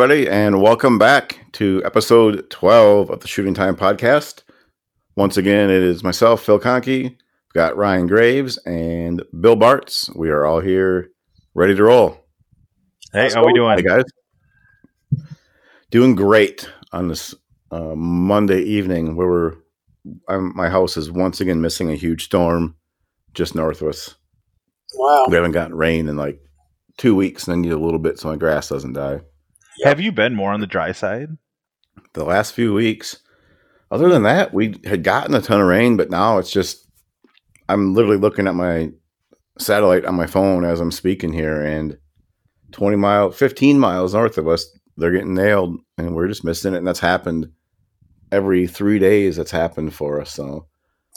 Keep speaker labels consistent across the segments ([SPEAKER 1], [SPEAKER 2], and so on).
[SPEAKER 1] right, everybody, and welcome back to episode 12 of the Shooting Time Podcast. Once again, it is myself, Phil Conkey, We've got Ryan Graves, and Bill Bartz. We are all here ready to roll.
[SPEAKER 2] Hey, how are we doing?
[SPEAKER 1] Hey, guys. Doing great on this uh, Monday evening where we're, I'm, my house is once again missing a huge storm just north of us.
[SPEAKER 3] Wow.
[SPEAKER 1] We haven't gotten rain in like two weeks, and I need a little bit so my grass doesn't die.
[SPEAKER 2] Have you been more on the dry side?
[SPEAKER 1] the last few weeks. Other than that, we had gotten a ton of rain, but now it's just I'm literally looking at my satellite on my phone as I'm speaking here, and 20 mile, 15 miles north of us, they're getting nailed, and we're just missing it. And that's happened every three days. That's happened for us. So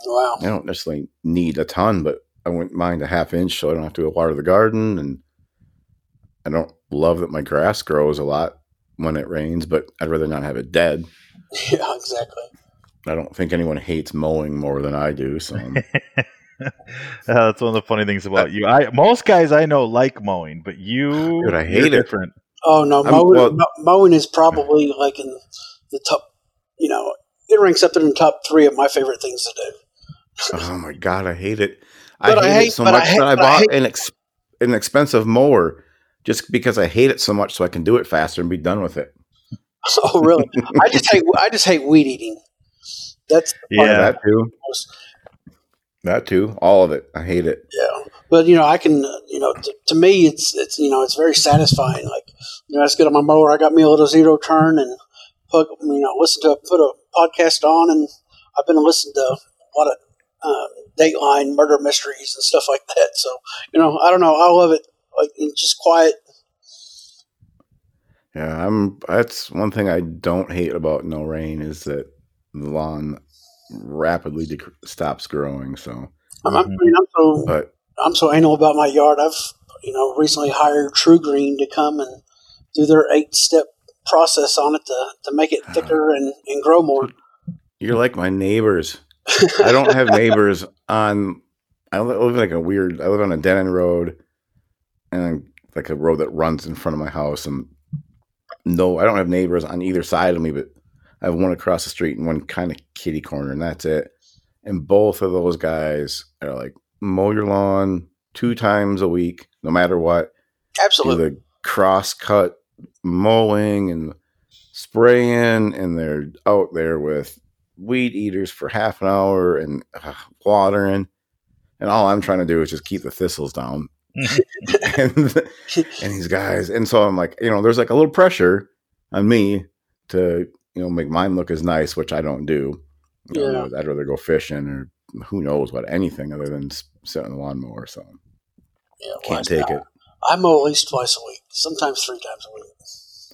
[SPEAKER 3] Wow.
[SPEAKER 1] I don't necessarily need a ton, but I wouldn't mind a half inch so I don't have to go water the garden. And I don't love that my grass grows a lot when it rains, but I'd rather not have it dead.
[SPEAKER 3] Yeah, exactly.
[SPEAKER 1] I don't think anyone hates mowing more than I do. So
[SPEAKER 2] Uh, that's one of the funny things about you. I most guys I know like mowing, but you,
[SPEAKER 1] Dude, I
[SPEAKER 2] you're
[SPEAKER 1] hate it.
[SPEAKER 2] different.
[SPEAKER 3] Oh no, mowing,
[SPEAKER 1] well-
[SPEAKER 3] mowing is probably like in the top. You know, it ranks up in the top three of my favorite things to do.
[SPEAKER 1] oh my god, I hate it.
[SPEAKER 3] But
[SPEAKER 1] I
[SPEAKER 3] I
[SPEAKER 1] hate,
[SPEAKER 3] hate-
[SPEAKER 1] it so
[SPEAKER 3] but I
[SPEAKER 1] much
[SPEAKER 3] hate-
[SPEAKER 1] that I
[SPEAKER 3] but I
[SPEAKER 1] bought an ex- an expensive mower just because I hate it so much, so I can do it faster and be done with it.
[SPEAKER 3] Oh really? I just hate. I just hate weed eating. That's the
[SPEAKER 2] Yeah.
[SPEAKER 1] that too. That too. All of it. I hate it.
[SPEAKER 3] yeah. But you know, I can. You know, to, to me, it's it's you know, it's very satisfying. Like you know, I just get on my mower. I got me a little zero turn and plug. You know, listen to a, put a podcast on, and I've been listening to a lot of um, Dateline murder mysteries and stuff like that. So you know, I don't know. I love it. Like it's just quiet.
[SPEAKER 1] Yeah, I'm. That's one thing I don't hate about no rain is that the lawn rapidly dec- stops growing. So,
[SPEAKER 3] I'm, I'm, mean, I'm so
[SPEAKER 1] but
[SPEAKER 3] I'm so anal about my yard. I've you know recently hired TruGreen to come and do their eight step process on it to, to make it thicker and, and grow more.
[SPEAKER 1] you're like my neighbors. I don't have neighbors on. I li- live like a weird. I live on a dead end road, and like a road that runs in front of my house. And no, I don't have neighbors on either side of me, but I have one across the street and one kind of kitty corner, and that's it. And both of those guys are like mow your lawn two times a week, no matter what. Do
[SPEAKER 3] Absolutely.
[SPEAKER 1] the cross cut mowing and spraying, and they're out there with weed eaters for half an hour and uh, watering. And all I'm trying to do is just keep the thistles down. and, and these guys, and so I'm like, you know, there's like a little pressure on me to, you know, make mine look as nice, which I don't do. You know, I'd rather go fishing or who knows what, anything other than sitting sit on the lawnmower. So
[SPEAKER 3] yeah,
[SPEAKER 1] can't take it.
[SPEAKER 3] I mow at least twice a week, sometimes three times a week.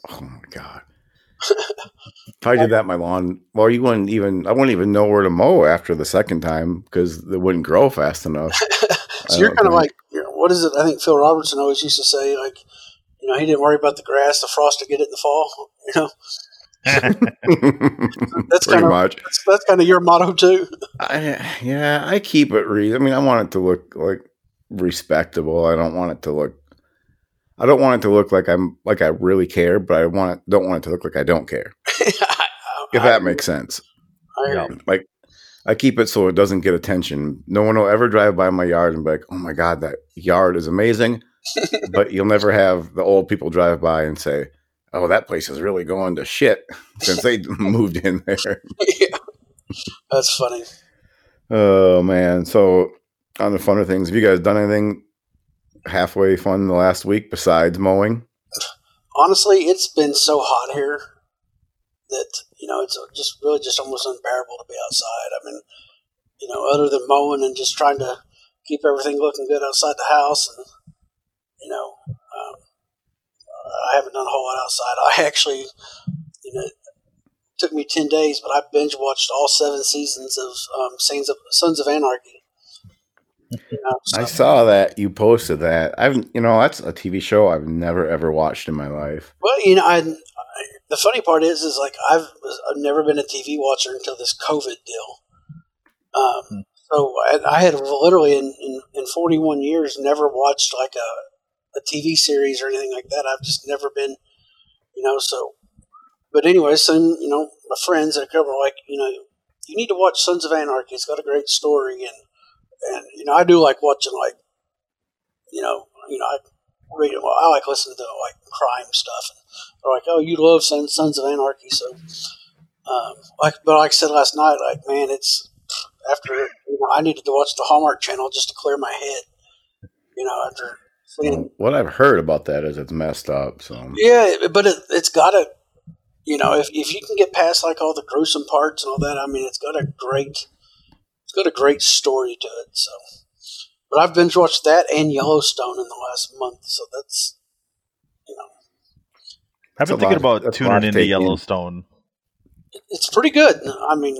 [SPEAKER 1] Oh my god! if I did that, my lawn, well, you wouldn't even. I wouldn't even know where to mow after the second time because it wouldn't grow fast enough.
[SPEAKER 3] so you're kind of like, you know, what is it? I think Phil Robertson always used to say, like, you know, he didn't worry about the grass, the frost to get it in the fall. You know, that's kind of that's, that's kind of your motto too.
[SPEAKER 1] I, yeah, I keep it. Re- I mean, I want it to look like respectable. I don't want it to look. I don't want it to look like I'm like I really care, but I want it, don't want it to look like I don't care. If that makes sense.
[SPEAKER 3] I,
[SPEAKER 2] Yeah.
[SPEAKER 1] Like I keep it so it doesn't get attention. No one will ever drive by my yard and be like, "Oh my god, that yard is amazing," but you'll never have the old people drive by and say, "Oh, that place is really going to shit since they moved in there."
[SPEAKER 3] yeah. That's funny.
[SPEAKER 1] Oh man! So on the funner things, have you guys done anything halfway fun the last week besides mowing?
[SPEAKER 3] honestly, it's been so hot here that you know it's just really just almost unbearable to be outside. I mean, you know, other than mowing and just trying to keep everything looking good outside the house, and you know, um, I haven't done a whole lot outside. I actually, you know. Took me ten days, but I binge watched all seven seasons of um, Sons of Anarchy. You know, so-
[SPEAKER 1] I saw that you posted that. I've you know that's a TV show I've never ever watched in my life.
[SPEAKER 3] Well, you know, I, I the funny part is, is like I've I've never been a TV watcher until this COVID deal. Um, so I, I had literally in, in, in 41 years never watched like a, a TV series or anything like that. I've just never been, You know, so. But anyway, some you know my friends that come are like, you know, you need to watch Sons of Anarchy. It's got a great story, and and you know I do like watching like, you know, you know I read well, I like listening to like crime stuff, and they're like, oh, you love Sons, Sons of Anarchy, so. Um, like, but like I said last night, like man, it's after you know I needed to watch the Hallmark Channel just to clear my head. You know, after seeing
[SPEAKER 1] What I've heard about that is it's messed up. So
[SPEAKER 3] yeah, but it, it's got a, you know, if, if you can get past like all the gruesome parts and all that, I mean, it's got a great, it's got a great story to it. So, but I've binge watched that and Yellowstone in the last month, so that's, you know,
[SPEAKER 2] I've been thinking
[SPEAKER 1] lot-
[SPEAKER 2] about
[SPEAKER 1] that's
[SPEAKER 2] tuning
[SPEAKER 1] lot to
[SPEAKER 2] into
[SPEAKER 1] take in.
[SPEAKER 2] Yellowstone.
[SPEAKER 3] it's pretty good. I mean,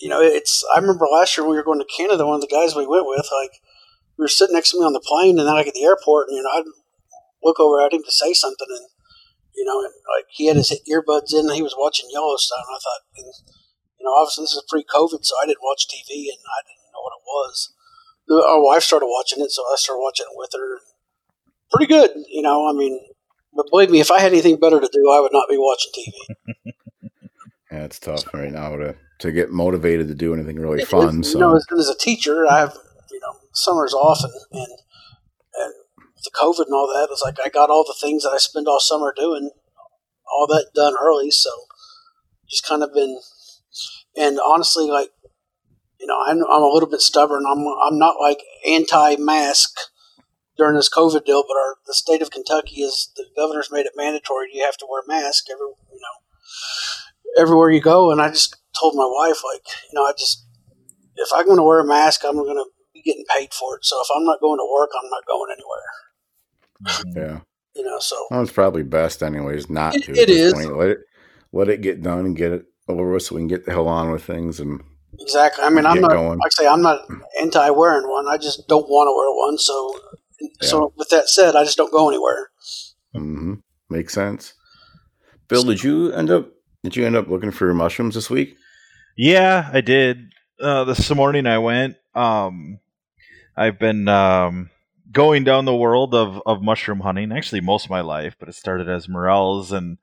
[SPEAKER 3] you know, it's. I remember last year we were going to Canada. One of the guys we went with, like, we were sitting next to me on the plane, and then like at the airport, and you know, I'd look over at him to say something, and you know, and like he had his earbuds in, and he was watching Yellowstone. I thought, and you know, obviously this is pre-COVID, so I didn't watch TV, and I didn't know what it was. Our wife started watching it, so I started watching it with her. Pretty good, you know. I mean, but believe me, if I had anything better to do, I would not be watching TV.
[SPEAKER 1] yeah, it's tough right now to to get motivated to do anything really fun.
[SPEAKER 3] is,
[SPEAKER 1] So
[SPEAKER 3] you know, as, as a teacher, I have you know summers off, and and and the COVID and all that. It's like I got all the things that I spend all summer doing, all that done early. So just kind of been, and honestly, like you know, I'm I'm a little bit stubborn. I'm I'm not like anti-mask during this COVID deal, but our the state of Kentucky is the governor's made it mandatory. You have to wear a mask every you know everywhere you go, and I just told my wife like you know I just if I'm going to wear a mask, I'm going to be getting paid for it. So if I'm not going to work, I'm not going anywhere. Mm-hmm.
[SPEAKER 1] yeah,
[SPEAKER 3] You know, so
[SPEAKER 1] well, it's probably best anyways not
[SPEAKER 3] It-
[SPEAKER 1] to.
[SPEAKER 3] it
[SPEAKER 1] at. Point. Let it let it get done and get it over with, so we can get the hell on with things. And
[SPEAKER 3] exactly. I mean, I'm not
[SPEAKER 1] going.
[SPEAKER 3] like I say, I'm not anti wearing one. I just don't want to wear one. So, so with that said, I just don't go anywhere.
[SPEAKER 1] Mm-hmm. makes sense. Bill, did you end up did you end up looking for mushrooms this week?
[SPEAKER 2] Yeah, I did. Uh, this morning I went. Um, I've been um, going down the world of, of mushroom hunting, actually most of my life, but it started as morels, and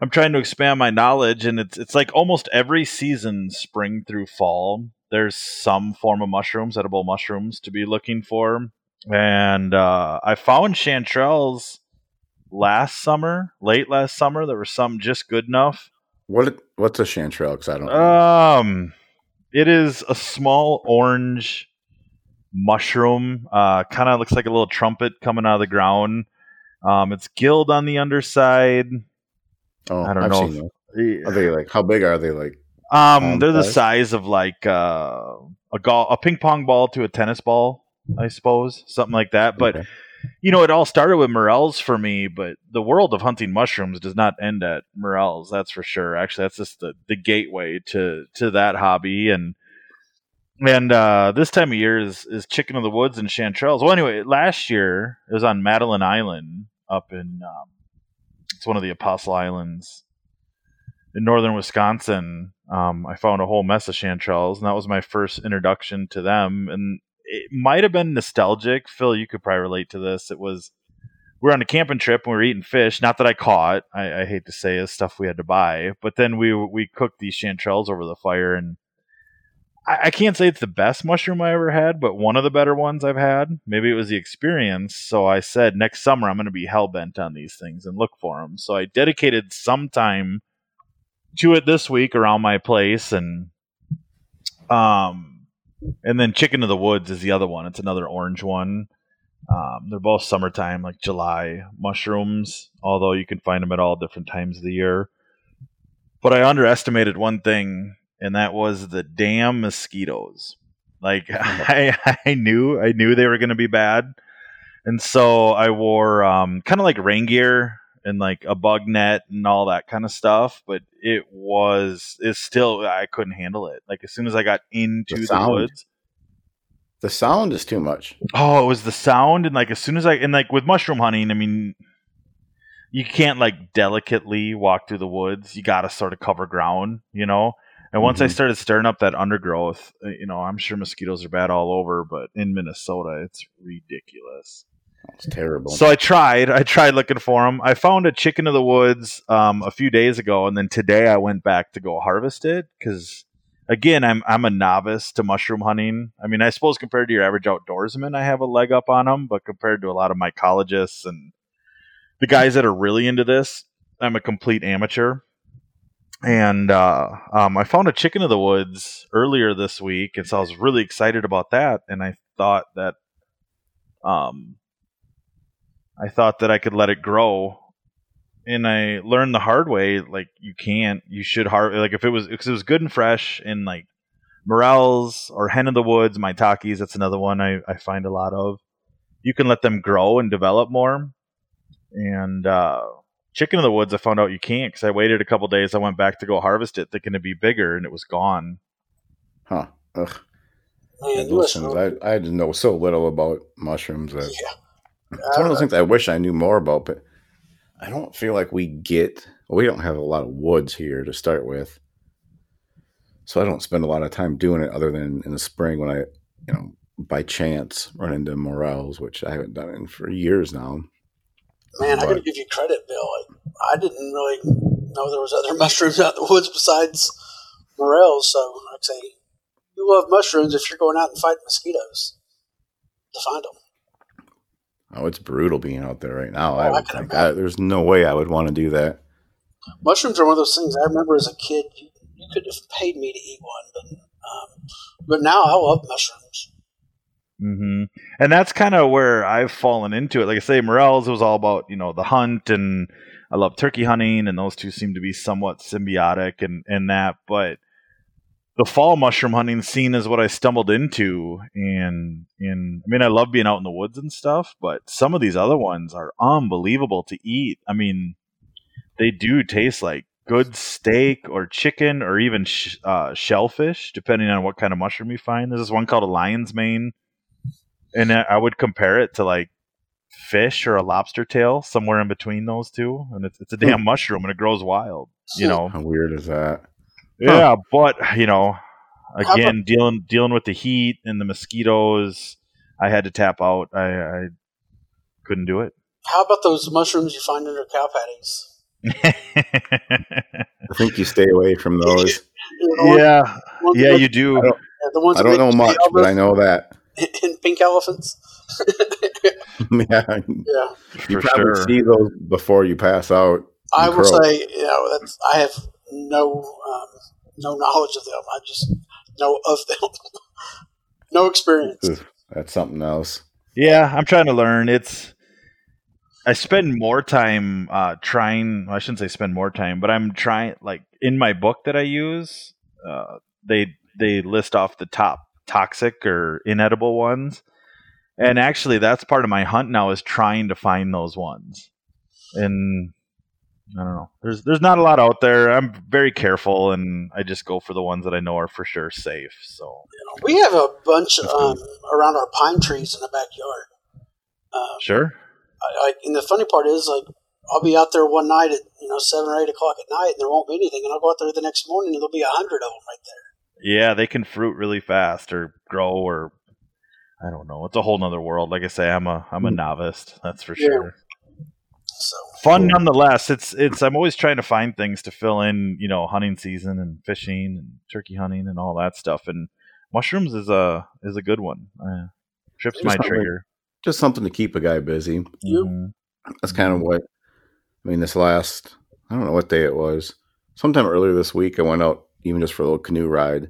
[SPEAKER 2] I'm trying to expand my knowledge. And it's it's like almost every season, spring through fall, there's some form of mushrooms, edible mushrooms, to be looking for. And uh, I found chanterelles last summer, late last summer. There were some just good enough.
[SPEAKER 1] What what's a chanterelle? Because I don't. know.
[SPEAKER 2] Um, it is a small orange mushroom. Uh, kind of looks like a little trumpet coming out of the ground. Um, it's gilled on the underside.
[SPEAKER 1] Oh,
[SPEAKER 2] I don't
[SPEAKER 1] I've
[SPEAKER 2] know if-
[SPEAKER 1] Are they like how big are they? Like
[SPEAKER 2] Um,
[SPEAKER 1] palm
[SPEAKER 2] they're the
[SPEAKER 1] size?
[SPEAKER 2] size of like uh, a gol- a ping pong ball to a tennis ball, I suppose, something like that. But
[SPEAKER 1] okay.
[SPEAKER 2] you know, it all started with morels for me, but the world of hunting mushrooms does not end at morels. That's for sure. Actually, that's just the, the gateway to to that hobby. And and uh, this time of year is is chicken of the woods and chanterelles. Well, anyway, last year it was on Madeline Island up in um, it's one of the Apostle Islands in northern Wisconsin. Um, I found a whole mess of chanterelles, and that was my first introduction to them. And it might have been nostalgic. Phil, you could probably relate to this. It was we were on a camping trip and we were eating fish. Not that I caught. I, I hate to say it's stuff we had to buy, but then we we cooked these chanterelles over the fire, and I, I can't say it's the best mushroom I ever had, but one of the better ones I've had. Maybe it was the experience. So I said next summer I'm going to be hell bent on these things and look for them. So I dedicated some time to it this week around my place and um and then chicken of the woods is the other one it's another orange one um, they're both summertime like july mushrooms although you can find them at all different times of the year but i underestimated one thing and that was the damn mosquitoes. Like i i knew i knew they were going to be bad. And so i wore um, kind of like rain gear and like a bug net and all that kind of stuff but it was it's still i couldn't handle it. Like as soon as i got into
[SPEAKER 1] The
[SPEAKER 2] the, woods
[SPEAKER 1] The sound is too much.
[SPEAKER 2] oh it was the sound and like as soon as i and like with mushroom hunting i mean you can't like delicately walk through the woods. You gotta sort of cover ground you know and once i
[SPEAKER 1] Mhm.
[SPEAKER 2] started stirring up that undergrowth uh, you know i'm sure mosquitoes are bad all over but in minnesota it's ridiculous
[SPEAKER 1] It's terrible.
[SPEAKER 2] So I tried. I tried looking for them. I found a chicken of the woods um, a few days ago, and then today I went back to go harvest it because, again, I'm I'm a novice to mushroom hunting. I mean, I suppose compared to your average outdoorsman, I have a leg up on them, but compared to a lot of mycologists and the guys that are really into this, I'm a complete amateur. And uh, um, I found a chicken of the woods earlier this week, and so I was really excited about that. And I thought that um, I thought that I could let it grow, and I learned the hard way. Like you can't. You should har like if it was because it was good and fresh and like morels or hen of the woods, maitakes. That's another one I, I find a lot of. You can let them grow and develop more. And uh, chicken of the woods, I found out you can't because I waited a couple days. I went back to go harvest it, thinking it'd be bigger, and it was gone.
[SPEAKER 1] Huh. Ugh.
[SPEAKER 3] Man,
[SPEAKER 1] Yeah,
[SPEAKER 3] you
[SPEAKER 1] those I, I just know so little about mushrooms that
[SPEAKER 3] yeah.
[SPEAKER 1] it's one of those things I wish I knew more about, but I don't feel like we get. We don't have a lot of woods here to start with, so I don't spend a lot of time doing it. Other than in the spring when I, you know, by chance run into morels, which I haven't done in for years now.
[SPEAKER 3] Man, I gotta give you credit, Bill. Like, I didn't really know there was other mushrooms out in the woods besides morels. So, like I say, you love mushrooms if you're going out and fighting mosquitoes to find them.
[SPEAKER 1] Oh, it's brutal being out there right now.
[SPEAKER 3] Oh,
[SPEAKER 1] I
[SPEAKER 3] I
[SPEAKER 1] would think I, there's no way I would want to do that.
[SPEAKER 3] Mushrooms are one of those things. I remember as a kid, you, you could have paid me to eat one, but um, but now I love mushrooms.
[SPEAKER 2] Hmm And that's kind of where I've fallen into it. Like I say, morels was all about you know the hunt, and I love turkey hunting, and those two seem to be somewhat symbiotic and and that. But the fall mushroom hunting scene is what I stumbled into, and and I mean I love being out in the woods and stuff, but some of these other ones are unbelievable to eat. I mean, they do taste like good steak or chicken or even sh- uh, shellfish, depending on what kind of mushroom you find. There's this one called a lion's mane and I I would compare it to like fish or a lobster tail, somewhere in between those two. And it's, it's a damn hmm. mushroom, and it grows wild. You know,
[SPEAKER 1] How weird is that?
[SPEAKER 2] yeah. But you know,
[SPEAKER 3] How
[SPEAKER 2] again, dealing dealing with the heat and the mosquitoes, I had to tap out. I, I couldn't do it.
[SPEAKER 3] How about those mushrooms you find under cow patties?
[SPEAKER 1] I think you stay away from those.
[SPEAKER 3] You know,
[SPEAKER 2] yeah, yeah, you do.
[SPEAKER 1] I don't-
[SPEAKER 3] the ones
[SPEAKER 1] I don't know much, but I know that.
[SPEAKER 3] and pink elephants.
[SPEAKER 1] yeah,
[SPEAKER 3] Yeah,
[SPEAKER 1] you probably
[SPEAKER 2] sure.
[SPEAKER 1] see those before you pass out.
[SPEAKER 3] I
[SPEAKER 1] and
[SPEAKER 3] will
[SPEAKER 1] crow.
[SPEAKER 3] say, you know, that's, I have no um, no knowledge of them. I just know of them. no experience.
[SPEAKER 1] That's something else.
[SPEAKER 2] Yeah, I'm trying to learn. It's I spend more time uh trying I shouldn't say spend more time, but I'm trying like in my book that I use, uh they they list off the top toxic or inedible ones. And actually that's part of my hunt now is trying to find those ones. And I don't know. There's there's not a lot out there. I'm very careful and I just go for the ones that I know are for sure safe. So
[SPEAKER 3] We have a bunch um, around our pine trees in the backyard. Uh,
[SPEAKER 2] sure.
[SPEAKER 3] I, I, and the funny part is, like, I'll be out there one night at you know seven or eight o'clock at night, and there won't be anything, and I'll go out there the next morning, and there'll be a hundred of them right there.
[SPEAKER 2] Yeah, they can fruit really fast or grow or I don't know. It's a whole nother world. Like I say, I'm a I'm a novice, that's for
[SPEAKER 3] Yeah.
[SPEAKER 2] sure.
[SPEAKER 3] So
[SPEAKER 2] Fun
[SPEAKER 1] Cool.
[SPEAKER 2] nonetheless. It's it's I'm always trying to find things to fill in, you know, hunting season and fishing and turkey hunting and all that stuff. And mushrooms is a is a good one. Uh, trips
[SPEAKER 1] Just
[SPEAKER 2] my trigger.
[SPEAKER 1] Just something to keep a guy busy.
[SPEAKER 3] You-
[SPEAKER 2] Mhm.
[SPEAKER 1] That's kind of what I mean. This last, I don't know what day it was. Sometime earlier this week, I went out even just for a little canoe ride,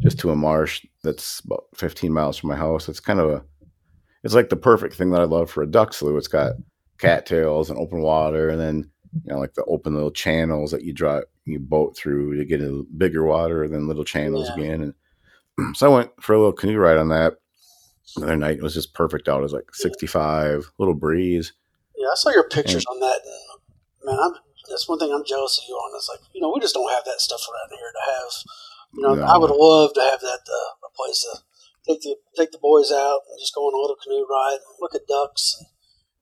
[SPEAKER 1] just to a marsh that's about 15 miles from my house. It's kind of a, it's like the perfect thing that I love for a duck slough. It's got cattails and open water, and then you know like the open little channels that you draw you boat through to get a bigger water, and then little channels
[SPEAKER 3] Yeah.
[SPEAKER 1] again. And so I went for a little canoe ride on that. The other night it was just perfect out. It was like 65, little breeze.
[SPEAKER 3] yeah, I saw your pictures on that, man, I'm that's one thing I'm jealous of you on. Is like you know we just don't have that stuff around here to have. You know,
[SPEAKER 1] No.
[SPEAKER 3] I would love to have that uh, a place to take the take the boys out and just go on a little canoe ride, and look at ducks. And,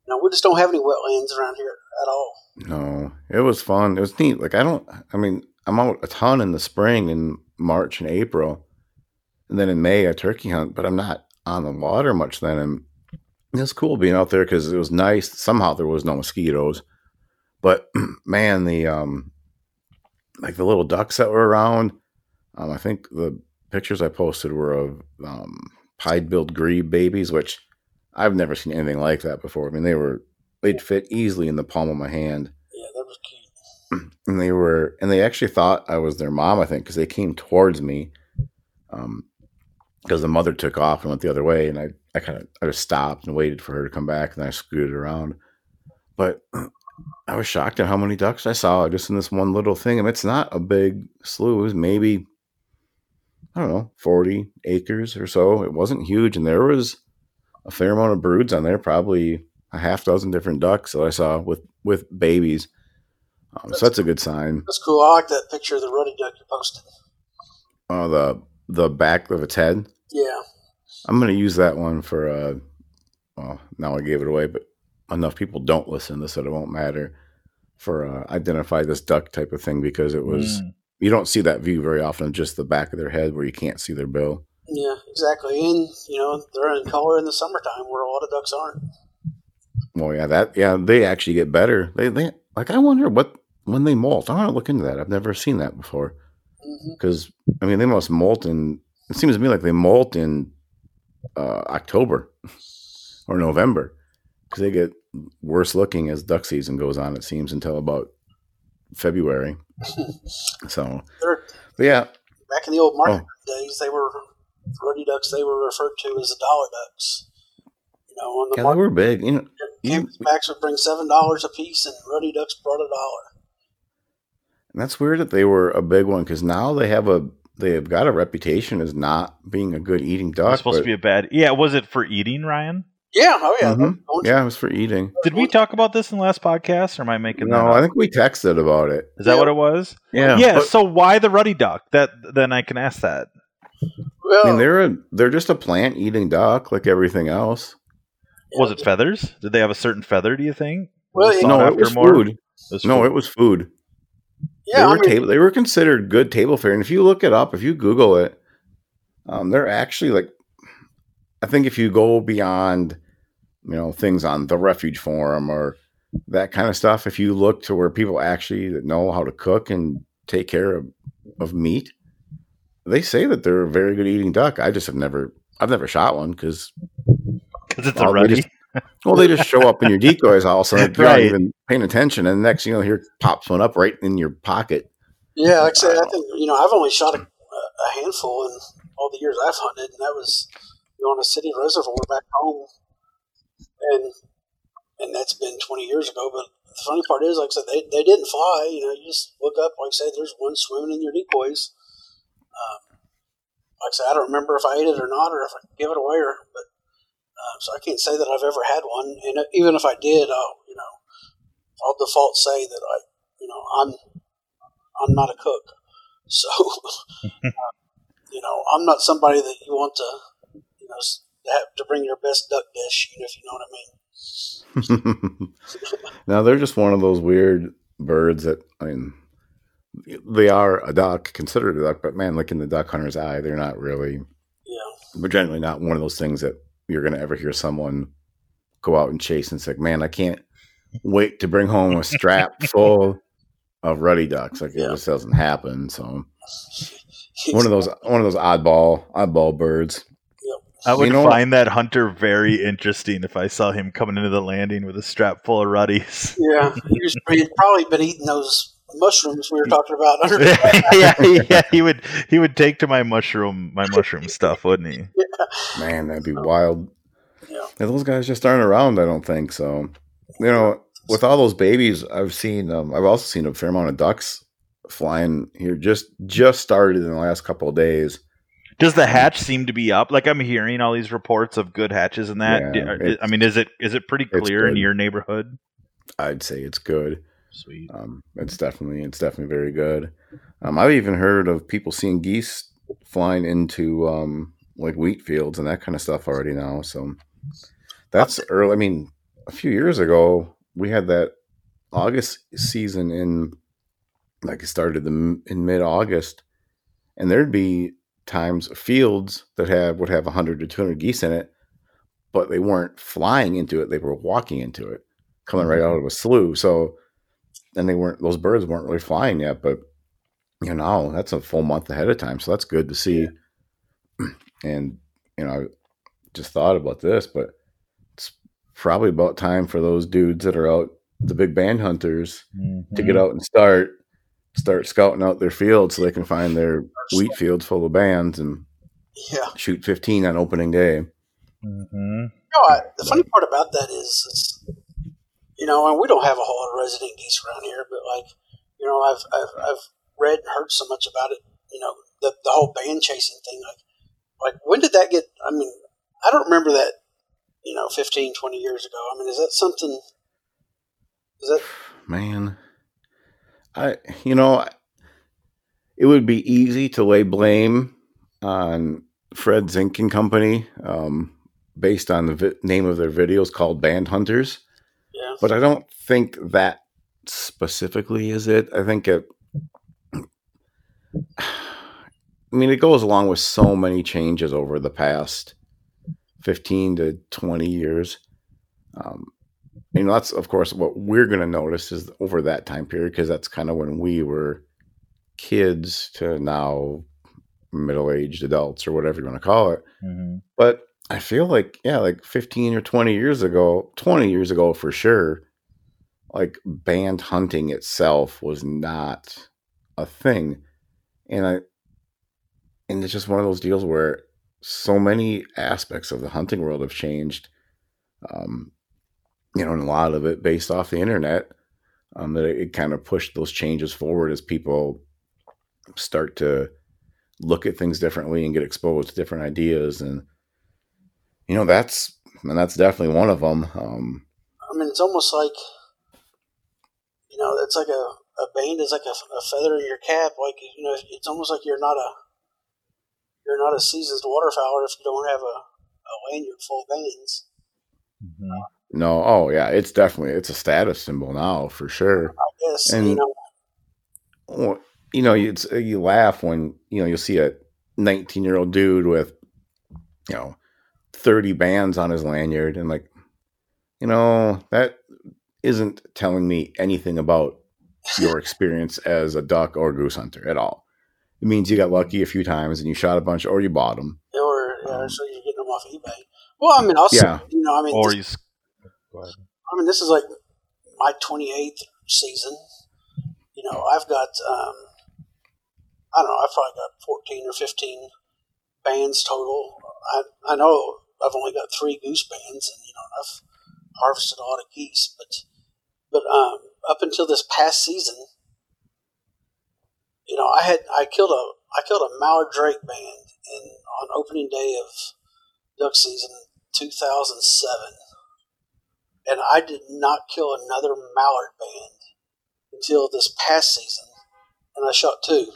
[SPEAKER 3] you know, we just don't have any wetlands around here at all.
[SPEAKER 1] No, it was fun. It was neat. Like I don't. I mean, I'm out a ton in the spring in March and April, and then in May I turkey hunt. But I'm not on the water much then. And It's cool being out there because it was nice. Somehow there was no mosquitoes, but man, the um, like the little ducks that were around. Um, I think the pictures I posted were of um, pied-billed grebe babies, which I've never seen anything like that before. I mean, they were they'd fit easily in the palm of my hand.
[SPEAKER 3] Yeah, that was cute.
[SPEAKER 1] and they were and they actually thought I was their mom, I think, because they came towards me. Um, because the mother took off and went the other way, and I, I kind of I just stopped and waited for her to come back, and I scooted around. But I was shocked at how many ducks I saw just in this one little thing, I and it's not a big slough. It was maybe I don't know, forty acres or so. It wasn't huge, and there was a fair amount of broods on there, probably a half dozen different ducks that I saw with with babies. Um, so that's a good sign.
[SPEAKER 3] That's cool. I like that picture of the ruddy duck you posted.
[SPEAKER 1] Uh, the the back of its head.
[SPEAKER 3] Yeah.
[SPEAKER 1] I'm gonna use that one for. Uh, well, now I gave it away, but enough people don't listen to this that it won't matter for uh, identify this duck type of thing because it was
[SPEAKER 2] Mm.
[SPEAKER 1] you don't see that view very often. Just the back of their head where you can't see their bill.
[SPEAKER 3] Yeah, exactly. And, you know, they're in color in the summertime where a lot of ducks aren't.
[SPEAKER 1] Well, yeah, that yeah, they actually get better. They they like I wonder what when they molt. I want to look into that. I've never seen that before because I mean they must molt in. It seems to me like they molt in uh, October or November because they get worse looking as duck season goes on. It seems until about February. So, but yeah,
[SPEAKER 3] back in the old market
[SPEAKER 1] Oh.
[SPEAKER 3] days, they were ruddy ducks. They were referred to as the dollar ducks. You know, on the
[SPEAKER 1] yeah, they
[SPEAKER 3] market,
[SPEAKER 1] were big. You know, you,
[SPEAKER 3] Canvasbacks would bring seven dollars a piece, and ruddy ducks brought a dollar.
[SPEAKER 1] And that's weird that they were a big one because now they have a they have got a reputation as not being a good eating duck.
[SPEAKER 2] It's supposed
[SPEAKER 1] but-
[SPEAKER 2] to be a bad. Yeah, was it for eating, Ryan?
[SPEAKER 3] Yeah, oh yeah,
[SPEAKER 1] Mhm. Yeah, it was for eating.
[SPEAKER 2] Did we talk about this in the last podcast, or am I making that
[SPEAKER 1] No,
[SPEAKER 2] up?
[SPEAKER 1] I think we texted about it.
[SPEAKER 2] Is that
[SPEAKER 3] Yeah.
[SPEAKER 2] what it was?
[SPEAKER 1] Yeah,
[SPEAKER 2] Yeah.
[SPEAKER 1] but,
[SPEAKER 2] so why the ruddy duck? That then I can ask that.
[SPEAKER 3] Well,
[SPEAKER 1] I mean, they're a, they're just a plant eating duck like everything else.
[SPEAKER 2] Was it feathers? Did they have a certain feather? Do you think?
[SPEAKER 3] Well,
[SPEAKER 2] Was
[SPEAKER 3] you
[SPEAKER 2] sought
[SPEAKER 1] No, it was
[SPEAKER 2] more?
[SPEAKER 1] food.
[SPEAKER 2] It was
[SPEAKER 1] No,
[SPEAKER 2] food.
[SPEAKER 1] it was food.
[SPEAKER 3] yeah,
[SPEAKER 1] they
[SPEAKER 3] I
[SPEAKER 1] were
[SPEAKER 3] mean,
[SPEAKER 1] table. They were considered good table fare, and if you look it up, if you Google it, um, they're actually like. I think if you go beyond, you know, things on the Refuge Forum or that kind of stuff, if you look to where people actually know how to cook and take care of, of meat, they say that they're a very good eating duck. I just have never, I've never shot one because
[SPEAKER 2] because it's
[SPEAKER 1] Well,
[SPEAKER 2] a
[SPEAKER 1] they just- well, they just show up in your decoys all of a sudden. You're
[SPEAKER 2] Right.
[SPEAKER 1] not even paying attention, and next, you know, here pops one up right in your pocket.
[SPEAKER 3] yeah, like I said, I think you know I've only shot a, a handful in all the years I've hunted, and that was you know, on a city reservoir back home, and and that's been twenty years ago. But the funny part is, like I said, they, they didn't fly. You know, you just look up, like I said, there's one swimming in your decoys. Um, like I said, I don't remember if I ate it or not, or if I gave it away, or but um, so I can't say that I've ever had one. And uh, even if I did, I'll you know, I'll default say that I, you know, I'm I'm not a cook, so um, you know, I'm not somebody that you want to, you know, have to bring your best duck dish, you know, if you know what I mean.
[SPEAKER 1] now they're just one of those weird birds that I mean, they are a duck, considered a duck, but man, look in the duck hunter's eye, they're not really.
[SPEAKER 3] Yeah,
[SPEAKER 1] They're generally not one of those things that you're going to ever hear someone go out and chase and say, "Man, I can't wait to bring home a strap full of ruddy ducks." Like
[SPEAKER 3] Yeah.
[SPEAKER 1] it just doesn't happen. So one of those one of those oddball oddball birds.
[SPEAKER 2] I would
[SPEAKER 1] You know-
[SPEAKER 2] find that hunter very interesting if I saw him coming into the landing with a strap full of ruddies.
[SPEAKER 3] Yeah, he's, he'd probably been eating those mushrooms we were talking about.
[SPEAKER 2] yeah, yeah, he would he would take to my mushroom my mushroom stuff, wouldn't he? Yeah.
[SPEAKER 1] Man, that'd be wild.
[SPEAKER 3] Yeah.
[SPEAKER 1] And those guys just aren't around. I don't think so. You know, with all those babies, I've seen. Um, I've also seen a fair amount of ducks flying here. Just just started in the last couple of days.
[SPEAKER 2] Does the hatch seem to be up? Like I'm hearing all these reports of good hatches and that.
[SPEAKER 1] Yeah,
[SPEAKER 2] Do- are-
[SPEAKER 1] it's-
[SPEAKER 2] I mean, is it is it pretty clear in your neighborhood?
[SPEAKER 1] I'd say it's good.
[SPEAKER 2] Sweet.
[SPEAKER 1] Um, it's definitely it's definitely very good. Um, I've even heard of people seeing geese flying into um, like wheat fields and that kind of stuff already now. So that's early. I mean, a few years ago we had that August season in like it started the, in mid August, and there'd be times fields that have would have 100 to 200 geese in it, but they weren't flying into it; they were walking into it, coming right out of a slough. So, and they weren't; those birds weren't really flying yet. But you know, that's a full month ahead of time, so that's good to see. And you know, I just thought about this, but it's probably about time for those dudes that are out, the big band hunters, to get
[SPEAKER 2] Mhm.
[SPEAKER 1] out and start start scouting out their fields so they can find their wheat fields full of bands and
[SPEAKER 3] Yeah.
[SPEAKER 1] shoot 15 on opening day.
[SPEAKER 2] Mhm.
[SPEAKER 3] You know, I, the funny part about that is, is, you know, and we don't have a whole lot of resident geese around here, but like, you know, I've I've, I've read and heard so much about it. You know, the the whole band chasing thing. Like, like when did that get? I mean, I don't remember that. You know, 15, 20 years ago. I mean, is that something? Is that
[SPEAKER 1] Man, I you know, it would be easy to lay blame on Fred Zink and Company um, based on the vi- name of their videos called Band Hunters.
[SPEAKER 3] yeah?
[SPEAKER 1] but I don't think that specifically is it. I think it. I mean, it goes along with so many changes over the past fifteen to twenty years. Um, you know, that's of course what we're going to notice is over that time period because that's kind of when we were kids to now middle-aged adults or whatever you want to call it.
[SPEAKER 2] Mhm.
[SPEAKER 1] But I feel like, yeah, like 15 or 20 years ago, 20 years ago for sure, like band hunting itself was not a thing. And I, and it's just one of those deals where so many aspects of the hunting world have changed. Um, you know, and a lot of it based off the internet, um, that it, it kind of pushed those changes forward as people start to look at things differently and get exposed to different ideas and you know that's and that's definitely one of them um
[SPEAKER 3] I mean, it's almost like, you know, it's like a, a band is like a, a feather in your cap. Like, you know, it's almost like you're not a, you're not a seasoned waterfowler if you don't have a, a lanyard full of bands.
[SPEAKER 2] Mhm.
[SPEAKER 1] No oh yeah it's definitely it's a status symbol now for sure
[SPEAKER 3] I guess, you
[SPEAKER 1] And-
[SPEAKER 3] know,
[SPEAKER 1] Well, you know it's you laugh when you know you'll see a 19 year old dude with you know 30 bands on his lanyard and like you know that isn't telling me anything about your experience as a duck or goose hunter at all it means you got lucky a few times and you shot a bunch or you bought them
[SPEAKER 3] or, yeah,
[SPEAKER 1] Um,
[SPEAKER 3] so you're getting them off eBay. Well, I mean, also,
[SPEAKER 1] Yeah.
[SPEAKER 3] you know, I mean,
[SPEAKER 2] Or
[SPEAKER 3] this,
[SPEAKER 2] ahead.
[SPEAKER 3] I mean, this is like my 28th season. You know, I've got, um, I don't know, I've probably got 14 or 15 bands total. I, I know I've only got three goose bands, and, you know, I've harvested a lot of geese, but, but, um, up until this past season, you know, I had, I killed a, I killed a mallard drake band in, on opening day of duck season 2007 and I did not kill another mallard band until this past season, and I shot two.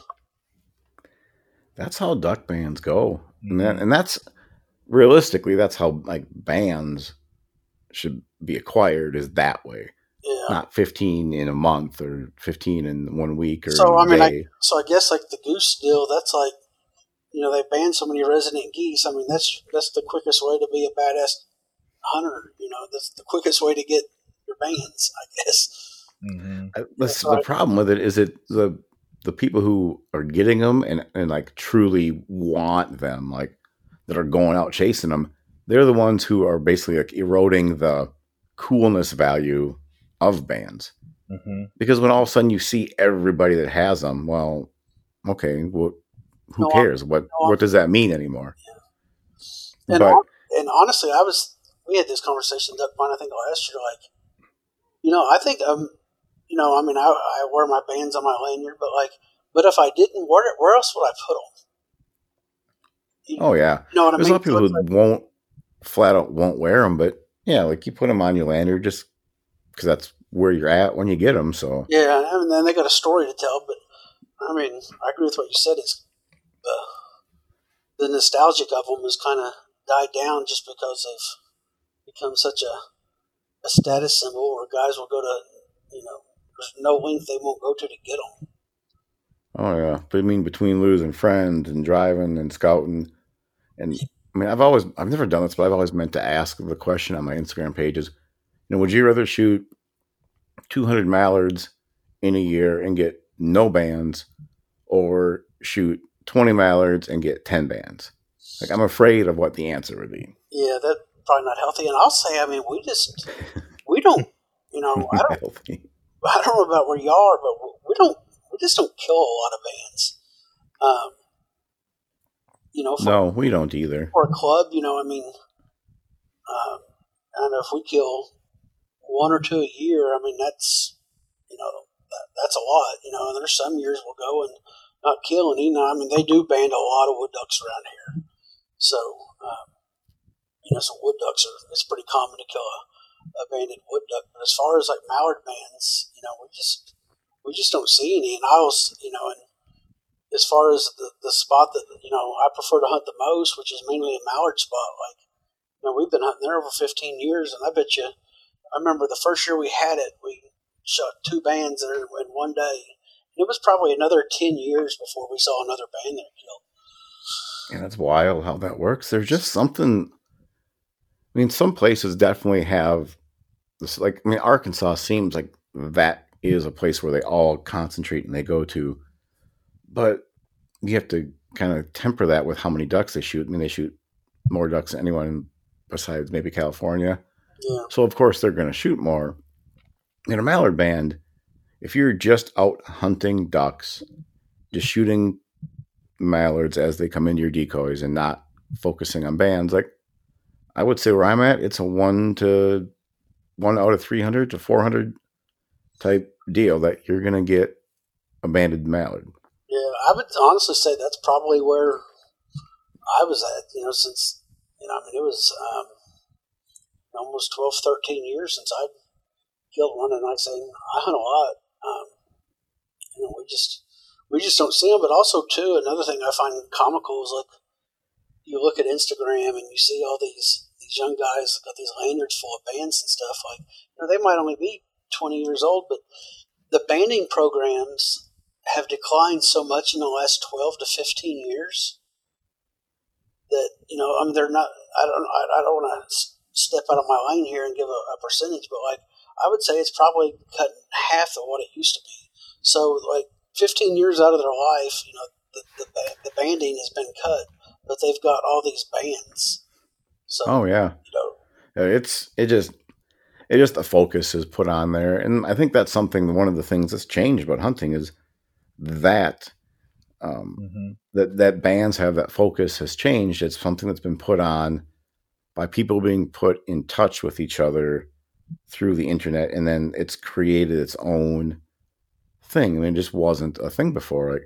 [SPEAKER 1] that's how duck bands go and that, mm-hmm. and that's realistically that's how like bands should be acquired is that way
[SPEAKER 3] Yeah.
[SPEAKER 1] not 15 in a month or 15 in one week or
[SPEAKER 3] So,
[SPEAKER 1] I a
[SPEAKER 3] I mean, I- So I guess like the goose deal, that's like, you know, they banned so many resident geese. I mean, that's that's the quickest way to be a badass hunter. You know, that's the quickest way to get your bands, I guess.
[SPEAKER 2] Mhm.
[SPEAKER 1] I- the,
[SPEAKER 3] I-
[SPEAKER 1] problem with it is it the the people who are getting them and, and like truly want them like that are going out chasing them they're the ones who are basically like eroding the coolness value of bands
[SPEAKER 2] Mhm.
[SPEAKER 1] because when all of a sudden you see everybody that has them well okay well who
[SPEAKER 3] No,
[SPEAKER 1] cares what
[SPEAKER 3] no,
[SPEAKER 1] what does that mean anymore
[SPEAKER 3] And
[SPEAKER 1] but
[SPEAKER 3] hon- and honestly, I was we had this conversation duck pond I think last year. Like, you know, I think um, you know, I mean, I, I wear my bands on my lanyard, but like, but if I didn't wear it, where else would I put them? You,
[SPEAKER 1] oh yeah
[SPEAKER 3] you know what I
[SPEAKER 1] There's
[SPEAKER 3] mean?
[SPEAKER 1] a lot of people who
[SPEAKER 3] like-
[SPEAKER 1] won't flat out won't wear them, but yeah, like you put them on your lanyard just because that's where you're at when you get them. So
[SPEAKER 3] Yeah, and then they got a story to tell. But I mean, I agree with what you said. Is the the nostalgic of them has kind of died down just because they've become such a a status symbol, where guys will go to you know there's no length they won't go to to get them.
[SPEAKER 1] oh yeah, but I mean between losing friends and driving and scouting, and I mean, I've always, I've never done this, but I've always meant to ask the question on my Instagram pages. You know, would you rather shoot 200 mallards in a year and get no bands, or shoot 20 mallards and get 10 bands? Like, I'm afraid of what the answer would be.
[SPEAKER 3] Yeah, that's probably not healthy. And I'll say, I mean, we just, we don't, you know, I don't,
[SPEAKER 1] Healthy.
[SPEAKER 3] I don't know about where you are, but we don't, we just don't kill a lot of bands. Um, you know, for,
[SPEAKER 1] No, we don't either.
[SPEAKER 3] for a club, you know, I mean, um, I don't know if we kill one or two a year. I mean, that's you know, that, that's a lot. You know, and there's some years we'll go and not kill any. Now, I mean, they do band a lot of wood ducks around here, so um, you know, so wood ducks are. It's pretty common to kill a, a banded wood duck. But as far as like mallard bands, you know, we just we just don't see any. And I was, you know, and as far as the, the spot that you know I prefer to hunt the most, which is mainly a mallard spot. Like you know, we've been hunting there over 15 years, and I bet you. I remember the first year we had it, we shot two bands there in one day. It was probably another 10 years before we saw another band there killed.
[SPEAKER 1] And that's wild how that works. There's just something. I mean, some places definitely have this. Like, I mean, Arkansas seems like that is a place where they all concentrate and they go to. But you have to kind of temper that with how many ducks they shoot. I mean, they shoot more ducks than anyone besides maybe California.
[SPEAKER 3] Yeah.
[SPEAKER 1] So of course they're going to shoot more. In a mallard band, if you're just out hunting ducks, just shooting mallards as they come into your decoys and not focusing on bands, like I would say where I'm at, it's a one to one out of 300 to 400 type deal that you're going to get a banded mallard.
[SPEAKER 3] Yeah, I would honestly say that's probably where I was at, you know, since, you know, I mean, it was um, almost 12, 13 years since I killed one, and I say, I hunt a lot. Um, you know, we just, we just don't see them, but also, too, another thing I find comical is like, you look at Instagram and you see all these, these young guys got these lanyards full of bands and stuff, like, you know, they might only be 20 years old, but the banding programs have declined so much in the last 12 to 15 years that you know I mean they're not I don't I, I don't want to step out of my lane here and give a, a percentage but like I would say it's probably cut in half of what it used to be. So like 15 years out of their life you know the, the, the banding has been cut but they've got all these bands so
[SPEAKER 1] Oh yeah.
[SPEAKER 3] you know
[SPEAKER 1] It's it just it just the focus is put on there, and I think that's something. One of the things that's changed about hunting is that um,
[SPEAKER 2] Mm-hmm.
[SPEAKER 1] that that bands have that focus has changed. It's something that's been put on by people being put in touch with each other through the internet, and then it's created its own thing. I mean, it just wasn't a thing before. Like,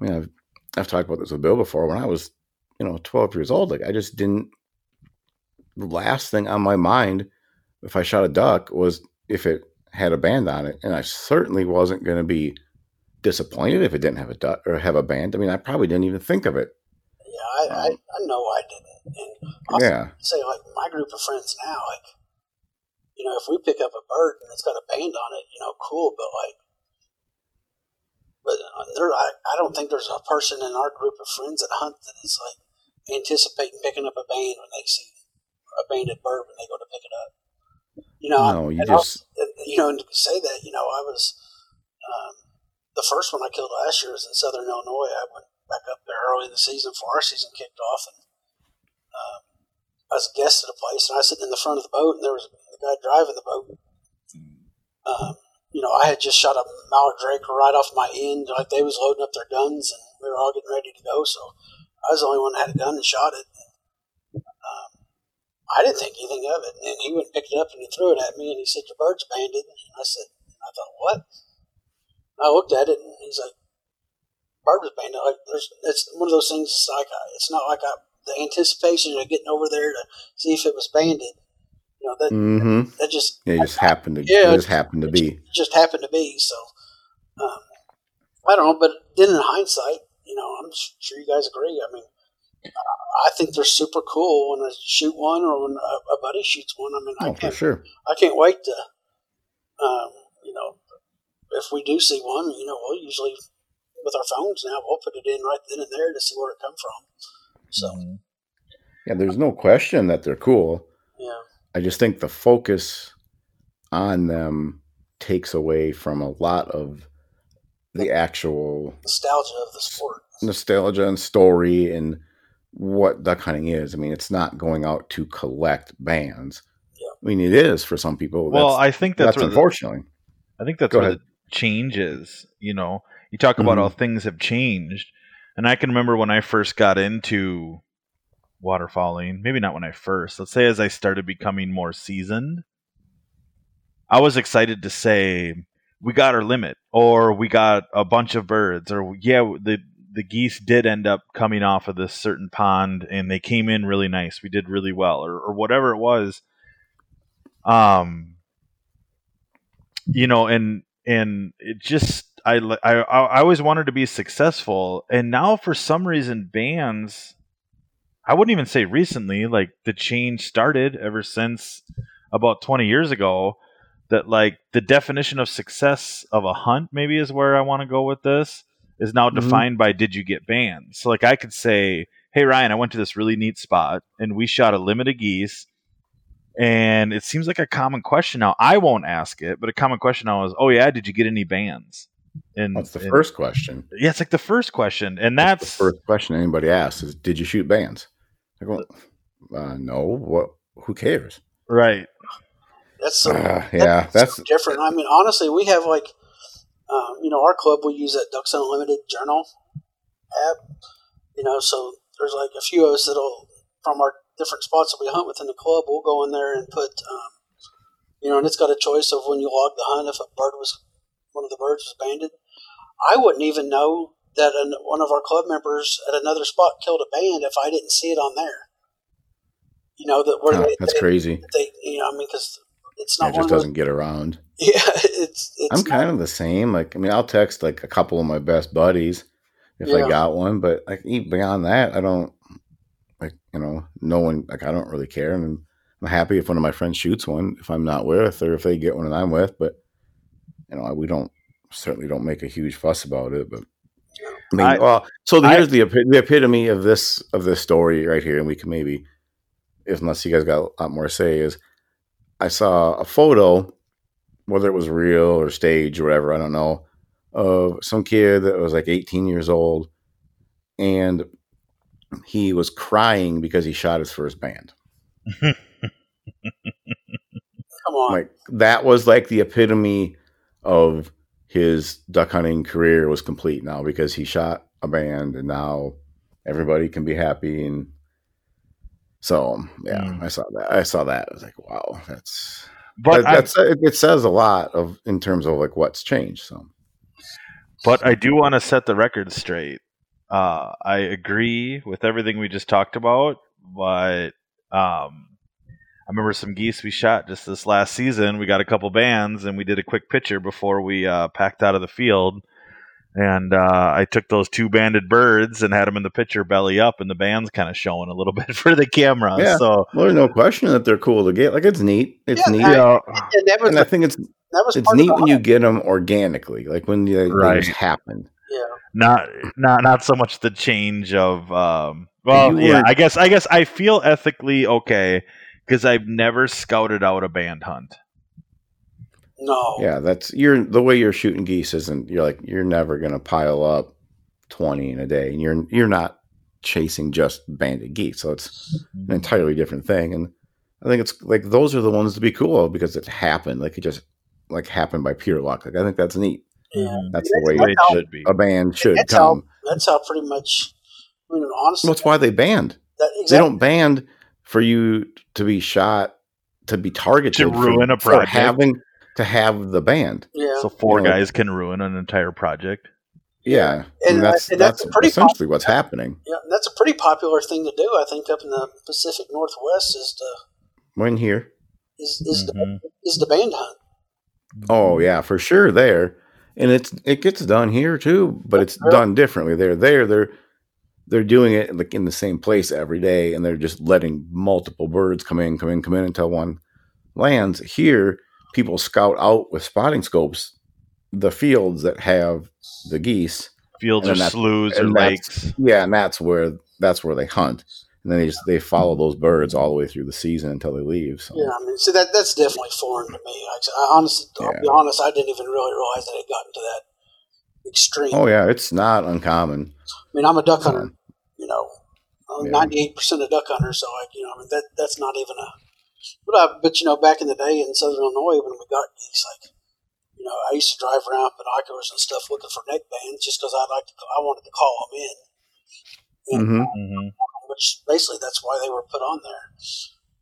[SPEAKER 1] I mean, I've I've talked about this with Bill before. When I was, you know, twelve years old, like I just didn't. The last thing on my mind, if I shot a duck, was if it had a band on it, and I certainly wasn't going to be disappointed if it didn't have a duck or have a band. I mean, I probably didn't even think of it.
[SPEAKER 3] yeah I, I, I know I didn't and
[SPEAKER 1] Yeah,
[SPEAKER 3] say like my group of friends now like you know if we pick up a bird and it's got a band on it you know cool but like but uh, there I, I don't think there's a person in our group of friends that hunt that is like anticipating picking up a band when they see a banded bird when they go to pick it up you know
[SPEAKER 1] no, you
[SPEAKER 3] and
[SPEAKER 1] just
[SPEAKER 3] you know and to say that you know I was um, the first one I killed last year was in southern Illinois I went back up there early in the season before our season kicked off and um, I was a guest at a place, and I was sitting in the front of the boat, and there was the guy driving the boat. Um, you know, I had just shot a mallard drake right off my end, like they was loading up their guns, and we were all getting ready to go. So I was the only one that had a gun and shot it. I didn't think anything of it, and he went and picked it up and he threw it at me, and he said, "Your bird's banded." And I said, "I thought what?" I looked at it, and he's like, "Bird was banded." Like there's, it's one of those things. It's like I- it's not like I the anticipation of getting over there to see if it was banded. You know that
[SPEAKER 1] hmm
[SPEAKER 3] that just
[SPEAKER 1] It just happened to.
[SPEAKER 3] Yeah,
[SPEAKER 1] it just happened to be.
[SPEAKER 3] just happened to be. So um, I don't know, but then in hindsight, you know, I'm sure you guys agree. I mean, I think they're super cool when I shoot one or when a, a buddy shoots one. I mean, I
[SPEAKER 1] Oh, for
[SPEAKER 3] can't
[SPEAKER 1] sure.
[SPEAKER 3] I can't wait to, um, you know, if we do see one, you know, we'll usually with our phones now we'll put it in right then and there to see where it come from. So
[SPEAKER 2] Mm-hmm.
[SPEAKER 1] Yeah, there's no question that they're cool.
[SPEAKER 3] Yeah.
[SPEAKER 1] I just think the focus on them takes away from a lot of the actual
[SPEAKER 3] Nostalgia of the sport.
[SPEAKER 1] nostalgia and story and what duck hunting is. I mean, it's not going out to collect bands.
[SPEAKER 3] Yeah.
[SPEAKER 1] I mean, it is for some people.
[SPEAKER 2] Well, I think that's,
[SPEAKER 1] that's,
[SPEAKER 2] where the,
[SPEAKER 1] unfortunately.
[SPEAKER 2] I think that's
[SPEAKER 1] Go
[SPEAKER 2] where
[SPEAKER 1] ahead.
[SPEAKER 2] the change is. You know, you talk about
[SPEAKER 1] Mhm.
[SPEAKER 2] how things have changed, and I can remember when I first got into waterfowling. Maybe not when I first. Let's say as I started becoming more seasoned, I was excited to say we got our limit, or we got a bunch of birds, or yeah, the the geese did end up coming off of this certain pond, and they came in really nice. We did really well, or or whatever it was. Um, you know, and and it just I I I always wanted to be successful, and now for some reason bands, I wouldn't even say recently, like the change started ever since about twenty years ago. That like the definition of success of a hunt maybe is where I want to go with this is now
[SPEAKER 1] Mhm.
[SPEAKER 2] defined by did you get banned. So like I could say, hey Ryan, I went to this really neat spot and we shot a limit of geese and it seems like a common question now. I won't ask it, but a common question now is, "Oh yeah, did you get any bands?" And
[SPEAKER 1] That's the
[SPEAKER 2] and-
[SPEAKER 1] first question.
[SPEAKER 2] Yeah, it's like the first question, and
[SPEAKER 1] That's
[SPEAKER 2] that's
[SPEAKER 1] the first question anybody asks is, "Did you shoot bands?" I go, uh, "No. What? Who cares?"
[SPEAKER 2] right.
[SPEAKER 3] That's so
[SPEAKER 1] Uh, yeah,
[SPEAKER 3] that's,
[SPEAKER 1] that's
[SPEAKER 3] different. I mean, honestly, we have like, um, you know, our club we use that Ducks Unlimited journal app. You know, so there's like a few of us that'll from our different spots that we hunt within the club. We'll go in there and put, um, you know, and it's got a choice of when you log the hunt if a bird was one of the birds was banded. I wouldn't even know that an, one of our club members at another spot killed a band if I didn't see it on there. You know that where
[SPEAKER 1] huh,
[SPEAKER 3] they,
[SPEAKER 1] that's
[SPEAKER 3] they,
[SPEAKER 1] crazy.
[SPEAKER 3] they, you know, I mean, because it's
[SPEAKER 1] It
[SPEAKER 3] not one
[SPEAKER 1] just doesn't get around.
[SPEAKER 3] yeah, it's. it's
[SPEAKER 1] I'm
[SPEAKER 3] not-
[SPEAKER 1] kind of the same. Like, I mean, I'll text like a couple of my best buddies if
[SPEAKER 3] Yeah.
[SPEAKER 1] I got one, but like e- beyond that, I don't like you know, no one like I don't really care, and I'm happy if one of my friends shoots one if I'm not with, or if they get one and I'm with. But you know, we don't certainly don't make a huge fuss about it. But I mean,
[SPEAKER 2] I-
[SPEAKER 1] well, so
[SPEAKER 2] I-
[SPEAKER 1] here's the epi- the epitome of this of this story right here, and we can maybe, if unless you guys got a lot more to say, is I saw a photo, whether it was real or stage or whatever, I don't know, of some kid that was like 18 years old, and he was crying because he shot his first band.
[SPEAKER 3] Come on,
[SPEAKER 1] Like that was like the epitome of his duck hunting career was complete now because he shot a band and now everybody can be happy and so yeah
[SPEAKER 2] Mm.
[SPEAKER 1] i saw that i saw that i was like wow that's
[SPEAKER 2] But
[SPEAKER 1] that,
[SPEAKER 2] I,
[SPEAKER 1] that's it, it says a lot of in terms of like what's changed so
[SPEAKER 2] but I do want to set the record straight. Uh, I agree with everything we just talked about, but um, I remember some geese we shot just this last season. We got a couple bands, and we did a quick picture before we uh, packed out of the field. And uh, I took those two banded birds and had them in the picture belly up, and the band's kind of showing a little bit for the camera.
[SPEAKER 1] Yeah.
[SPEAKER 2] So
[SPEAKER 1] well there's no question that they're cool to get. Like it's neat. It's
[SPEAKER 3] Yeah,
[SPEAKER 1] neat.
[SPEAKER 3] I-
[SPEAKER 2] yeah,
[SPEAKER 3] and that was
[SPEAKER 1] and i think it's
[SPEAKER 3] that was
[SPEAKER 1] it's neat when you get them organically like when they,
[SPEAKER 2] Right.
[SPEAKER 1] they just happen.
[SPEAKER 3] Yeah,
[SPEAKER 2] not not not so much the change of um well
[SPEAKER 1] You
[SPEAKER 2] yeah
[SPEAKER 1] weren't-
[SPEAKER 2] i guess i guess i feel ethically okay because i've never scouted out a band hunt
[SPEAKER 3] no,
[SPEAKER 1] Yeah, that's you're the way you're shooting geese isn't you're like you're never gonna pile up twenty in a day, and you're you're not chasing just banded geese, so it's an mm-hmm. entirely different thing. And I think it's like those are the ones to be cool of because it happened, like it just like happened by pure luck. Like I think that's neat.
[SPEAKER 3] yeah.
[SPEAKER 1] That's the way
[SPEAKER 2] Way
[SPEAKER 3] That's
[SPEAKER 2] it
[SPEAKER 3] how-
[SPEAKER 2] should be
[SPEAKER 1] a band should
[SPEAKER 3] That's how-
[SPEAKER 1] come.
[SPEAKER 3] That's how pretty much. I mean, honestly,
[SPEAKER 1] That's why they banned.
[SPEAKER 3] that,
[SPEAKER 1] They don't band for you to be shot to be targeted
[SPEAKER 2] To
[SPEAKER 1] for-
[SPEAKER 2] ruin a
[SPEAKER 1] for
[SPEAKER 2] project.
[SPEAKER 1] having to have the band.
[SPEAKER 3] Yeah,
[SPEAKER 2] so four
[SPEAKER 1] You know,
[SPEAKER 2] guys can ruin an entire project
[SPEAKER 1] Yeah,
[SPEAKER 3] And,
[SPEAKER 1] and
[SPEAKER 3] uh,
[SPEAKER 1] that's
[SPEAKER 3] and that's
[SPEAKER 1] that's,
[SPEAKER 3] pretty
[SPEAKER 1] essentially what's happening.
[SPEAKER 3] yeah. That's a pretty popular thing to do. I think up in the Pacific Northwest is to
[SPEAKER 1] When here,
[SPEAKER 3] is is the
[SPEAKER 2] Mhm.
[SPEAKER 3] is the band hunt.
[SPEAKER 1] Oh yeah, for sure there. And it's it gets done here too, but it's
[SPEAKER 3] Yeah.
[SPEAKER 1] done differently. They're there, they're they're doing it like in the same place every day and they're just letting multiple birds come in, come in, come in until one lands. Here, people scout out with spotting scopes the fields that have the geese.
[SPEAKER 2] fields
[SPEAKER 1] And
[SPEAKER 2] or sloughs or
[SPEAKER 1] and
[SPEAKER 2] lakes
[SPEAKER 1] Yeah, and that's where that's where they hunt. and then they just they follow those birds all the way through the season until they leave. So
[SPEAKER 3] Yeah, I mean, so that that's definitely foreign to me. I I honestly, I'll be honest, I didn't even really realize that it got into that extreme.
[SPEAKER 1] oh yeah, it's not uncommon.
[SPEAKER 3] I mean, I'm a duck hunter. You know,
[SPEAKER 1] Yeah.
[SPEAKER 3] ninety-eight percent of duck hunters. So, like, you know, I mean, that that's not even a. But I, but you know, back in the day in Southern Illinois, when we got geese, like, you know, I used to drive around binoculars and stuff looking for neck bands just because I like to, I wanted to call them in. And,
[SPEAKER 1] hmm
[SPEAKER 2] hmm
[SPEAKER 3] which basically that's why they were put on there.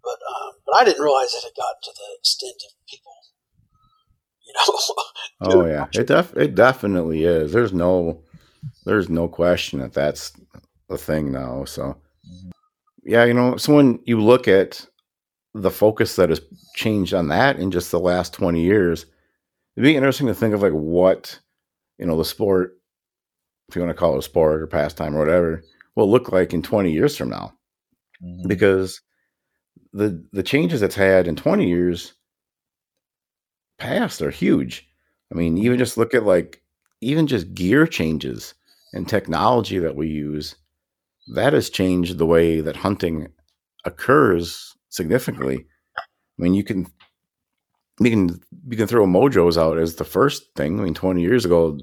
[SPEAKER 3] But um, but I didn't realize it had gotten to the extent of people, you know.
[SPEAKER 1] Oh yeah, it def it definitely is. There's no there's no question that that's a thing now. So yeah, you know, so when you look at the focus that has changed on that in just the last 20 years, it'd be interesting to think of like what you know the sport, if you want to call it a sport or pastime or whatever, will look like in 20 years from now
[SPEAKER 2] hmm
[SPEAKER 1] because the the changes it's had in 20 years past are huge. I mean, even just look at like even just gear changes and technology that we use that has changed the way that hunting occurs significantly. I mean, you can we can we can throw mojos out as the first thing. I mean, 20 years ago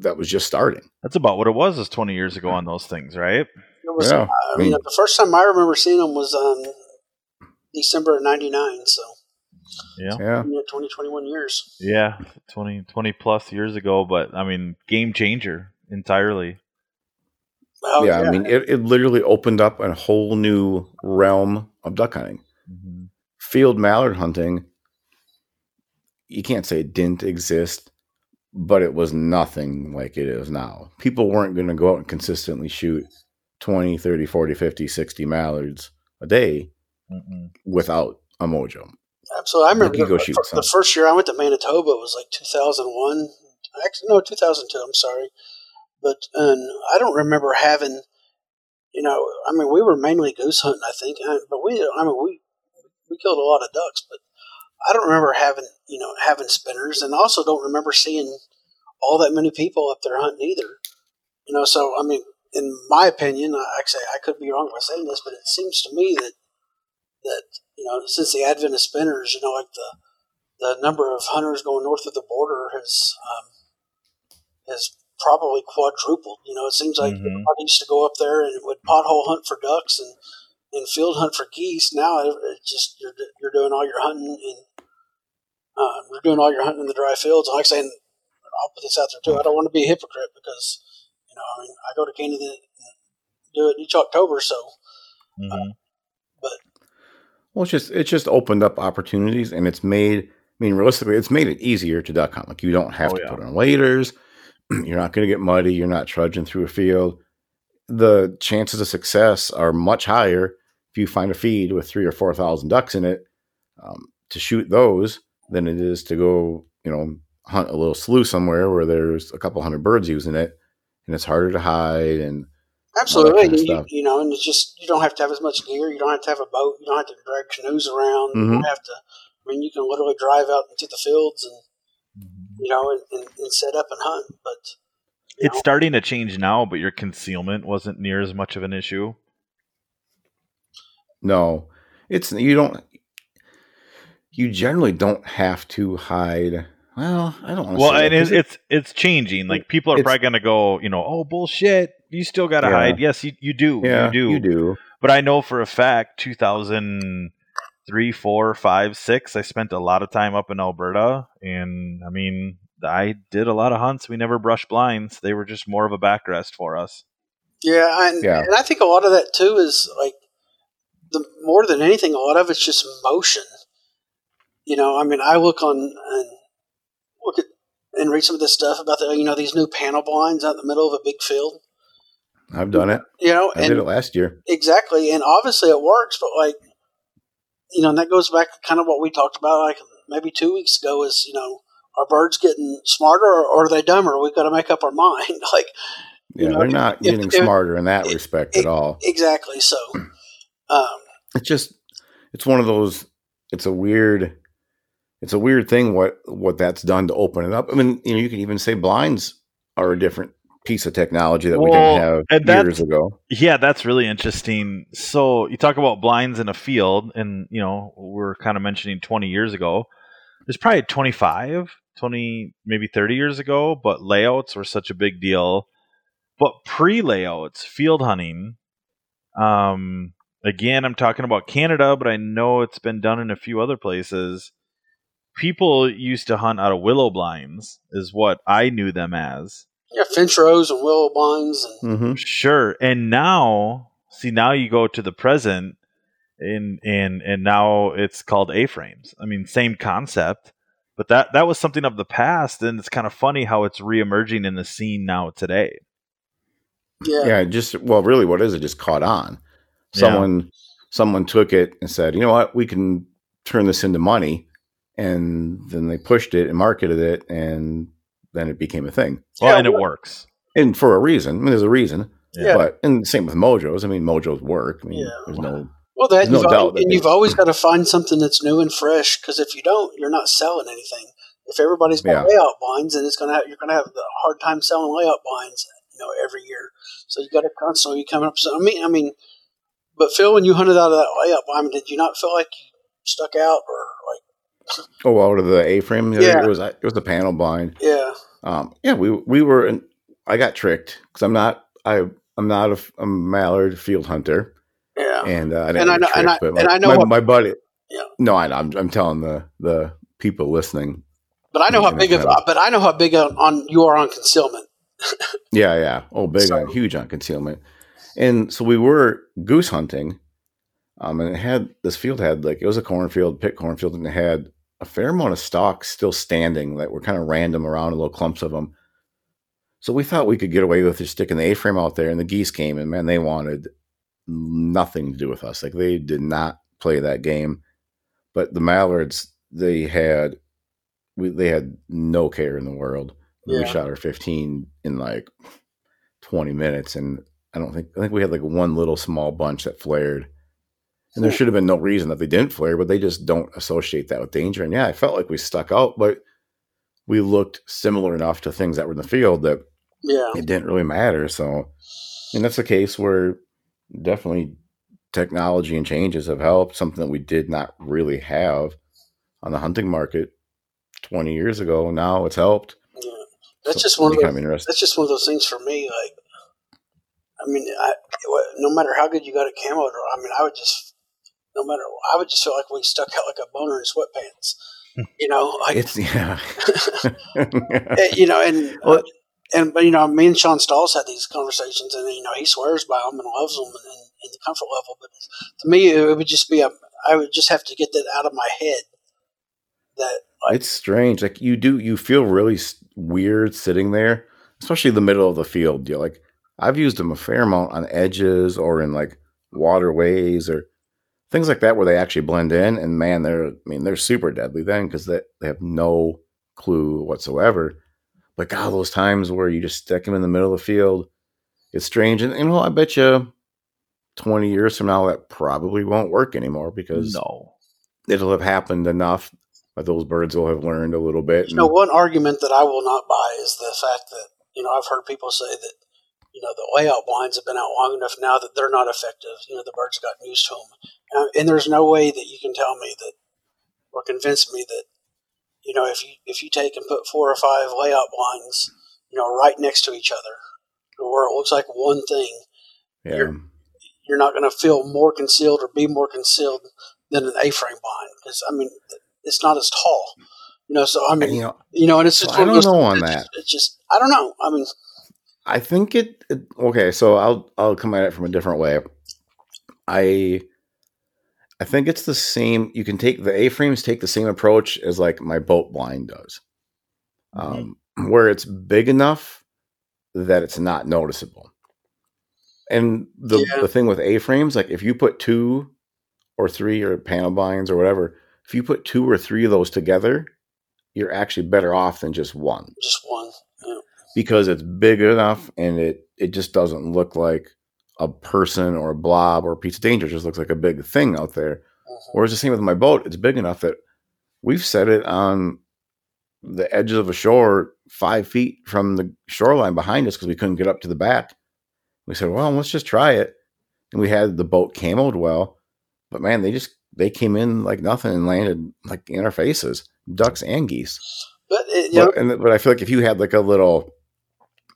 [SPEAKER 1] that was just starting.
[SPEAKER 2] That's about what it was. Is twenty years ago on those things, right?
[SPEAKER 3] It was,
[SPEAKER 1] Yeah,
[SPEAKER 3] I mean, the first time I remember seeing them was um, December of '99. So
[SPEAKER 2] Yeah.
[SPEAKER 1] Yeah.
[SPEAKER 3] you know, 20, 21 years.
[SPEAKER 2] Yeah, 20, 20 plus years ago, but I mean, game changer entirely.
[SPEAKER 3] Oh,
[SPEAKER 1] yeah, I mean, it, it literally opened up a whole new realm of duck hunting.
[SPEAKER 2] hmm
[SPEAKER 1] Field mallard hunting, you can't say it didn't exist, but it was nothing like it is now. People weren't going to go out and consistently shoot 20, 30, 40, 50, 60 mallards a day
[SPEAKER 2] Mm-mm.
[SPEAKER 1] without a mojo.
[SPEAKER 3] absolutely. I remember
[SPEAKER 1] you
[SPEAKER 3] the,
[SPEAKER 1] go shoot
[SPEAKER 3] the first year I went to Manitoba was like 2001. Actually, no, 2002. I'm sorry, but and I don't remember having. You know, I mean, we were mainly goose hunting, I think, but we, I mean, we we killed a lot of ducks, but I don't remember having, you know, having spinners, and also don't remember seeing all that many people up there hunting either. You know, so I mean, in my opinion, I actually I could be wrong by saying this, but it seems to me that that you know since the advent of spinners, you know, like the the number of hunters going north of the border has um, has probably quadrupled. You know, it seems like
[SPEAKER 2] Mhm.
[SPEAKER 3] everybody used to go up there and would pothole hunt for ducks and and field hunt for geese. Now it- it's just you're you're doing all your hunting and um, you're doing all your hunting in the dry fields. And like I say, and I'll put this out there too. I don't want to be a hypocrite because you know I mean I go to Canada and do it each October, so
[SPEAKER 2] Mhm.
[SPEAKER 1] Well, it's just it's just opened up opportunities, and it's made. I mean, realistically, it's made it easier to duck hunt. Like you don't have
[SPEAKER 2] Oh,
[SPEAKER 1] to
[SPEAKER 2] yeah.
[SPEAKER 1] put on waders. You're not going to get muddy. You're not trudging through a field. The chances of success are much higher if you find a feed with three or four thousand ducks in it um, to shoot those than it is to go, you know, hunt a little slough somewhere where there's a couple hundred birds using it, and it's harder to hide. And
[SPEAKER 3] Absolutely,
[SPEAKER 1] kind of
[SPEAKER 3] you, you know, and it's just you don't have to have as much gear. You don't have to have a boat. You don't have to drag canoes around. You
[SPEAKER 1] Mhm.
[SPEAKER 3] don't have to. I mean, you can literally drive out into the fields and. You know and, and, and set up and hunt. But
[SPEAKER 2] It's
[SPEAKER 3] know,
[SPEAKER 2] starting to change now, but your concealment wasn't near as much of an issue.
[SPEAKER 1] No, it's you don't. You generally don't have to hide. Well, I don't. wanna
[SPEAKER 2] Well,
[SPEAKER 1] say
[SPEAKER 2] and
[SPEAKER 1] that,
[SPEAKER 2] it's,
[SPEAKER 1] 'cause
[SPEAKER 2] it's it's changing. Like people are probably gonna go, you know, oh bullshit, you still gotta
[SPEAKER 1] Yeah.
[SPEAKER 2] hide. Yes, you, you do,
[SPEAKER 1] yeah,
[SPEAKER 2] you do,
[SPEAKER 1] You do.
[SPEAKER 2] But I know for a fact, 2003, 4, 5, 6, I spent a lot of time up in Alberta. And I mean, I did a lot of hunts. We never brushed blinds. They were just more of a backrest for us.
[SPEAKER 3] yeah, and,
[SPEAKER 1] Yeah.
[SPEAKER 3] and I think a lot of that too is like the more than anything, a lot of it's just motion. You know, I mean, I look on and look at and read some of this stuff about the you know these new panel blinds out in the middle of a big field.
[SPEAKER 1] I've done it.
[SPEAKER 3] You know,
[SPEAKER 1] I
[SPEAKER 3] and
[SPEAKER 1] did it last year.
[SPEAKER 3] Exactly, and obviously it works, but like, you know, and that goes back to kind of what we talked about, like maybe two weeks ago. Is you know, are birds getting smarter or, or are they dumber? We've got to make up our mind. like, you
[SPEAKER 1] Yeah,
[SPEAKER 3] know,
[SPEAKER 1] they're not
[SPEAKER 3] if-
[SPEAKER 1] getting
[SPEAKER 3] if-
[SPEAKER 1] smarter in that
[SPEAKER 3] if-
[SPEAKER 1] respect
[SPEAKER 3] if-
[SPEAKER 1] at all.
[SPEAKER 3] exactly. So, um,
[SPEAKER 1] It's just, it's one of those. It's a weird. It's a weird thing what what that's done to open it up. I mean, you know, you can even say blinds are a different piece of technology that we didn't have years ago.
[SPEAKER 2] Yeah, that's really interesting. So you talk about blinds in a field, and you know we're kind of mentioning 20 years ago. There's probably 25, 20, maybe 30 years ago, but layouts were such a big deal. But pre-layouts, field hunting. Um, again, I'm talking about Canada, but I know it's been done in a few other places. People used to hunt out of willow blinds, is what I knew them as.
[SPEAKER 3] Yeah, fence rows and willow blinds and
[SPEAKER 1] hmm
[SPEAKER 2] Sure. And now, see, now you go to the present, and and and now it's called A-frames. I mean, same concept, but that that was something of the past, and it's kind of funny how it's reemerging in the scene now today.
[SPEAKER 3] yeah,
[SPEAKER 1] Yeah, just well, really, what is it? Just caught on.
[SPEAKER 2] Yeah.
[SPEAKER 1] Someone, someone took it and said, you know what, we can turn this into money, and then they pushed it and marketed it, and then it became a thing,
[SPEAKER 2] Well,
[SPEAKER 3] Yeah,
[SPEAKER 2] and it works.
[SPEAKER 1] and for a reason. I mean, there's a reason,
[SPEAKER 3] Yeah.
[SPEAKER 1] but and same with mojos. I mean, mojos work. I mean,
[SPEAKER 3] Yeah.
[SPEAKER 1] there's no
[SPEAKER 3] Well, that
[SPEAKER 1] There's no
[SPEAKER 3] you've, al-
[SPEAKER 1] doubt that
[SPEAKER 3] and you've always got to find something that's new and fresh because if you don't, you're not selling anything. If everybody's got
[SPEAKER 1] Yeah.
[SPEAKER 3] layout blinds, then it's gonna have, you're gonna have the hard time selling layout blinds, you know, every year. So you got to constantly be coming up. So I mean, I mean, but Phil, when you hunted out of that layout blind, did you not feel like you stuck out or like,
[SPEAKER 1] oh out of the A-frame.
[SPEAKER 3] Yeah.
[SPEAKER 1] It was it was the panel blind.
[SPEAKER 3] yeah,
[SPEAKER 1] Um, yeah, we we were. In, I got tricked because I'm not. I I'm not a mallard field hunter,
[SPEAKER 3] yeah,
[SPEAKER 1] and uh, I didn't
[SPEAKER 3] And I know- and
[SPEAKER 1] tricked,
[SPEAKER 3] I-
[SPEAKER 1] but my,
[SPEAKER 3] and I know
[SPEAKER 1] my,
[SPEAKER 3] what-
[SPEAKER 1] my buddy.
[SPEAKER 3] Yeah.
[SPEAKER 1] No, I, I'm I'm telling the the people listening.
[SPEAKER 3] but I know how big of, but I know how big on, on you are on concealment.
[SPEAKER 1] Yeah, yeah. Oh, big
[SPEAKER 3] So-
[SPEAKER 1] on huge on concealment, and so we were goose hunting. Um, and it had this field had like it was a cornfield, pit cornfield, and it had a fair amount of stalks still standing that were kind of random around, little clumps of them. So we thought we could get away with just sticking the A-frame out there, and the geese came, and man, they wanted nothing to do with us. Like they did not play that game. But the mallards, they had, we, they had no care in the world. We shot our 15 in like 20 minutes, and I don't think I think we had like one little small bunch that flared. And there should have been no reason that they didn't flare, but they just don't associate that with danger. And yeah, I felt like we stuck out, but we looked similar enough to things that were in the field that
[SPEAKER 3] Yeah,
[SPEAKER 1] it didn't really matter. So, and that's a case where definitely technology and changes have helped. Something that we did not really have on the hunting market 20 years ago. Now it's helped.
[SPEAKER 3] yeah. That's
[SPEAKER 1] So
[SPEAKER 3] just one of those
[SPEAKER 1] kind of interesting.
[SPEAKER 3] that's just one of those things for me. Like, I mean, I, no matter how good you got a camo, I mean, I would just, no matter, I would just feel like we stuck out like a boner in sweatpants. You know, like
[SPEAKER 1] It's yeah.
[SPEAKER 3] eh, you know, and
[SPEAKER 1] Well-
[SPEAKER 3] and but you know, me and Sean Stalls had these conversations, and you know, he swears by them and loves them, and, and, and the comfort level. But to me, it would just be a, I would just have to get that out of my head. That
[SPEAKER 1] it's strange. Like you do, you feel really weird sitting there, especially the middle of the field. You're like, I've used them a fair amount on edges or in like waterways or things like that where they actually blend in. And man, they're, I mean, they're super deadly then because they, they have no clue whatsoever. But God, those times where you just stick them in the middle of the field, it's strange. And, you know, I bet you 20 years from now, that probably won't work anymore because
[SPEAKER 2] No.
[SPEAKER 1] it'll have happened enough that those birds will have learned a little bit.
[SPEAKER 3] you know, one argument that I will not buy is the fact that you know I've heard people say that you know the layout blinds have been out long enough now that they're not effective. You know, the birds got used to them, uh, and there's no way that you can tell me that or convince me that you know if you if you take and put four or five layout blinds, you know, right next to each other, where it looks like one thing,
[SPEAKER 1] yeah.
[SPEAKER 3] you're- you're not going to feel more concealed or be more concealed than an A-frame blind because I mean it's not as tall. You know, so I mean,
[SPEAKER 1] you know,
[SPEAKER 3] you know, and it's just
[SPEAKER 1] I don't know on that.
[SPEAKER 3] just- It's just I don't know. I mean,
[SPEAKER 1] I think it, it. Okay, so I'll I'll come at it from a different way. I I think it's the same. You can take the A frames take the same approach as like my boat blind does, um, where it's big enough that it's not noticeable. And the
[SPEAKER 3] Yeah.
[SPEAKER 1] the thing with A frames, like if you put two or three or panel blinds or whatever, if you put two or three of those together, you're actually better off than just one
[SPEAKER 3] just one. Yeah.
[SPEAKER 1] because it's big enough and it it just doesn't look like a person or a blob or a piece of danger. It just looks like a big thing out there.
[SPEAKER 3] Mhm.
[SPEAKER 1] Whereas the same with my boat, it's big enough that we've set it on the edges of a shore five feet from the shoreline behind us because we couldn't get up to the back. We said, well, let's just try it. And we had the boat camoed well, but man, they just they came in like nothing and landed like in our faces, ducks and geese.
[SPEAKER 3] But, it, you
[SPEAKER 1] But,
[SPEAKER 3] know,
[SPEAKER 1] and, but I feel like if you had like a little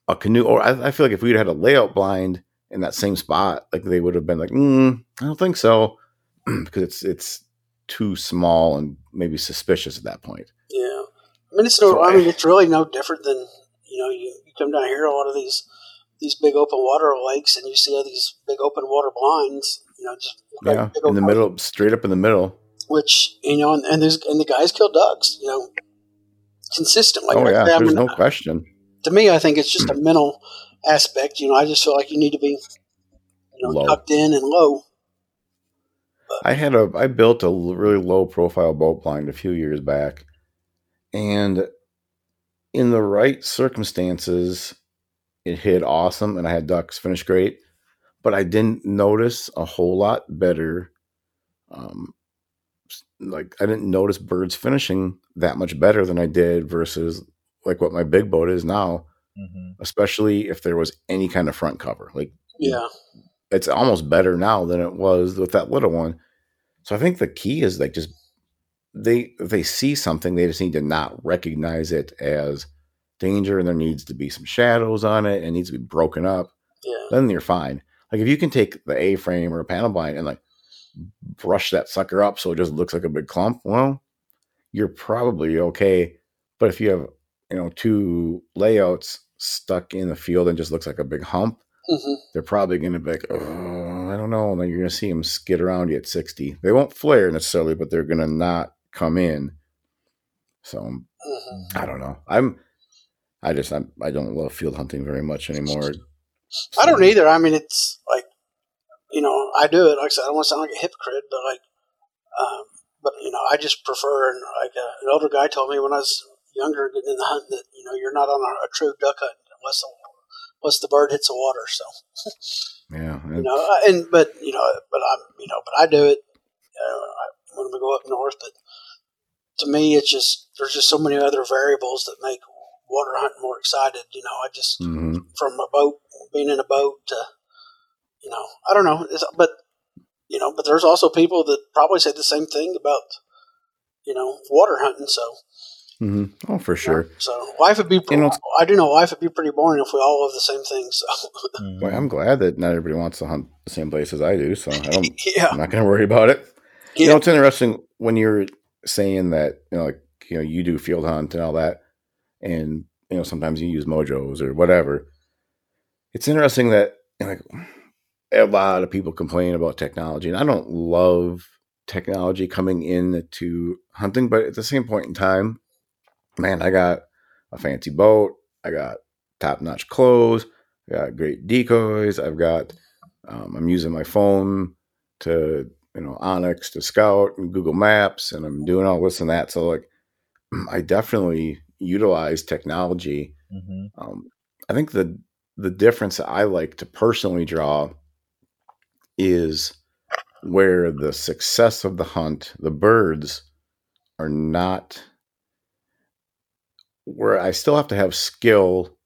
[SPEAKER 1] a canoe, or I, I feel like if we'd had a layout blind in that same spot, like they would have been like, mm, I don't think so, because it's it's too small and maybe suspicious at that point.
[SPEAKER 3] yeah. I mean, it's no.
[SPEAKER 1] So
[SPEAKER 3] I
[SPEAKER 1] I-
[SPEAKER 3] mean, it's really no different than you know. You, you come down here, a lot of these these big open water lakes, and you see all these big open water blinds. You know, just like
[SPEAKER 1] Yeah, in the middle, straight up in the middle.
[SPEAKER 3] Which you know, and, and there's and the guys kill ducks. You know, consistently.
[SPEAKER 1] oh yeah,
[SPEAKER 3] I
[SPEAKER 1] there's
[SPEAKER 3] mean,
[SPEAKER 1] no question.
[SPEAKER 3] to me, I think it's just a mental aspect. You know, I just feel like you need to be, you know, tucked in and low.
[SPEAKER 1] I had a I built a really low profile boat blind a few years back, and in the right circumstances, it hit awesome, and I had ducks finish great. But I didn't notice a whole lot better. Um, like I didn't notice birds finishing that much better than I did versus like what my big boat is now.
[SPEAKER 2] Mhm.
[SPEAKER 1] Especially if there was any kind of front cover, like
[SPEAKER 3] Yeah,
[SPEAKER 1] it's almost better now than it was with that little one. So I think the key is like just they they see something, they just need to not recognize it as danger, and there needs to be some shadows on it, and it needs to be broken up.
[SPEAKER 3] yeah,
[SPEAKER 1] Then you're fine. Like if you can take the A frame or a panel blind and like brush that sucker up so it just looks like a big clump, well, you're probably okay. But if you have you know two layouts stuck in the field and just looks like a big hump,
[SPEAKER 3] hmm
[SPEAKER 1] they're probably going to be like, oh, I don't know. And then you're going to see them skid around you at 60. They won't flare necessarily, but they're going to not come in. So
[SPEAKER 3] hmm
[SPEAKER 1] I don't know. I'm, I just, I'm, I don't love field hunting very much anymore.
[SPEAKER 3] I don't either. I mean, it's like, you know, I do it. Like I said, I don't want to sound like a hypocrite, but like, um, but you know, I just prefer. And like uh, an older guy told me when I was younger, getting in the hunt, that you know, you're not on a, a true duck hunt unless the, unless the bird hits the water. So
[SPEAKER 1] Yeah.
[SPEAKER 3] you know, and but you know, but I'm you know, but I do it uh, I- when we go up north. But to me, it's just there's just so many other variables that make water hunting more excited. You know, I just
[SPEAKER 1] hmm
[SPEAKER 3] from a boat, being in a boat to, you know, I don't know, it's, but you know, but there's also people that probably say the same thing about, you know, water hunting. So,
[SPEAKER 1] hmm Oh, for sure.
[SPEAKER 3] so life would be,
[SPEAKER 1] You know,
[SPEAKER 3] I do know life would be pretty boring if we all love the same thing. So.
[SPEAKER 1] Well, I'm glad that not everybody wants to hunt the same place as I do. So I don't,
[SPEAKER 3] yeah,
[SPEAKER 1] I'm not going to worry about it. You know, it's interesting when you're saying that, you know, like, you know, you do field hunt and all that, and, you know, sometimes you use mojos or whatever. It's interesting that, like, a lot of people complain about technology, and I don't love technology coming in to hunting, but at the same point in time, man, I got a fancy boat, I got top notch clothes, I got great decoys, I've got, um, I'm using my phone to you know onX to scout and Google Maps, and I'm doing all this and that. So like, I definitely utilize technology.
[SPEAKER 2] Mhm.
[SPEAKER 1] Um, I think the the difference that I like to personally draw is where the success of the hunt, the birds, are not where I still have to have skill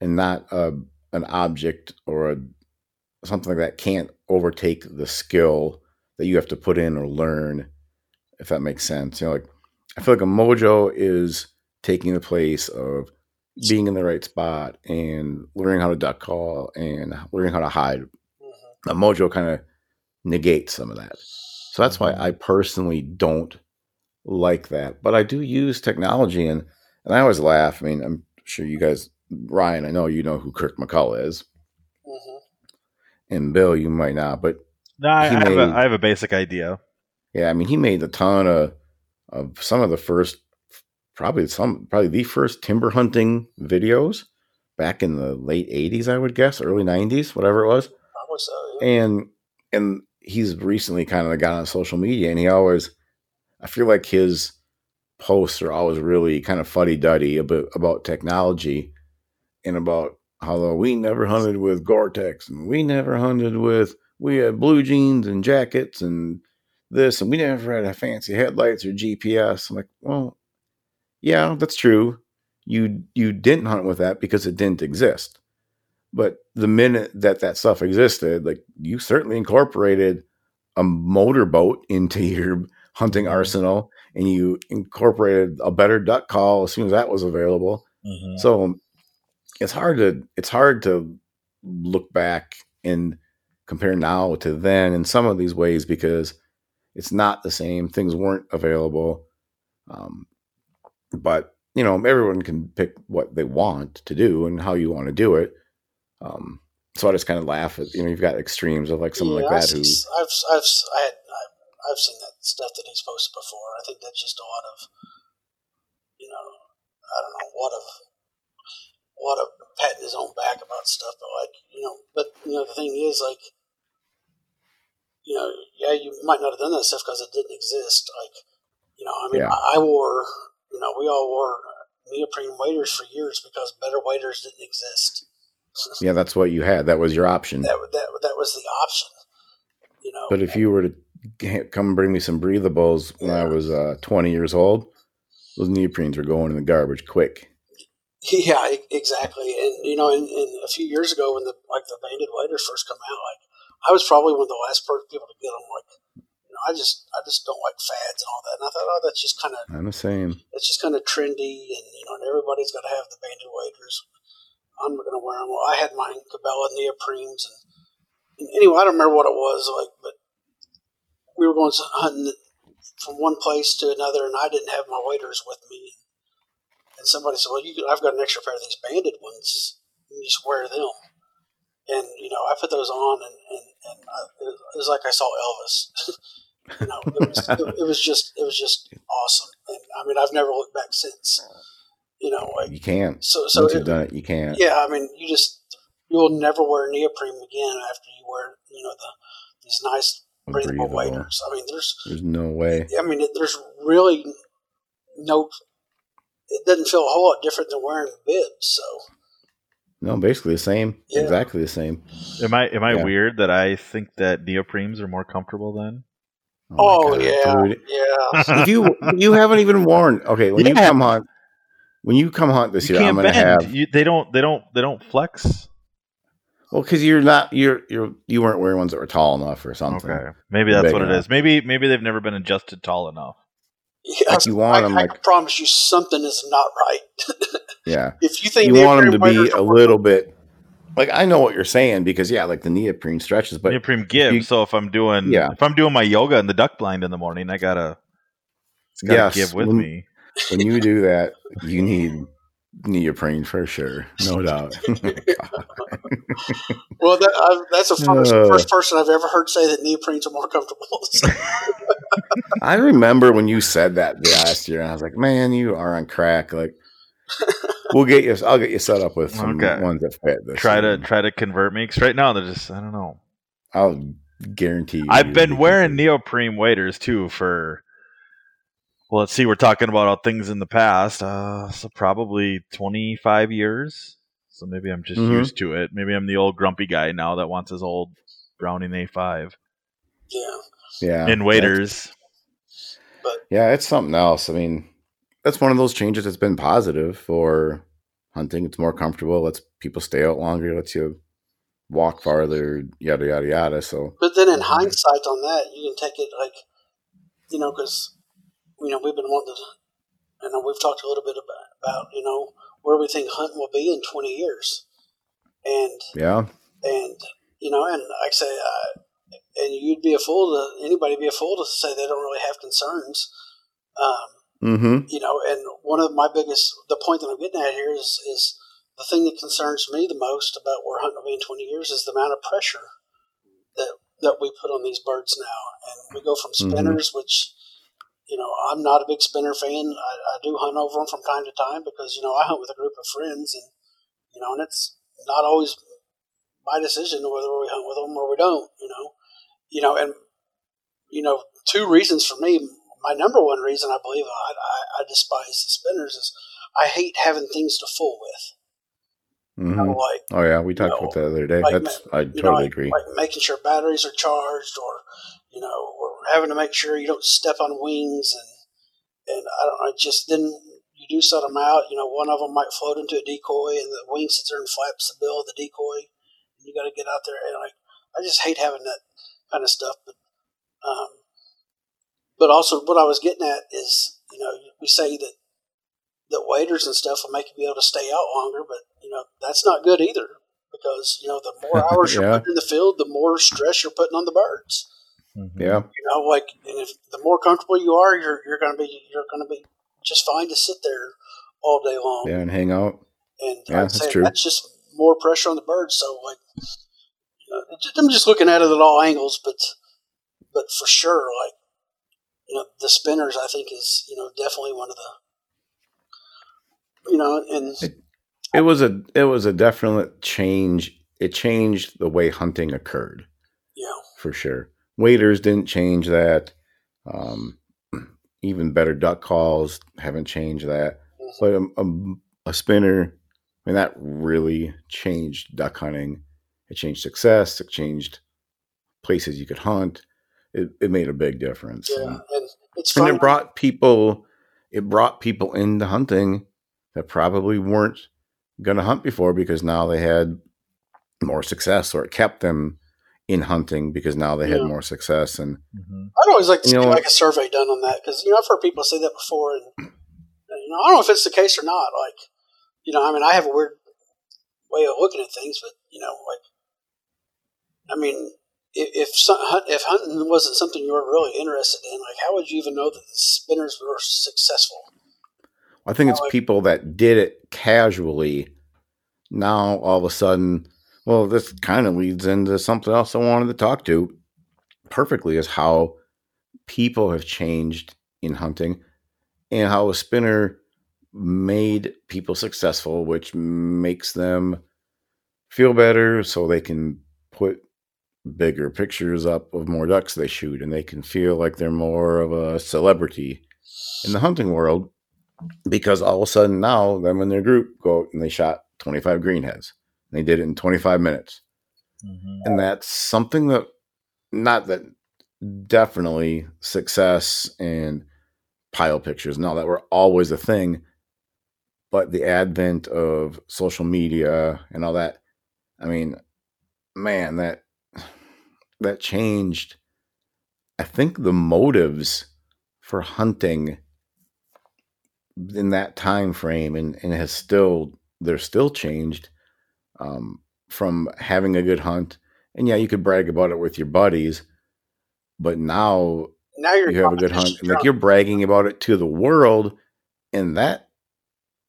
[SPEAKER 1] and not a, an object or a something like that can't overtake the skill that you have to put in or learn, if that makes sense. You know, like I feel like a mojo is taking the place of being in the right spot and learning how to duck call and learning how to hide.
[SPEAKER 3] Mhm.
[SPEAKER 1] A mojo kind of negates some of that. So that's why
[SPEAKER 2] Mhm.
[SPEAKER 1] I personally don't like that. But I do use technology and and I always laugh. I mean, I'm sure you guys Ryan, I know you know who Kirk McCullough is.
[SPEAKER 3] Mhm.
[SPEAKER 1] And Bill, you might not, but
[SPEAKER 2] No, I, I,
[SPEAKER 1] He
[SPEAKER 2] have a, have a basic idea.
[SPEAKER 1] Yeah, I mean, he made a ton of of some of the first, probably some, probably the first timber hunting videos back in the late '80s, I would guess, early '90s, whatever it was.
[SPEAKER 3] Probably so. Yeah.
[SPEAKER 1] And and he's recently kind of got on social media, and he always, I feel like his posts are always really kind of fuddy duddy about about technology and about how we never hunted with Gore-Tex and we never hunted with we had blue jeans and jackets and this and we never had a fancy headlights or GPS. I'm like, well, yeah, that's true. you you didn't hunt with that because it didn't exist. But the minute that that stuff existed, like you certainly incorporated a motorboat into your hunting
[SPEAKER 2] Mhm.
[SPEAKER 1] arsenal and you incorporated a better duck call as soon as that was available.
[SPEAKER 2] Mhm.
[SPEAKER 1] So it's hard to it's hard to look back and compare now to then in some of these ways because it's not the same. Things weren't available. Um, but you know, everyone can pick what they want to do and how you want to do it. Um, so I just kind of laugh at you know you've got extremes of like someone
[SPEAKER 3] Yeah,
[SPEAKER 1] like that who
[SPEAKER 3] I've, I've, I had, I've, seen that stuff that he's posted before. I think that's just a lot of, you know, I don't know what of, what of patting his own back about stuff, but like, you know, but you know, the thing is, like, you know, yeah, you might not have done that stuff because it didn't exist. Like, you know, I mean,
[SPEAKER 1] Yeah.
[SPEAKER 3] I, wore, you know, we all wore neoprene waders for years because better waders didn't exist.
[SPEAKER 1] yeah that's what you had that was your option.
[SPEAKER 3] That that that was the option. You know,
[SPEAKER 1] But if you were to come bring me some breathables when I was uh, 20 years old, those neoprenes were going in the garbage quick.
[SPEAKER 3] Yeah, exactly. And you know, and, and a few years ago when the like the banded waders first come out, like I was probably one of the last people to get them. Like, you know, I just I just don't like fads and all that. And I thought, oh, that's just kind of
[SPEAKER 1] I'm the same.
[SPEAKER 3] it's just kind of trendy, and you know, and everybody's got to have the banded waders. I'm going to wear them. Well, I had mine Cabela neoprenes, and, and anyway, I don't remember what it was like, but we were going hunting from one place to another, and I didn't have my waders with me. And somebody said, "Well, you, I've got an extra pair of these banded ones. You can just wear them." And you know, I put those on, and and, and I, it was like I saw Elvis. you know, it was, it, it was just it was just awesome. And I mean, I've never looked back since. You know, like
[SPEAKER 1] You can't.
[SPEAKER 3] so. So
[SPEAKER 1] Once
[SPEAKER 3] it,
[SPEAKER 1] you've done it, you can't.
[SPEAKER 3] yeah, I mean, you just you will never wear neoprene again after you wear you know the these nice breathable
[SPEAKER 1] Breathable.
[SPEAKER 3] waders. I mean, there's
[SPEAKER 1] There's no way.
[SPEAKER 3] I mean, there's really no. It doesn't feel a whole lot different than wearing bibs. So
[SPEAKER 1] No, basically the same.
[SPEAKER 3] Yeah.
[SPEAKER 1] Exactly the same.
[SPEAKER 2] Am I am I
[SPEAKER 1] Yeah.
[SPEAKER 2] weird that I think that neoprenes are more comfortable then?
[SPEAKER 1] Oh my
[SPEAKER 3] oh, yeah,
[SPEAKER 1] dude.
[SPEAKER 3] yeah.
[SPEAKER 1] If you you haven't even worn okay when you come hunt when you come hunt this
[SPEAKER 2] you
[SPEAKER 1] year, I'm gonna
[SPEAKER 2] bend.
[SPEAKER 1] have
[SPEAKER 2] You, they don't. They don't. They don't flex.
[SPEAKER 1] Well because you're not you're you're you weren't wearing ones that were tall enough or something.
[SPEAKER 2] Okay, maybe that's what it
[SPEAKER 1] enough.
[SPEAKER 2] is. Maybe maybe they've never been adjusted tall enough.
[SPEAKER 3] Yeah,
[SPEAKER 1] Like you want
[SPEAKER 3] I,
[SPEAKER 1] them
[SPEAKER 3] I
[SPEAKER 1] like
[SPEAKER 3] can promise you something is not right.
[SPEAKER 1] yeah.
[SPEAKER 3] if you think
[SPEAKER 1] You want them to be a little bit like I know what you're saying because yeah, like the neoprene stretches, but
[SPEAKER 2] neoprene gives.
[SPEAKER 1] you-
[SPEAKER 2] so if I'm doing
[SPEAKER 1] Yeah.
[SPEAKER 2] if I'm doing my yoga in the duck blind in the morning, I gotta it's gotta
[SPEAKER 1] Yes,
[SPEAKER 2] give with
[SPEAKER 1] when-
[SPEAKER 2] me.
[SPEAKER 1] when you do that, you need neoprene for sure, no doubt.
[SPEAKER 3] Well, that, I, that's the first,
[SPEAKER 1] Uh.
[SPEAKER 3] first person I've ever heard say that neoprenes are more comfortable. So,
[SPEAKER 1] I remember when you said that last year, and I was like, "Man, you are on crack." Like, we'll get you. I'll get you set up with some
[SPEAKER 2] Okay.
[SPEAKER 1] ones that fit. This
[SPEAKER 2] Try to try to convert me because right now they're just I don't know.
[SPEAKER 1] I'll guarantee you.
[SPEAKER 2] I've been wearing neoprene waders too for. Well, let's see. We're talking about all things in the past. Uh, so probably twenty five years. So maybe I'm just
[SPEAKER 1] Mhm.
[SPEAKER 2] used to it. Maybe I'm the old grumpy guy now that wants his old Browning A five
[SPEAKER 3] yeah,
[SPEAKER 1] Yeah,
[SPEAKER 2] in waders.
[SPEAKER 1] But yeah, it's something else. I mean, that's one of those changes that's been positive for hunting. It's more comfortable, lets people stay out longer, lets you walk farther, yada yada yada. So
[SPEAKER 3] but then in hindsight on that, you can take it like, you know, because you know we've been wanting to, and we've talked a little bit about, about you know where we think hunting will be in twenty years, and
[SPEAKER 1] yeah,
[SPEAKER 3] and you know, and like I say, uh, and you'd be a fool to anybody be a fool to say they don't really have concerns. Um,
[SPEAKER 1] mm-hmm.
[SPEAKER 3] you know, and one of my biggest, the point that I'm getting at here is, is the thing that concerns me the most about where hunting will be in 20 years is the amount of pressure that that we put on these birds now. And we go from
[SPEAKER 1] Mhm.
[SPEAKER 3] spinners, which, you know, I'm not a big spinner fan. I, I do hunt over them from time to time because, you know, I hunt with a group of friends and, you know, and it's not always my decision whether we hunt with them or we don't, you know. You know, and, you know, two reasons for me. My number one reason I believe I, I, I despise the spinners is I hate having things to fool with. You know,
[SPEAKER 1] hmm
[SPEAKER 3] like
[SPEAKER 1] Oh yeah, we talked
[SPEAKER 3] know,
[SPEAKER 1] about that the other day.
[SPEAKER 3] like
[SPEAKER 1] That's I
[SPEAKER 3] you know,
[SPEAKER 1] totally
[SPEAKER 3] like,
[SPEAKER 1] agree.
[SPEAKER 3] like making sure batteries are charged, or you know, having to make sure you don't step on wings, and and I don't know, just then you do set them out. You know, one of them might float into a decoy, and the wing sits there and flaps the bill of the decoy. And you got to get out there, and like I just hate having that kind of stuff. But um, but also what I was getting at is, you know, we say that that waders and stuff will make you be able to stay out longer, but you know that's not good either because you know the more hours
[SPEAKER 1] Yeah.
[SPEAKER 3] you're putting in the field, the more stress you're putting on the birds.
[SPEAKER 2] Mhm.
[SPEAKER 1] Yeah.
[SPEAKER 3] You know, like and if the more comfortable you are, you're you're going to be you're going to be just fine to sit there all day long.
[SPEAKER 1] Yeah, and hang out.
[SPEAKER 3] And
[SPEAKER 1] Yeah,
[SPEAKER 3] I'd
[SPEAKER 1] that's
[SPEAKER 3] say
[SPEAKER 1] true.
[SPEAKER 3] that's just more pressure on the birds. So like, you know, I'm just looking at it at all angles, but but for sure, like you know, the spinners I think is you know definitely one of the you know, and
[SPEAKER 1] It- It was a it was a definite change. It changed the way hunting occurred
[SPEAKER 3] Yeah,
[SPEAKER 1] for sure. Waders didn't change that. Um, even better duck calls haven't changed that. But a, a, a spinner, I mean, that really changed duck hunting. It changed success. It changed places you could hunt. It, it made a big difference.
[SPEAKER 3] yeah,
[SPEAKER 1] And,
[SPEAKER 3] and
[SPEAKER 1] it brought people, it brought people into hunting that probably weren't going to hunt before because now they had more success, or it kept them in hunting because now they had more success. And
[SPEAKER 2] Mhm.
[SPEAKER 3] I'd always like to
[SPEAKER 1] You
[SPEAKER 3] see
[SPEAKER 1] know
[SPEAKER 3] like a survey done on that because you know I've heard people say that before, and you know I don't know if it's the case or not. Like, you know, I mean, I have a weird way of looking at things, but you know, like, I mean, if if, if hunting wasn't something you were really interested in, like, how would you even know that the spinners were successful?
[SPEAKER 1] I think it's
[SPEAKER 3] like-
[SPEAKER 1] people that did it casually. Now all of a sudden, well, this kind of leads into something else I wanted to talk to perfectly is how people have changed in hunting and how a spinner made people successful, which makes them feel better so they can put bigger pictures up of more ducks they shoot and they can feel like they're more of a celebrity in the hunting world because all of a sudden now them and their group go out and they shot 25 greenheads. They did it in 25 minutes.
[SPEAKER 2] Mhm.
[SPEAKER 1] And that's something that, not that definitely success and pile pictures and all that were always a thing, but the advent of social media and all that, I mean, man, that, that changed, I think the motives for hunting in that time frame and, and has still they're still changed um, from having a good hunt. And yeah you could brag about it with your buddies but now
[SPEAKER 3] Now you're
[SPEAKER 1] you have a good hunt and like you're bragging about it to the world and that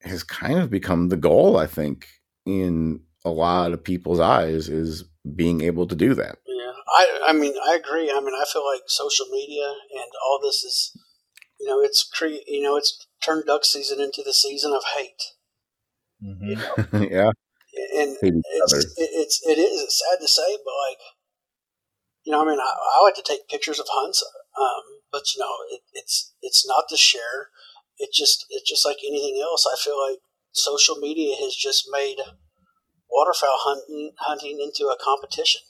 [SPEAKER 1] has kind of become the goal i think in a lot of people's eyes is being able to do that.
[SPEAKER 3] Yeah, I, I mean, I agree. I mean, I feel like social media and all this is, you know, it's cre- you know, it's turned duck season into the season of hate,
[SPEAKER 2] Mhm.
[SPEAKER 1] yeah
[SPEAKER 3] and
[SPEAKER 1] Hate
[SPEAKER 3] it's it's it is it's sad to say, but like, you know, I mean, I, I like to take pictures of hunts, um, but you know, it, it's it's not to share. It just it's just like anything else. I feel like social media has just made waterfowl hunting hunting into a competition.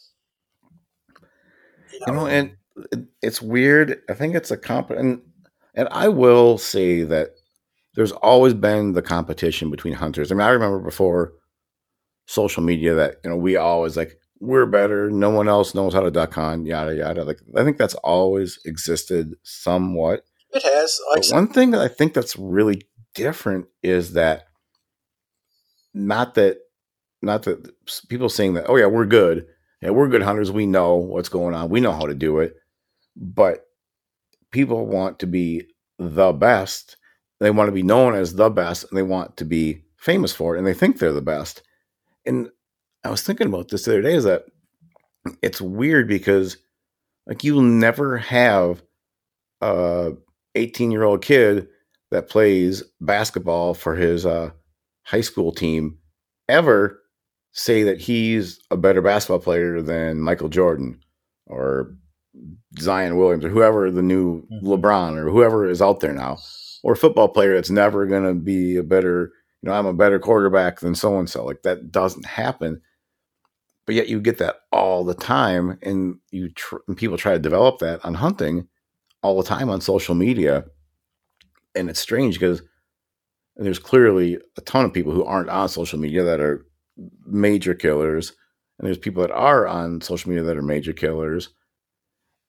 [SPEAKER 3] You know,
[SPEAKER 1] you know and it's weird i think it's a comp and and i will say that there's always been the competition between hunters i mean i remember before social media that you know we always like we're better. No one else knows how to duck hunt yada yada. Like i think that's always existed somewhat.
[SPEAKER 3] It has. Like
[SPEAKER 1] one thing that i think that's really different is that not that not that people saying that oh yeah we're good. Yeah we're good hunters. We know what's going on. We know how to do it. But people want to be the best. They want to be known as the best and they want to be famous for it and they think they're the best and i was thinking about this the other day is that it's weird because like you'll never have a 18 year old kid that plays basketball for his uh, high school team ever say that he's a better basketball player than Michael Jordan or Zion Williams or whoever the new
[SPEAKER 2] Mhm.
[SPEAKER 1] LeBron or whoever is out there now, or a football player that's never going to be a better, know, I'm a better quarterback than so and so. Like that doesn't happen. But yet you get that all the time, and you tr- and people try to develop that on hunting all the time on social media, and it's strange because there's clearly a ton of people who aren't on social media that are major killers, and there's people that are on social media that are major killers.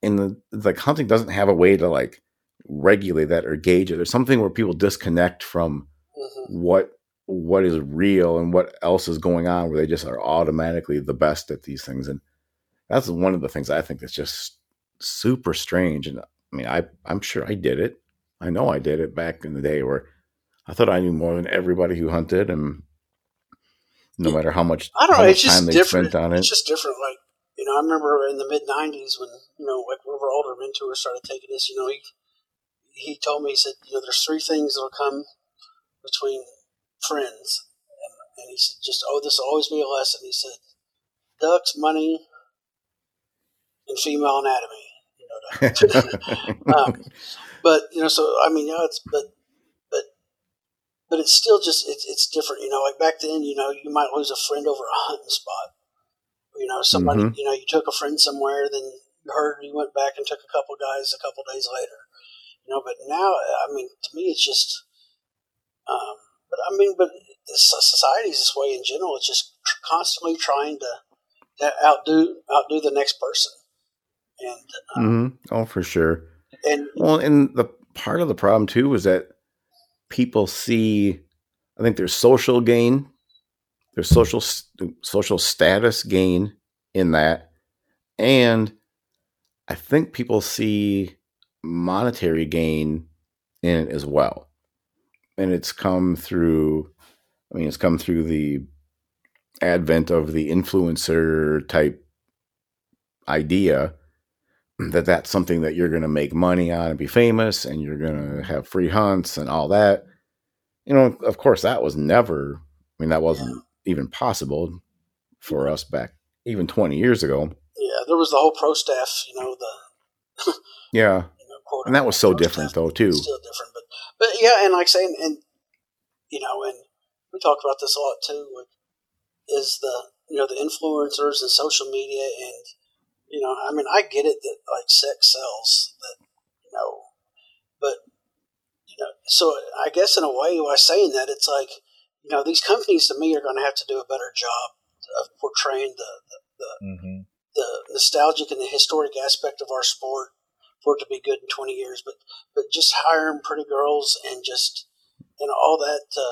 [SPEAKER 1] And the like hunting doesn't have a way to like regulate that or gauge it. There's something where people disconnect from
[SPEAKER 3] hmm
[SPEAKER 1] what what is real and what else is going on where they just are automatically the best at these things and that's one of the things i think that's just super strange and i mean i i'm sure i did it i know i did it back in the day where i thought i knew more than everybody who hunted and no matter how much
[SPEAKER 3] I don't know. It's just
[SPEAKER 1] they
[SPEAKER 3] different.
[SPEAKER 1] spent on it
[SPEAKER 3] It's just different. Like you know, I remember in the mid '90s when you know, like our older mentors started taking this. You know, he he told me he said, you know, there's three things that'll come between friends, and, and he said, just oh, this will always be a lesson. He said, ducks, money, and female anatomy. You know, um, but you know, so I mean, yeah, it's but but but it's still just it's it's different. You know, like back then, you know, you might lose a friend over a hunting spot. You know, somebody,
[SPEAKER 1] Mhm.
[SPEAKER 3] you know, you took a friend somewhere, then you heard you went back and took a couple guys a couple days later. You know, but now, I mean, to me, it's just, um, but I mean, but society's this way in general. It's just tr- constantly trying to, to outdo outdo the next person, and
[SPEAKER 1] hmm oh for sure.
[SPEAKER 3] and
[SPEAKER 1] Well, and the part of the problem too is that people see, I think there's social gain, there's social social status gain in that, and I think people see monetary gain in it as well, and it's come through. I mean, it's come through the advent of the influencer type idea that that's something that you're going to make money on and be famous and you're going to have free hunts and all that. You know, of course, that was never, I mean, that wasn't even possible for us back even 20 years ago.
[SPEAKER 3] yeah, there was the whole pro staff. You know, the
[SPEAKER 1] Yeah.
[SPEAKER 3] you know,
[SPEAKER 1] And that was so different,
[SPEAKER 3] staff.
[SPEAKER 1] though, too.
[SPEAKER 3] Still different, but yeah, and like saying, and you know, and we talked about this a lot too. Like, is the you know the influencers and social media, and you know, I mean, I get it that like sex sells, that you know, but you know, so I guess in a way, by saying that, it's like you know, these companies to me are going to have to do a better job of portraying the the,
[SPEAKER 2] Mm-hmm.
[SPEAKER 3] the nostalgic and the historic aspect of our sport for it to be good in 20 years but but just hiring pretty girls and just and all that to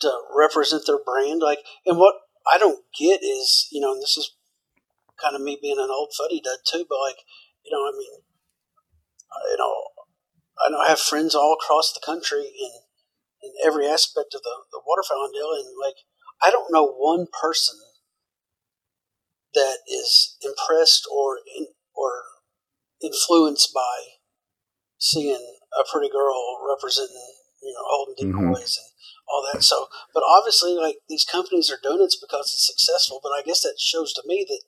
[SPEAKER 3] to represent their brand like and what i don't get is you know and this is kind of me being an old fuddy dud too but like you know i mean you know i know i have friends all across the country in in every aspect of the, the waterfowl deal and like i don't know one person that is impressed or in, or influenced by seeing a pretty girl representing, you know, holding decoys mm-hmm. and all that. So, but obviously, like these companies are doing it because it's successful. But I guess that shows to me that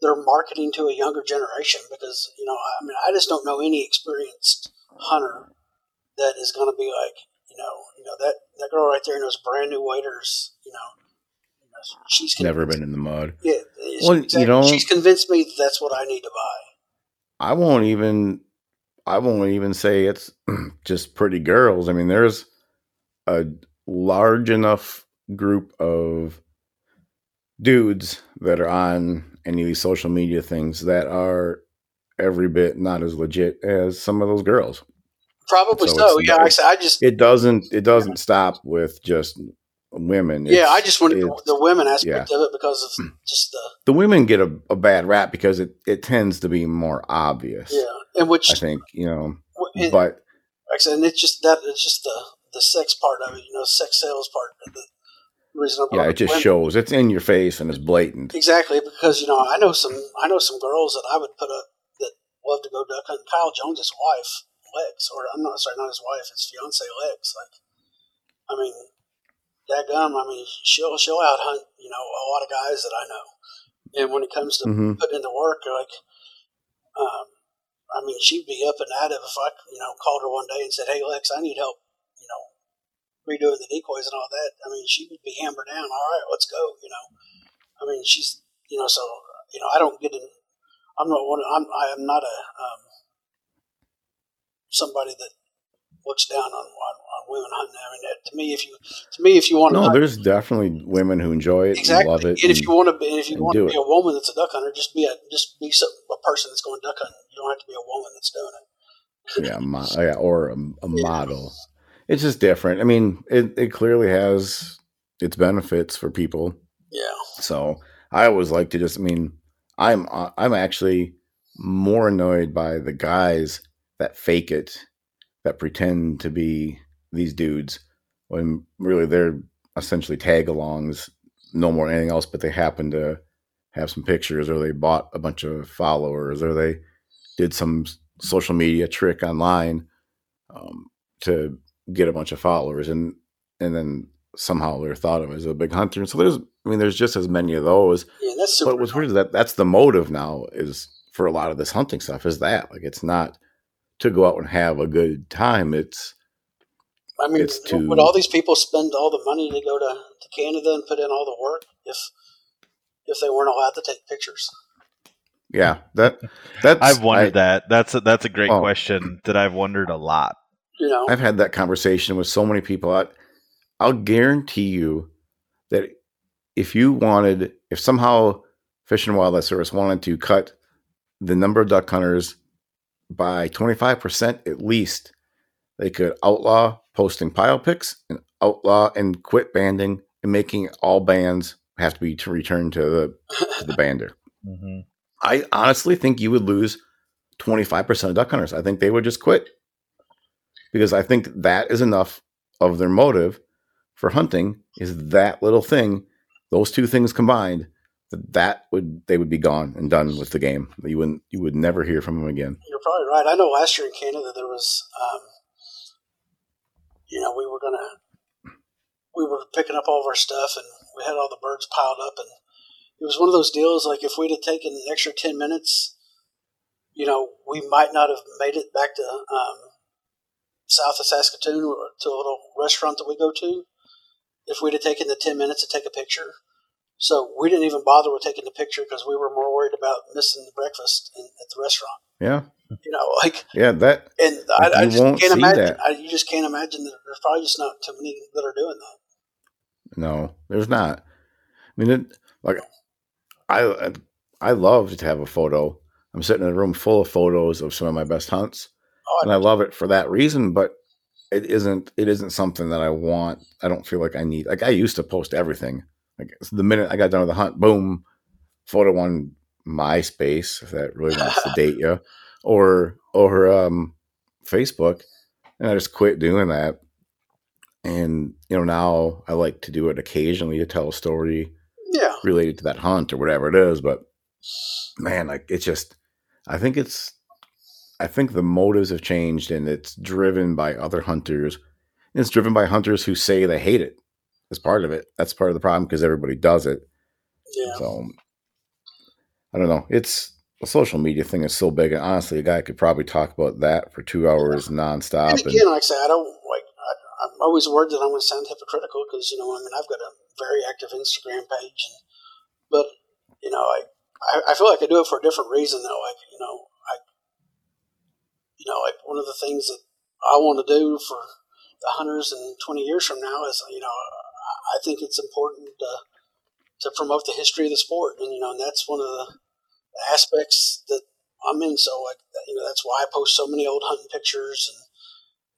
[SPEAKER 3] they're marketing to a younger generation because you know, I mean, I just don't know any experienced hunter that is going to be like, you know, you know that that girl right there knows brand new waders, you know. She's con-
[SPEAKER 1] Never been in the mud.
[SPEAKER 3] yeah, it's-
[SPEAKER 1] Well, you know-
[SPEAKER 3] she's convinced me that that's what I need to buy.
[SPEAKER 1] I won't even I won't even say it's just pretty girls. I mean, there's a large enough group of dudes that are on any of these social media things that are every bit not as legit as some of those girls.
[SPEAKER 3] Probably
[SPEAKER 1] So
[SPEAKER 3] so. yeah, I I just
[SPEAKER 1] It doesn't it doesn't stop with just women.
[SPEAKER 3] yeah, I just the,
[SPEAKER 1] it's-
[SPEAKER 3] the women aspect of it because of hmm. just the
[SPEAKER 1] the women get a, a bad rap because it, it tends to be more obvious.
[SPEAKER 3] yeah, and which
[SPEAKER 1] I think, you know,
[SPEAKER 3] and,
[SPEAKER 1] but
[SPEAKER 3] like and it's just that it's just the the sex part of it, you know, sex sales part. The reason I'm
[SPEAKER 1] yeah, it just
[SPEAKER 3] women-
[SPEAKER 1] shows it's in your face and it's blatant.
[SPEAKER 3] exactly because you know I know some I know some girls that I would put up that love to go duck hunting. Kyle Jones's wife Lex, or I'm not sorry, not his wife, his fiance Lex. Like, I mean, that gum. I mean, she'll she'll out hunt you know a lot of guys that I know, and when it comes to
[SPEAKER 1] hmm
[SPEAKER 3] putting into work, like, um, I mean, she'd be up and at it if I you know called her one day and said, "Hey Lex, I need help," you know, redoing the decoys and all that. I mean, she would be hammered down. All right, let's go. You know, I mean, she's you know, so you know, I don't get in. I'm not one. I'm I am not a um, somebody that looks down on, on, on women hunting. I mean, that- to me, if you to me, if you want to,
[SPEAKER 1] No, there's definitely women who enjoy it,
[SPEAKER 3] exactly,
[SPEAKER 1] and love it.
[SPEAKER 3] and if you want to, be, and if you want to be
[SPEAKER 1] it.
[SPEAKER 3] a woman that's a duck hunter, just be a just be some, a person that's going duck hunting. You don't have to be a woman that's doing it.
[SPEAKER 1] yeah, mo- yeah, or a, a model. It's just different. I mean, it, it clearly has its benefits for people.
[SPEAKER 3] Yeah,
[SPEAKER 1] So I always like to just. I mean, I'm uh, I'm actually more annoyed by the guys that fake it, that pretend to be these dudes when really they're essentially tag-alongs, no more anything else. But they happen to have some pictures, or they bought a bunch of followers, or they did some social media trick online um, to get a bunch of followers, and and then somehow they're thought of as a big hunter. And so there's, I mean, there's just as many of those.
[SPEAKER 3] yeah, that's.
[SPEAKER 1] But what's weird is that that's the motive now is for a lot of this hunting stuff is that like it's not to go out and have a good time. It's
[SPEAKER 3] I mean,
[SPEAKER 1] it's too-
[SPEAKER 3] would all these people spend all the money to go to, to Canada and put in all the work if if they weren't allowed to take pictures?
[SPEAKER 1] yeah that that's
[SPEAKER 2] I've wondered
[SPEAKER 1] I,
[SPEAKER 2] that. That's a, that's a great
[SPEAKER 1] Oh.
[SPEAKER 2] question that I've wondered a lot.
[SPEAKER 3] You know,
[SPEAKER 1] I've had that conversation with so many people. I, I'll guarantee you that if you wanted, if somehow Fish and Wildlife Service wanted to cut the number of duck hunters by 25% at least, they could outlaw posting pile pics and outlaw and quit banding and making all bands have to be to return to the, to the bander.
[SPEAKER 2] Mm-hmm.
[SPEAKER 1] I honestly think you would lose 25% of duck hunters. I think they would just quit because I think that is enough of their motive for hunting is that little thing, those two things combined, that that would they would be gone and done with the game. You wouldn't you would never hear from them again.
[SPEAKER 3] You're probably right. I know last year in Canada there was, um, you know, we were gonna, we were picking up all of our stuff and we had all the birds piled up and it was one of those deals like if we'd have taken an extra ten minutes, you know, we might not have made it back to um, south of Saskatoon to a little restaurant that we go to. If we'd have taken the ten minutes to take a picture. So we didn't even bother with taking the picture because we were more worried about missing the breakfast in, at the restaurant.
[SPEAKER 1] Yeah.
[SPEAKER 3] You know, like
[SPEAKER 1] Yeah, that
[SPEAKER 3] and
[SPEAKER 1] Like,
[SPEAKER 3] I, I just can't imagine.
[SPEAKER 1] that.
[SPEAKER 3] I, you just can't imagine that there's probably just not too many that are doing that.
[SPEAKER 1] no, there's not. I mean, it, like I I love to have a photo. I'm sitting in a room full of photos of some of my best hunts.
[SPEAKER 3] Oh,
[SPEAKER 1] and I love it for that reason, but it isn't it isn't something that I want. I don't feel like I need like I used to post everything. Like the minute I got done with the hunt, boom, photo on MySpace, if that really wants to date you. Or or um Facebook. And I just quit doing that. And you know, now I like to do it occasionally to tell a story
[SPEAKER 3] yeah,
[SPEAKER 1] related to that hunt or whatever it is. But man, like it's just, I think it's, I think the motives have changed and it's driven by other hunters. It's driven by hunters who say they hate it. As part of it. That's part of the problem because everybody does it.
[SPEAKER 3] yeah.
[SPEAKER 1] So I don't know. It's the social media thing is so big, and honestly, a guy could probably talk about that for two hours nonstop.
[SPEAKER 3] And
[SPEAKER 1] And,
[SPEAKER 3] again, like I say, I don't like. I, I'm always worried that I'm going to sound hypocritical because you know, I mean, I've got a very active Instagram page, and, but you know, I, I I feel like I do it for a different reason though. Like you know, I you know, like one of the things that I want to do for the hunters in 20 years from now is you know, I I think it's important to to promote the history of the sport, and you know, and that's one of the aspects that I'm in. So like you know, that's why I post so many old hunting pictures and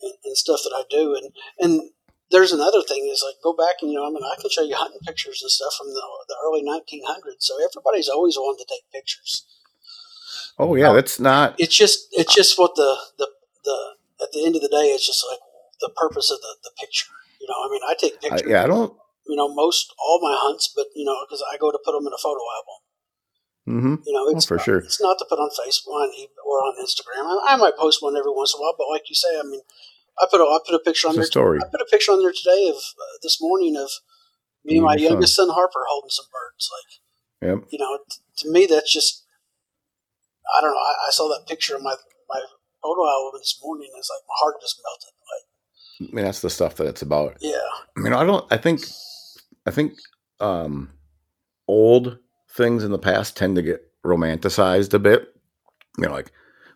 [SPEAKER 3] and, and stuff that I do. And and there's another thing is like go back and you know, I mean, I can show you hunting pictures and stuff from the the early 1900s. So everybody's always wanted to take pictures.
[SPEAKER 1] oh yeah, that's not.
[SPEAKER 3] It's just it's just what the the the at the end of the day, it's just like the purpose of the the picture. You know, I mean, I take
[SPEAKER 1] I,
[SPEAKER 3] pictures.
[SPEAKER 1] yeah, I don't.
[SPEAKER 3] You know, most all my hunts, but you know, because I go to put them in a photo album.
[SPEAKER 1] Hmm
[SPEAKER 3] You know, it's
[SPEAKER 1] for
[SPEAKER 3] not,
[SPEAKER 1] sure.
[SPEAKER 3] It's not to put on Facebook or on Instagram. I, I might post one every once in a while, but like you say, I mean, I put a I put a picture on
[SPEAKER 1] It's
[SPEAKER 3] there.
[SPEAKER 1] story.
[SPEAKER 3] I put a picture on there today of uh, this morning of me and my youngest son Harper holding some birds. Like
[SPEAKER 1] Yep.
[SPEAKER 3] you know, t- to me that's just I don't know. I, I saw that picture of my my photo album this morning. And it's like my heart just melted. Like
[SPEAKER 1] I mean, that's the stuff that it's about.
[SPEAKER 3] yeah,
[SPEAKER 1] I mean, I don't. I think. I think um, old things in the past tend to get romanticized a bit. You know, like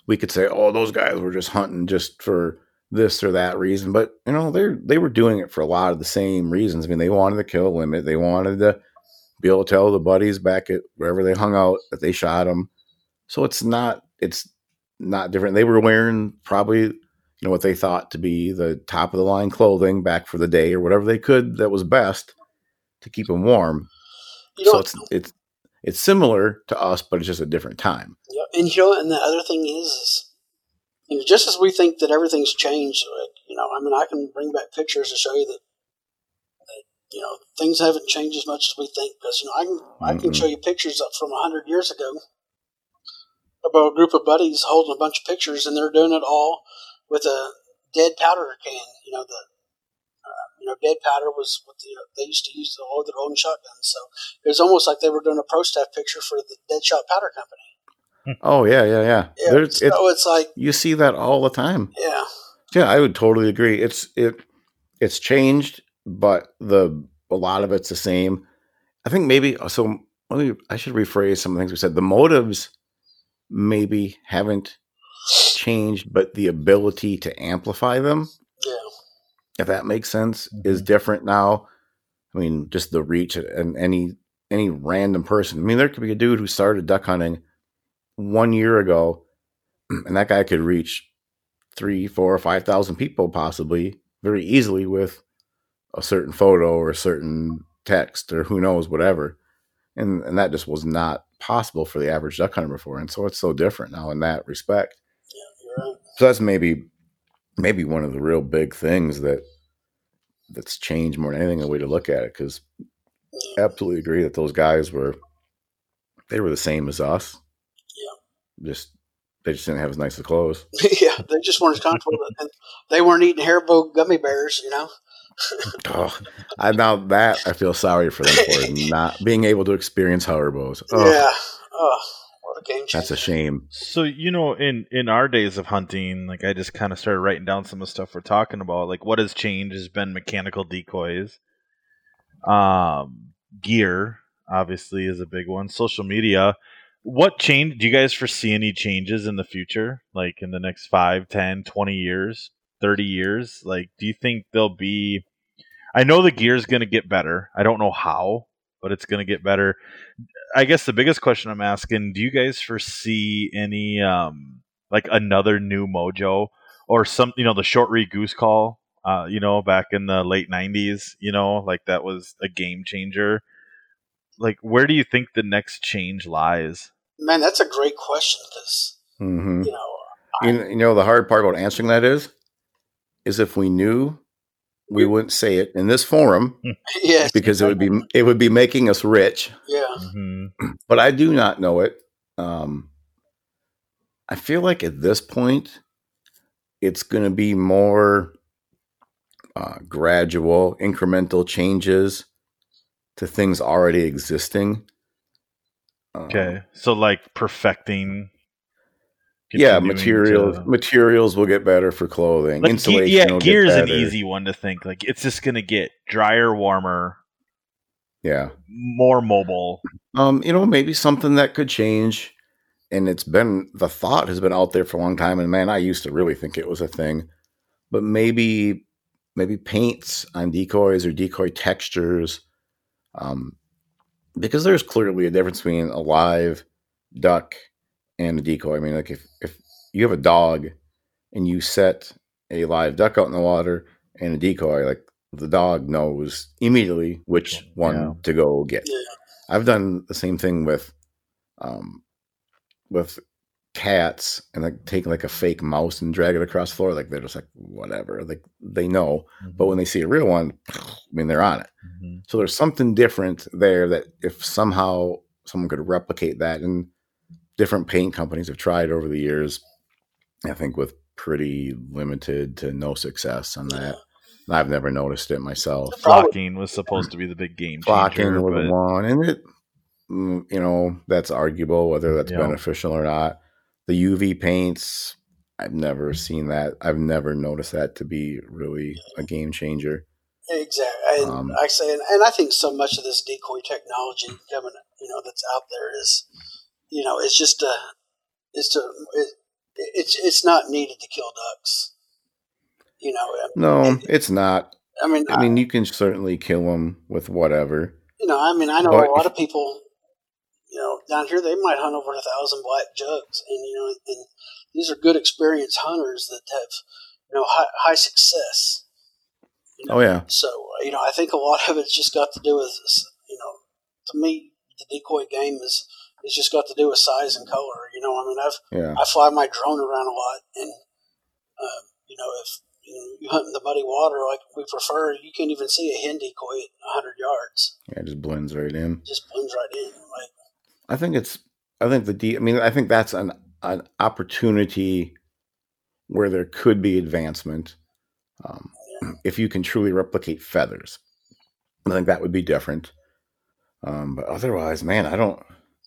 [SPEAKER 1] we could say, "Oh, those guys were just hunting just for this or that reason, but you know they they were doing it for a lot of the same reasons. I mean, they wanted to kill a limit, they wanted to be able to tell the buddies back at wherever they hung out that they shot them. So it's not it's not different. They were wearing probably you know what they thought to be the top of the line clothing back for the day or whatever they could that was best to keep them warm.
[SPEAKER 3] You know,
[SPEAKER 1] so it's it's it's similar to us, but it's just a different time.
[SPEAKER 3] yeah, and you know, and the other thing is, is you know, just as we think that everything's changed, like, you know, I mean, I can bring back pictures to show you that, that you know, things haven't changed as much as we think. Because you know, I can I can
[SPEAKER 1] mm-hmm.
[SPEAKER 3] show you pictures up from a hundred years ago about a group of buddies holding a bunch of pictures, and they're doing it all with a dead powder can. You know, the you know, dead powder was what the, uh, they used to use to load their own shotguns. So it was almost like they were doing a pro staff picture for the Dead Shot Powder Company.
[SPEAKER 1] Oh yeah, yeah, yeah.
[SPEAKER 3] Yeah,
[SPEAKER 1] There's,
[SPEAKER 3] so
[SPEAKER 1] it,
[SPEAKER 3] it's like,
[SPEAKER 1] you see that all the time.
[SPEAKER 3] yeah,
[SPEAKER 1] Yeah, I would totally agree. It's it it's changed, but the a lot of it's the same. I think maybe uh, so. Let me. I should rephrase some of the things we said. The motives maybe haven't changed, but the ability to amplify them, if that makes sense, is mm-hmm. different now. I mean, just the reach and any any random person. I mean, there could be a dude who started duck hunting one year ago, and that guy could reach three, four, or five thousand people possibly very easily with a certain photo or a certain text or who knows whatever, and and that just was not possible for the average duck hunter before, and so it's so different now in that respect.
[SPEAKER 3] yeah, right.
[SPEAKER 1] So that's maybe maybe one of the real big things that that's changed more than anything the way to look at it because absolutely agree that those guys were they were the same as us.
[SPEAKER 3] Yeah.
[SPEAKER 1] Just they just didn't have as nice of clothes.
[SPEAKER 3] yeah, they just weren't as comfortable, and they weren't eating Haribo gummy bears, you know.
[SPEAKER 1] Oh, I now that I feel sorry for them for not being able to experience Haribos. Oh,
[SPEAKER 3] Yeah. Oh, what game changer.
[SPEAKER 1] that's a shame.
[SPEAKER 2] So you know, in in our days of hunting, like I just kind of started writing down some of the stuff we're talking about. Like what has changed has been mechanical decoys, um, gear obviously is a big one. Social media. What change? Do you guys foresee any changes in the future, like in the next 5, 10, 20 years, thirty years? Like, do you think there'll be? I know the gear is going to get better. I don't know how, but it's going to get better. I guess the biggest question I'm asking: Do you guys foresee any um like another new mojo or some you know the short reed goose call? Uh, you know, back in the late '90s, you know, like that was a game changer. Like, where do you think the next change lies?
[SPEAKER 3] Man, that's a great question because
[SPEAKER 1] hmm
[SPEAKER 3] you know,
[SPEAKER 1] You, kn- you know the hard part about answering that is, is if we knew, we wouldn't say it in this forum
[SPEAKER 3] yes,
[SPEAKER 1] because it would be it would be making us rich.
[SPEAKER 3] yeah,
[SPEAKER 2] hmm
[SPEAKER 1] but I do not know it. Um, I feel like at this point, it's going to be more uh, gradual, incremental changes to things already existing. Um,
[SPEAKER 2] Okay, so like perfecting.
[SPEAKER 1] Yeah, materials
[SPEAKER 2] to-
[SPEAKER 1] materials will get better for clothing.
[SPEAKER 2] Like, ge- yeah,
[SPEAKER 1] will get
[SPEAKER 2] gear is an easy one to think. Like, it's just gonna get drier, warmer,
[SPEAKER 1] Yeah.
[SPEAKER 2] more mobile.
[SPEAKER 1] Um, you know, maybe something that could change. And it's been the thought has been out there for a long time. And man, I used to really think it was a thing. But maybe maybe paints on decoys or decoy textures. Um, because there's clearly a difference between a live duck and a decoy. I mean, like if, if you have a dog and you set a live duck out in the water and a decoy, like the dog knows immediately which one
[SPEAKER 2] Yeah.
[SPEAKER 1] to go get.
[SPEAKER 3] yeah,
[SPEAKER 1] I've done the same thing with um with cats and like take like a fake mouse and drag it across the floor like they're just like whatever like they know but when they see a real one I mean they're on it
[SPEAKER 2] Mhm.
[SPEAKER 1] so there's something different there that if somehow someone could replicate that and different paint companies have tried over the years I think with pretty limited to no success on that I've never noticed it myself
[SPEAKER 3] Probably-
[SPEAKER 2] flocking was supposed to be the big game
[SPEAKER 1] flocking
[SPEAKER 2] changer,
[SPEAKER 1] with
[SPEAKER 2] but
[SPEAKER 1] one, and it, mm, you know, that's arguable whether that's
[SPEAKER 2] Yeah.
[SPEAKER 1] beneficial or not. The UV paints, I've never seen that. I've never noticed that to be really a game changer.
[SPEAKER 3] exactly. And
[SPEAKER 1] Um,
[SPEAKER 3] I say, and, and I think so much of this decoy technology coming, you know, that's out there is, you know, it's just a, it's a, it, it's it's not needed to kill ducks. You know,
[SPEAKER 1] No,
[SPEAKER 3] and-
[SPEAKER 1] it's not.
[SPEAKER 3] I mean,
[SPEAKER 1] I mean, you can certainly kill them with whatever.
[SPEAKER 3] you know, I mean, I know
[SPEAKER 1] But
[SPEAKER 3] a lot of people, you know, down here they might hunt over a thousand black jugs, and you know, and these are good experienced hunters that have, you know, high, high success. You know?
[SPEAKER 1] Oh yeah,
[SPEAKER 3] So you know, I think a lot of it's just got to do with, you know, to me, the decoy game is is just got to do with size and color. You know, I mean, I've
[SPEAKER 1] yeah.
[SPEAKER 3] I fly my drone around a lot, and um, you know, if you, know, you hunt in the muddy water like we prefer, you can't even see a hen decoy at hundred yards.
[SPEAKER 1] Yeah, it just blends right in.
[SPEAKER 3] It just blends right in. Like
[SPEAKER 1] I think it's. I think the. De- I mean, I think that's an an opportunity where there could be advancement um, if you can truly replicate feathers. I think that would be different. Um, but otherwise, man, I don't.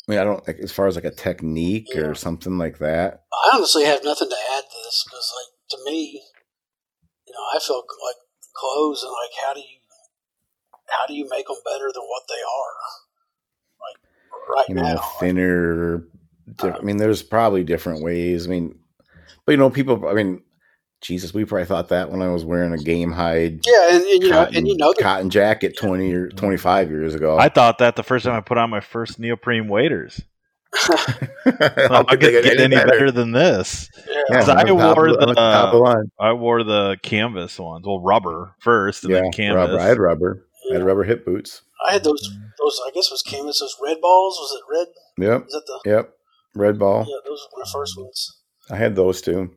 [SPEAKER 1] I mean, I don't like as far as like a technique
[SPEAKER 3] Yeah.
[SPEAKER 1] or something like that.
[SPEAKER 3] I honestly have nothing to add to this because, like, to me, you know, I feel like clothes and like how do you how do you make them better than what they are? Like right
[SPEAKER 1] You know,
[SPEAKER 3] now,
[SPEAKER 1] thinner. I mean, there's probably different ways. I mean, but you know, people. I mean, Jesus, we probably thought that when I was wearing a game hide
[SPEAKER 3] yeah, and, and you know,
[SPEAKER 1] cotton,
[SPEAKER 3] and you know, that,
[SPEAKER 1] cotton jacket 20 or 25 years ago.
[SPEAKER 2] I thought that the first time I put on my first neoprene waders.
[SPEAKER 1] How
[SPEAKER 2] How
[SPEAKER 1] could
[SPEAKER 2] could
[SPEAKER 1] they
[SPEAKER 2] get, any better? than this?
[SPEAKER 3] yeah,
[SPEAKER 1] Yeah,
[SPEAKER 2] 'Cause I wore
[SPEAKER 1] of-
[SPEAKER 2] the,
[SPEAKER 1] the.
[SPEAKER 2] I wore the canvas ones. Well, rubber first, and
[SPEAKER 1] Yeah,
[SPEAKER 2] then canvas.
[SPEAKER 1] rubber. I had rubber. I had rubber hip boots.
[SPEAKER 3] I had those those I guess it was canvas those red balls. Was it red?
[SPEAKER 1] Yep,
[SPEAKER 3] Was that the
[SPEAKER 1] yep. Red ball.
[SPEAKER 3] yeah? Those were my first ones.
[SPEAKER 1] I had those too.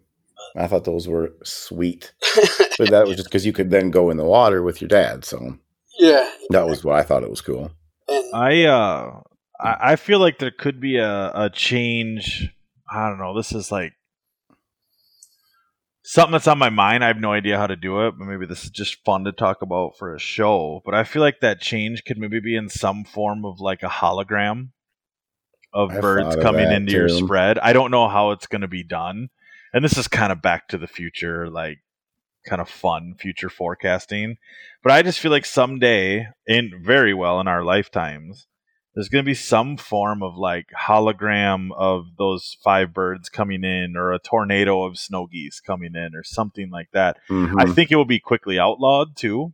[SPEAKER 1] I thought those were sweet, but that was just because you could then go in the water with your dad. So
[SPEAKER 3] yeah,
[SPEAKER 1] that was what I thought it was cool.
[SPEAKER 3] and
[SPEAKER 2] I uh, I, I feel like there could be a, a change. I don't know. This is like something that's on my mind. I have no idea how to do it, but maybe this is just fun to talk about for a show. But I feel like that change could maybe be in some form of like a hologram of
[SPEAKER 1] I've
[SPEAKER 2] birds
[SPEAKER 1] thought of
[SPEAKER 2] coming
[SPEAKER 1] that,
[SPEAKER 2] into your spread. I don't know how it's going to be done. And this is kind of back to the future, like kind of fun future forecasting. But I just feel like someday, in very well in our lifetimes, there's going to be some form of like hologram of those five birds coming in, or a tornado of snow geese coming in, or something like that. I
[SPEAKER 1] Mhm.
[SPEAKER 2] think it will be quickly outlawed too,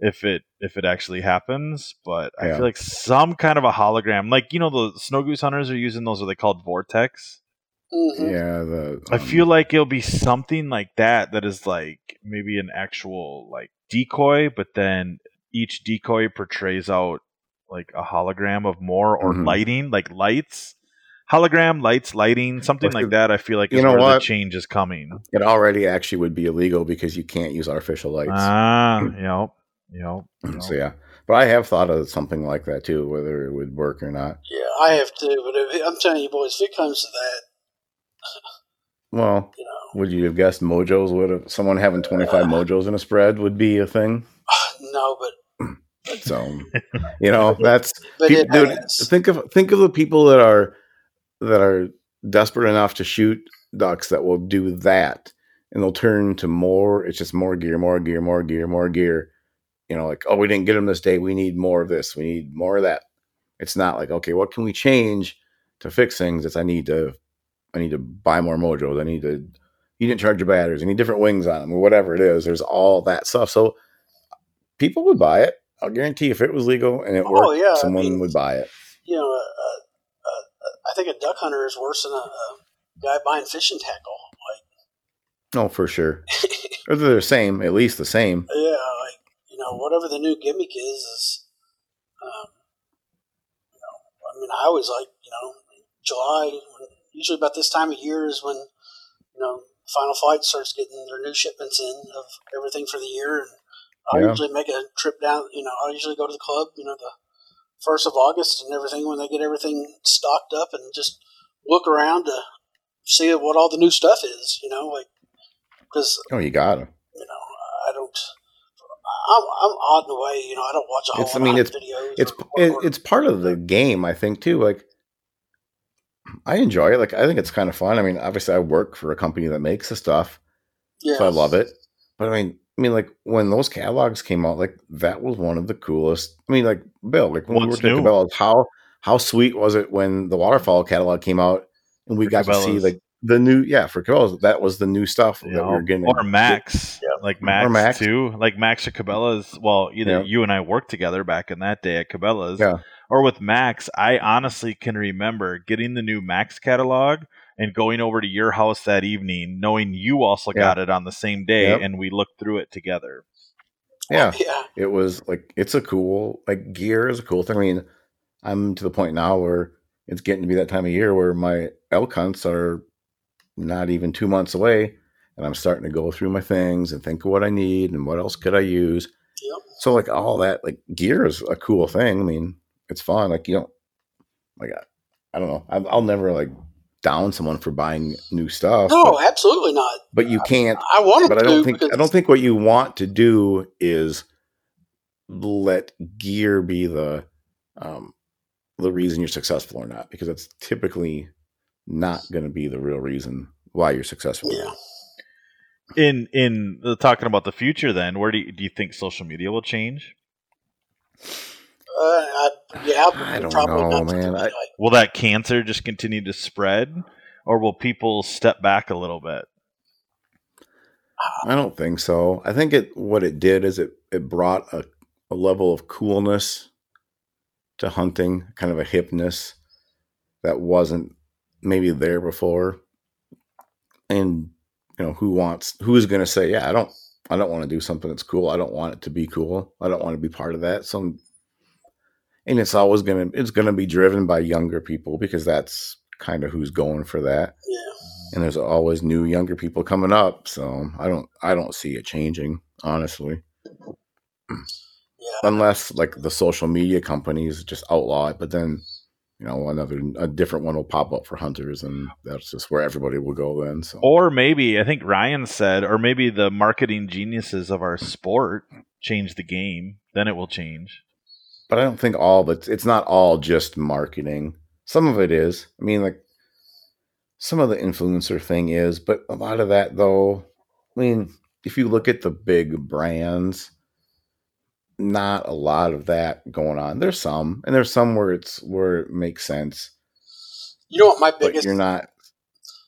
[SPEAKER 2] if it if it actually happens. But I feel like some kind of a hologram, like you know, the snow goose hunters are using those. Are they called vortex?
[SPEAKER 3] Mhm.
[SPEAKER 1] yeah, the
[SPEAKER 2] I
[SPEAKER 1] um,
[SPEAKER 2] feel like it'll be something like that. That is like maybe an actual like decoy, but then each decoy portrays out like a hologram of more or
[SPEAKER 1] Mhm.
[SPEAKER 2] lighting, like lights. Hologram, lights, lighting, something like that. I feel like
[SPEAKER 1] you
[SPEAKER 2] is
[SPEAKER 1] know
[SPEAKER 2] where the
[SPEAKER 1] what?
[SPEAKER 2] change is coming.
[SPEAKER 1] it already actually would be illegal because you can't use artificial lights.
[SPEAKER 2] Ah, yep, yep. yep.
[SPEAKER 1] So yeah, but I have thought of something like that too, whether it would work or not.
[SPEAKER 3] Yeah, I have too. But if, I'm telling you, boys, if it comes to that,
[SPEAKER 1] Well,
[SPEAKER 3] you know,
[SPEAKER 1] would you have guessed mojos would have someone having twenty five uh, mojos in a spread would be a thing?
[SPEAKER 3] no, but
[SPEAKER 1] So you know that's dude, think of think of the people that are that are desperate enough to shoot ducks that will do that and they'll turn to more it's just more gear more gear more gear more gear. You know like oh we didn't get them this day we need more of this we need more of that. It's not like okay what can we change to fix things it's i need to i need to buy more mojos i need to you didn't charge your batteries i need different wings on them or whatever it is there's all that stuff so people would buy it i'll guarantee if it was legal and it
[SPEAKER 3] Oh,
[SPEAKER 1] worked
[SPEAKER 3] yeah, I
[SPEAKER 1] someone
[SPEAKER 3] mean-
[SPEAKER 1] would buy it
[SPEAKER 3] You know, uh, uh, uh, I think a duck hunter is worse than a, a guy buying fishing tackle.
[SPEAKER 1] Like, oh, for sure. or they're the same, at least the same.
[SPEAKER 3] Yeah, like you know, whatever the new gimmick is, is, um, you know, I mean, I always like, you know, July. When, usually about this time of year is when, you know, Final Flight starts getting their new shipments in of everything for the year, and I
[SPEAKER 1] Yeah.
[SPEAKER 3] usually make a trip down. You know, I usually go to the club. You know, the first of August and everything when they get everything stocked up, and just look around to see what all the new stuff is. You know, like because
[SPEAKER 1] Oh, you got them.
[SPEAKER 3] you know I don't. I'm, I'm odd in a way, you know. I don't watch a whole
[SPEAKER 1] It's- I mean,
[SPEAKER 3] of
[SPEAKER 1] it's-
[SPEAKER 3] videos.
[SPEAKER 1] It's
[SPEAKER 3] or- or-
[SPEAKER 1] it's part of the game, I think, too. Like, I enjoy it. Like, I think it's kind of fun. I mean, obviously, I work for a company that makes the stuff,
[SPEAKER 3] yeah.
[SPEAKER 1] so I love it. But I mean, I mean, like when those catalogs came out, like that was one of the coolest. I mean, like Bill, like when
[SPEAKER 2] What's
[SPEAKER 1] we were
[SPEAKER 2] new?
[SPEAKER 1] at Cabela's, how how sweet was it when the waterfowl catalog came out and we got to see like the new yeah for Cabela's that was the new stuff
[SPEAKER 2] You
[SPEAKER 1] that we
[SPEAKER 2] know,
[SPEAKER 1] were getting
[SPEAKER 2] or Mack's,
[SPEAKER 3] Yeah.
[SPEAKER 2] like Mack's,
[SPEAKER 1] or Mack's.
[SPEAKER 2] too, like Mack's or Cabela's. Well, either
[SPEAKER 1] Yeah.
[SPEAKER 2] you and I worked together back in that day at Cabela's,
[SPEAKER 1] Yeah.
[SPEAKER 2] Or with Mack's. I honestly can remember getting the new Mack's catalog and going over to your house that evening, knowing you also
[SPEAKER 1] Yeah.
[SPEAKER 2] got it on the same day,
[SPEAKER 1] Yep.
[SPEAKER 2] and we looked through it together.
[SPEAKER 1] yeah oh,
[SPEAKER 3] Yeah.
[SPEAKER 1] it was like it's a cool like gear is a cool thing. I mean, I'm to the point now where it's getting to be that time of year where my elk hunts are not even two months away, and I'm starting to go through my things and think of what I need and what else could I use.
[SPEAKER 3] Yep.
[SPEAKER 1] So like all that like gear is a cool thing. I mean, it's fun. Like you don't like I, I don't know. I, I'll never like down someone for buying new stuff.
[SPEAKER 3] No,
[SPEAKER 1] but,
[SPEAKER 3] absolutely not.
[SPEAKER 1] but you can't
[SPEAKER 3] I want to
[SPEAKER 1] but I don't think I don't think what you want to do is let gear be the um, the reason you're successful or not, because that's typically not going to be the real reason why you're successful.
[SPEAKER 3] Yeah.
[SPEAKER 2] In in the, talking about the future, then where do you, do you think social media will change?
[SPEAKER 3] Uh, I, yeah,
[SPEAKER 1] I don't
[SPEAKER 3] probably
[SPEAKER 1] know,
[SPEAKER 3] not
[SPEAKER 1] man. I-
[SPEAKER 2] Will that cancer just continue to spread, or will people step back a little bit?
[SPEAKER 1] I don't think so. I think it what it did is it it brought a, a level of coolness to hunting, kind of a hipness that wasn't maybe there before. And you know, who wants who's going to say, "Yeah, I don't I don't want to do something that's cool. I don't want it to be cool. I don't want to be part of that." Some and it's always going to it's going to be driven by younger people because that's kind of who's going for that
[SPEAKER 3] yeah.
[SPEAKER 1] and there's always new younger people coming up so i don't i don't see it changing honestly
[SPEAKER 3] Yeah.
[SPEAKER 1] unless like the social media companies just outlaw it but then you know another a different one will pop up for hunters and that's just where everybody will go then so
[SPEAKER 2] Or maybe I think Ryan said, or maybe the marketing geniuses of our sport change the game. Then it will change.
[SPEAKER 1] But i don't think all but it's not all just marketing. Some of it is. I mean like some of the influencer thing is but a lot of that though i mean if you look at the big brands not a lot of that going on. There's some and there's some where it's where it makes sense.
[SPEAKER 3] You know what my
[SPEAKER 1] but
[SPEAKER 3] biggest
[SPEAKER 1] you're not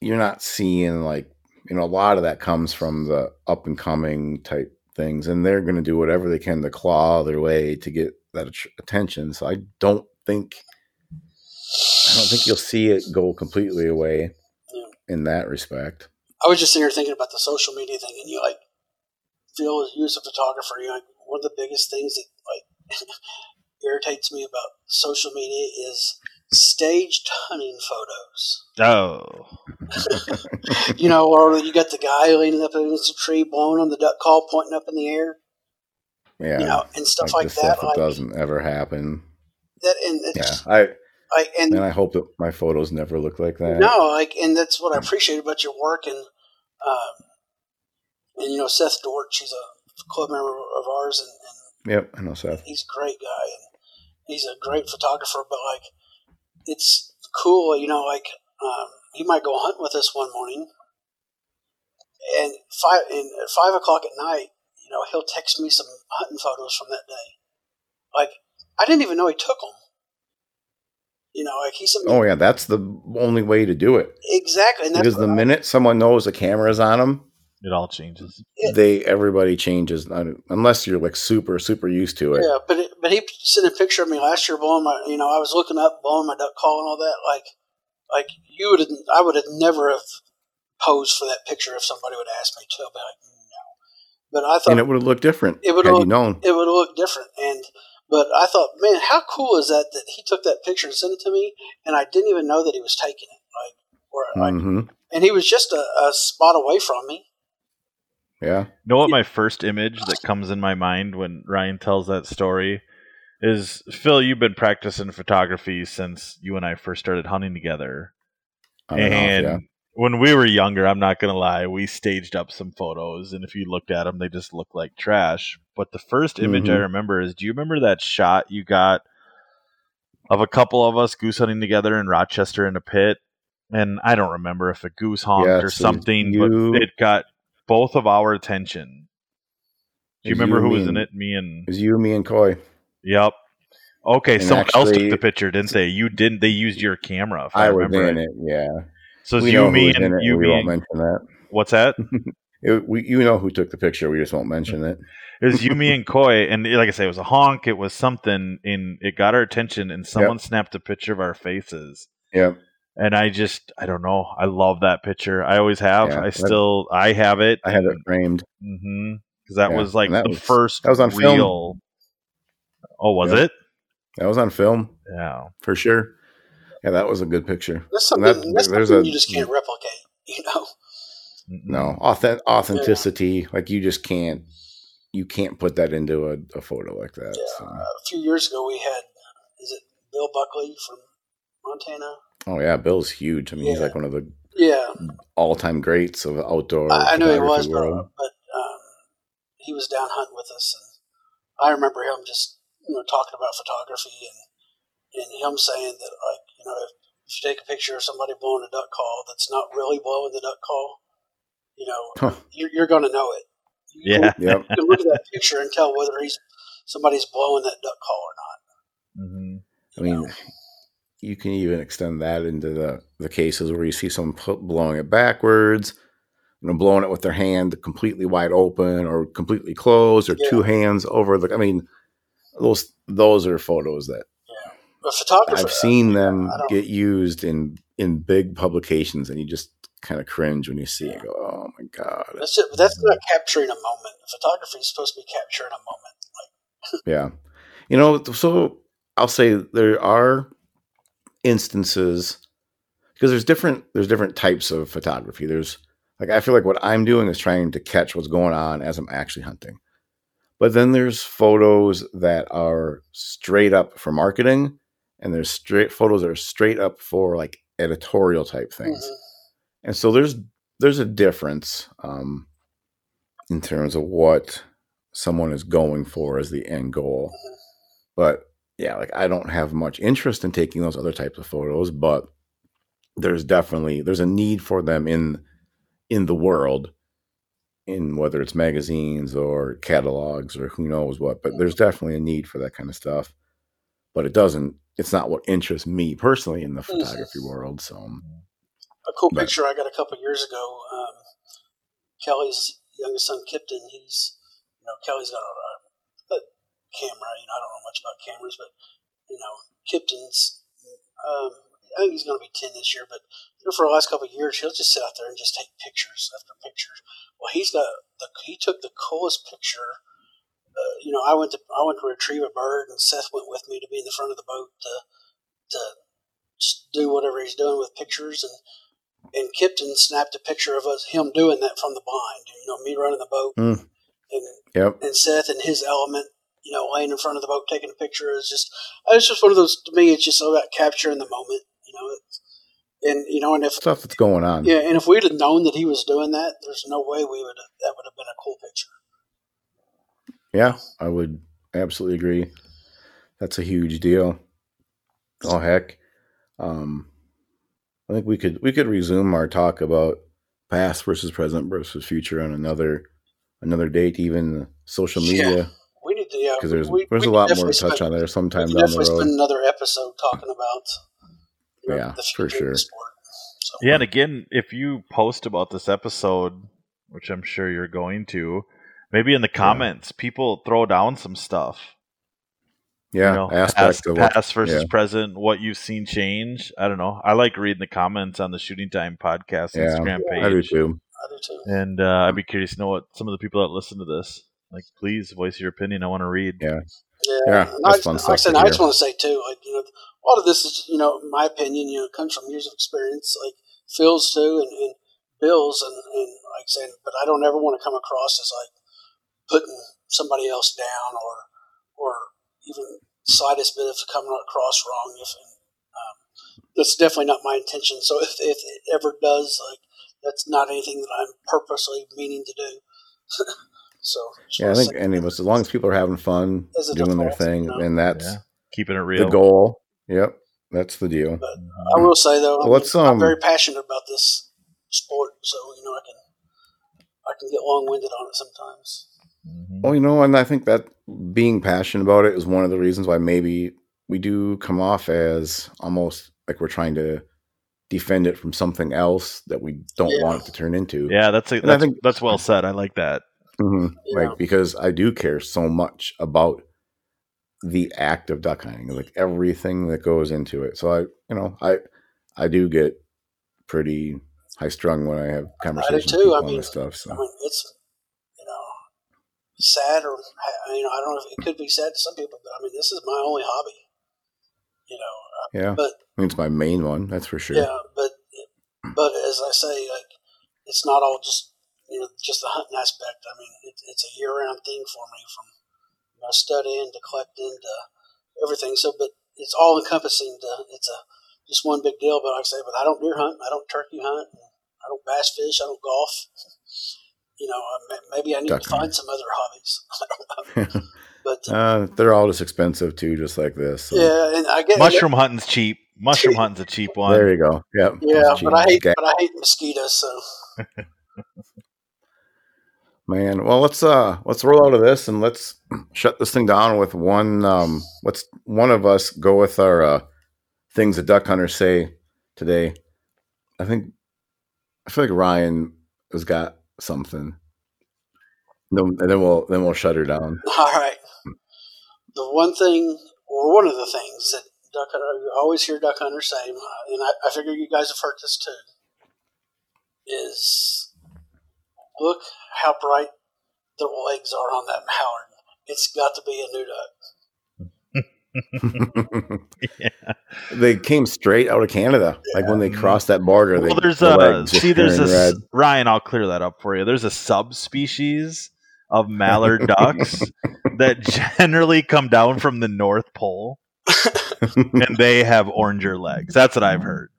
[SPEAKER 1] you're not seeing like you know a lot of that comes from the up and coming type things and they're going to do whatever they can to claw their way to get that attention so i don't think i don't think you'll see it go completely away
[SPEAKER 3] Yeah.
[SPEAKER 1] in that respect
[SPEAKER 3] I was just sitting here thinking about the social media thing, and you like feel as you as a photographer, you like one of the biggest things that like irritates me about social media is staged hunting photos.
[SPEAKER 2] Oh,
[SPEAKER 3] You know, or you got the guy leaning up against a tree, blowing on the duck call, pointing up in the air.
[SPEAKER 1] yeah
[SPEAKER 3] You know, and stuff
[SPEAKER 1] like
[SPEAKER 3] like, that.
[SPEAKER 1] stuff that doesn't ever happen
[SPEAKER 3] that, and
[SPEAKER 1] yeah
[SPEAKER 3] it's
[SPEAKER 1] i
[SPEAKER 3] and
[SPEAKER 1] and i hope that my photos never look like that
[SPEAKER 3] No, like, and that's what I appreciate about your work, and um, and you know Seth Dort, she's a club member of ours, and, and
[SPEAKER 1] yep i know seth
[SPEAKER 3] he's a great guy, and he's a great photographer. But like, it's cool, you know, like um, he might go hunting with us one morning, and five and at five o'clock at night, you know, he'll text me some hunting photos from that day. Like, I didn't even know he took them. You know, like he sent
[SPEAKER 1] oh yeah that's the only way to do it
[SPEAKER 3] exactly, and that's
[SPEAKER 1] because the
[SPEAKER 3] I-
[SPEAKER 1] minute someone knows a camera's on them
[SPEAKER 2] it all changes.
[SPEAKER 3] Yeah.
[SPEAKER 1] they everybody changes unless you're like super super used to it
[SPEAKER 3] Yeah, but it, but he sent a picture of me last year blowing my, you know, I was looking up, blowing my duck call and all that. Like, like you would, have, I would have never have posed for that picture if somebody would ask me to. I'd be like, no. But I thought
[SPEAKER 1] and it would have looked different
[SPEAKER 3] It would've looked-
[SPEAKER 1] known
[SPEAKER 3] it would have looked different. And but I thought, man, how cool is that that he took that picture and sent it to me, and I didn't even know that he was taking it. Like, or like,
[SPEAKER 1] hmm
[SPEAKER 3] and he was just a, a spot away from me.
[SPEAKER 1] Yeah
[SPEAKER 2] You know what my first image that comes in my mind when Ryan tells that story is Phil, you've been practicing photography since you and I first started hunting together.
[SPEAKER 1] on and off,
[SPEAKER 2] and
[SPEAKER 1] yeah.
[SPEAKER 2] when we were younger, I'm not gonna lie, we staged up some photos, and if you looked at them, they just looked like trash. But the first image I
[SPEAKER 1] Mhm.
[SPEAKER 2] remember is, do you remember that shot you got of a couple of us goose hunting together in Rochester in a pit? And I don't remember if a goose honked
[SPEAKER 1] Yes,
[SPEAKER 2] or something,
[SPEAKER 1] you-
[SPEAKER 2] but it got both of our attention. Do you remember
[SPEAKER 1] you,
[SPEAKER 2] who was in it? Me and
[SPEAKER 1] It was you, me, and Coy.
[SPEAKER 2] Yep. Okay,
[SPEAKER 1] And
[SPEAKER 2] someone else took the picture, didn't they? You didn't. They used your camera. I,
[SPEAKER 1] I was in
[SPEAKER 2] it.
[SPEAKER 1] it. Yeah,
[SPEAKER 2] So it's
[SPEAKER 1] we
[SPEAKER 2] you, me, and you,
[SPEAKER 1] we won't mention that.
[SPEAKER 2] What's that?
[SPEAKER 1] It, we, you know who took the picture. We just won't mention it.
[SPEAKER 2] It was you, me, and Coy, and like I say, it was a honk. It was something. In it got our attention, and someone snapped a picture of our faces.
[SPEAKER 1] Yep.
[SPEAKER 2] And I just, I don't know. I love that picture. I always have.
[SPEAKER 1] Yeah,
[SPEAKER 2] I
[SPEAKER 1] that-
[SPEAKER 2] still, I have it.
[SPEAKER 1] I had it framed.
[SPEAKER 2] Mm-hmm. Because that
[SPEAKER 1] Yeah,
[SPEAKER 2] was like
[SPEAKER 1] that
[SPEAKER 2] the
[SPEAKER 1] was-
[SPEAKER 2] first
[SPEAKER 1] that was on film.
[SPEAKER 2] Oh, was
[SPEAKER 1] Yeah.
[SPEAKER 2] it?
[SPEAKER 1] That was on film
[SPEAKER 2] Yeah.
[SPEAKER 1] for sure. Yeah, that was a good picture.
[SPEAKER 3] That's something,
[SPEAKER 1] that-
[SPEAKER 3] that's
[SPEAKER 1] there's
[SPEAKER 3] something
[SPEAKER 1] a-
[SPEAKER 3] you just can't replicate. You know,
[SPEAKER 1] No, authentic, authenticity. Like you just can't. You can't put that into a, a photo like that.
[SPEAKER 3] Yeah.
[SPEAKER 1] so.
[SPEAKER 3] a few years ago we had, is it Bill Buckley from Montana?
[SPEAKER 1] Oh yeah, Bill's huge. I mean, he's like one of the
[SPEAKER 3] Yeah,
[SPEAKER 1] all-time greats of outdoor.
[SPEAKER 3] I, I knew he
[SPEAKER 1] photography
[SPEAKER 3] was, but,
[SPEAKER 1] world.
[SPEAKER 3] but um, he was down hunting with us, and I remember him just you know talking about photography and and him saying that like you know if, if you take a picture of somebody blowing a duck call that's not really blowing the duck call, you know
[SPEAKER 1] Huh.
[SPEAKER 3] you're, you're going to know it. You
[SPEAKER 2] Yeah.
[SPEAKER 1] Yep.
[SPEAKER 3] can look at that picture and tell whether he's somebody's blowing that duck call or not.
[SPEAKER 2] hmm
[SPEAKER 1] I mean, you can even extend that into the, the cases where you see someone blowing it backwards, you know, blowing it with their hand completely wide open or completely closed or two hands over the. I mean, those those are photos that
[SPEAKER 3] photography,
[SPEAKER 1] I've seen them get used in in big publications, and you just kind of cringe when you see it. Go, oh my god!
[SPEAKER 3] That's just, that's not capturing a moment. Photography is supposed to be capturing a moment. Like
[SPEAKER 1] Yeah. You know, so I'll say there are instances because there's different there's different types of photography. There's like I feel like what I'm doing is trying to catch what's going on as I'm actually hunting. But then there's photos that are straight up for marketing and there's straight photos that are straight up for like editorial type things.
[SPEAKER 3] mhm.
[SPEAKER 1] And so there's there's a difference um, in terms of what someone is going for as the end goal. But yeah, like I don't have much interest in taking those other types of photos, but there's definitely there's a need for them in in the world in whether it's magazines or catalogs or who knows what, but there's definitely a need for that kind of stuff. But it doesn't it's not what interests me personally in the photography world, so
[SPEAKER 3] a cool
[SPEAKER 1] But-
[SPEAKER 3] picture I got a couple years ago. Um, Kelly's youngest son, Kipton, he's, you know, Kelly's got a camera. You know, I don't know much about cameras, but, you know, Kipton's, um, I think he's going to be 10 this year, but you know, for the last couple of years, he'll just sit out there and just take pictures after pictures. Well, he's got the, he took the coolest picture. Uh, you know, I went to, I went to retrieve a bird and Seth went with me to be in the front of the boat to, to do whatever he's doing with pictures and, and Kipton snapped a picture of us, him doing that from the blind. You know, me running the boat,
[SPEAKER 1] Mm.
[SPEAKER 3] and
[SPEAKER 1] yep.
[SPEAKER 3] and Seth in his element, you know, laying in front of the boat taking a picture is just. It's just one of those. To me, it's just about capturing the moment. You know, it's, and you know, and if
[SPEAKER 1] Stuff that's going on.
[SPEAKER 3] yeah, and if we'd have known that he was doing that, there's no way we would have. That would have been a cool picture.
[SPEAKER 1] Yeah, I would absolutely agree. That's a huge deal. Oh heck. Um I think we could we could resume our talk about past versus present versus future on another another date, even social media,
[SPEAKER 3] to. Yeah,
[SPEAKER 1] because there's
[SPEAKER 3] we,
[SPEAKER 1] there's
[SPEAKER 3] we
[SPEAKER 1] a lot more to touch
[SPEAKER 3] spend-
[SPEAKER 1] on there
[SPEAKER 3] We
[SPEAKER 1] sometime
[SPEAKER 3] could
[SPEAKER 1] down the
[SPEAKER 3] definitely spend another episode talking about. you know,
[SPEAKER 1] Yeah,
[SPEAKER 3] the
[SPEAKER 1] for
[SPEAKER 3] future of the
[SPEAKER 1] sure.
[SPEAKER 3] sport. So,
[SPEAKER 2] Yeah, and again, if you post about this episode, which I'm sure you're going to, maybe in the comments, people throw down some stuff.
[SPEAKER 1] Yeah,
[SPEAKER 2] you know,
[SPEAKER 1] aspect
[SPEAKER 2] past,
[SPEAKER 1] of what
[SPEAKER 2] past versus
[SPEAKER 1] yeah.
[SPEAKER 2] present, what you've seen change. I don't know. I like reading the comments on the Shooting Time podcast
[SPEAKER 1] Yeah,
[SPEAKER 2] Instagram
[SPEAKER 1] I do
[SPEAKER 2] page,
[SPEAKER 1] too.
[SPEAKER 3] I do too.
[SPEAKER 2] and uh, I'd be curious to know what some of the people that listen to this like. Please voice your opinion. I want to read.
[SPEAKER 1] Yeah.
[SPEAKER 3] Yeah,
[SPEAKER 1] Yeah, that's
[SPEAKER 3] I,
[SPEAKER 1] fun
[SPEAKER 3] like I said,
[SPEAKER 1] to
[SPEAKER 3] I just want to say too, like you know, a lot of this is you know, my opinion, you know, comes from years of experience, like Phil's too, and, and Bill's, and, and like saying, but I don't ever want to come across as like putting somebody else down or or even slightest bit of coming across wrong. If um, that's definitely not my intention. So if if it ever does, like that's not anything that I'm purposely meaning to do. so
[SPEAKER 1] Yeah, I think any of us, as long as people are having fun doing their
[SPEAKER 3] default,
[SPEAKER 1] thing,
[SPEAKER 3] you know?
[SPEAKER 1] and that's
[SPEAKER 2] Yeah. Keeping it real, the
[SPEAKER 1] goal. Yep, that's the deal.
[SPEAKER 3] I will say though,
[SPEAKER 1] Well,
[SPEAKER 3] I'm,
[SPEAKER 1] let's,
[SPEAKER 3] I'm
[SPEAKER 1] um,
[SPEAKER 3] very passionate about this sport, so you know I can I can get long winded on it sometimes.
[SPEAKER 2] Mhm.
[SPEAKER 1] Well, you know, and I think that being passionate about it is one of the reasons why maybe we do come off as almost like we're trying to defend it from something else that we don't
[SPEAKER 3] Yeah.
[SPEAKER 1] want it to turn into.
[SPEAKER 2] Yeah, that's a,
[SPEAKER 1] And I think-
[SPEAKER 2] that's well said. I like that.
[SPEAKER 1] Mhm.
[SPEAKER 3] Yeah.
[SPEAKER 1] Like because I do care so much about the act of duck hunting, like everything that goes into it. So I, you know, I I do get pretty high strung when I have conversations
[SPEAKER 3] too.
[SPEAKER 1] with people
[SPEAKER 3] I
[SPEAKER 1] on
[SPEAKER 3] mean,
[SPEAKER 1] this stuff. So
[SPEAKER 3] I mean, it's you know sad or you know I don't know if it could be sad to some people, but I mean this is my only hobby. You know,
[SPEAKER 1] yeah,
[SPEAKER 3] but-
[SPEAKER 1] I mean, it's my main one, that's for sure.
[SPEAKER 3] yeah, but but as I say, like it's not all just you know just the hunting aspect. I mean, it, it's a year round thing for me from you know, studying to collecting to everything. So, but it's all encompassing. To, it's a just one big deal. But like I say, but I don't deer hunt. I don't turkey hunt. I don't bass fish. I don't golf. You know, I may- maybe I need
[SPEAKER 1] Duck
[SPEAKER 3] to find
[SPEAKER 1] hunting.
[SPEAKER 3] some other hobbies. I don't know. But uh,
[SPEAKER 1] uh, they're all just expensive too, just like this. so
[SPEAKER 3] yeah, and I get
[SPEAKER 2] Mushroom hunting's cheap. Mushroom hunting's a cheap one.
[SPEAKER 1] There you go. Yep.
[SPEAKER 3] Yeah,
[SPEAKER 1] It's
[SPEAKER 3] but I hate
[SPEAKER 1] Ga-
[SPEAKER 3] but I hate mosquitoes. So
[SPEAKER 1] Man, well let's uh let's roll out of this and let's shut this thing down with one um let's one of us go with our uh things that duck hunters say today. I think I feel like Ryan has got something. No, and then we'll then we'll shut her down.
[SPEAKER 3] All right. The one thing, or one of the things that duck hunter, you always hear duck hunters say, and I, I figure you guys have heard this too, is look how bright the legs are on that mallard. It's got to be a new duck.
[SPEAKER 2] Yeah.
[SPEAKER 1] they came straight out of Canada. Like when they crossed that border, they,
[SPEAKER 2] Well, there's
[SPEAKER 1] the
[SPEAKER 2] a see. There's a
[SPEAKER 1] red.
[SPEAKER 2] Ryan. I'll clear that up for you. There's a subspecies of mallard ducks that generally come down from the North Pole, and they have oranger legs. That's what I've heard.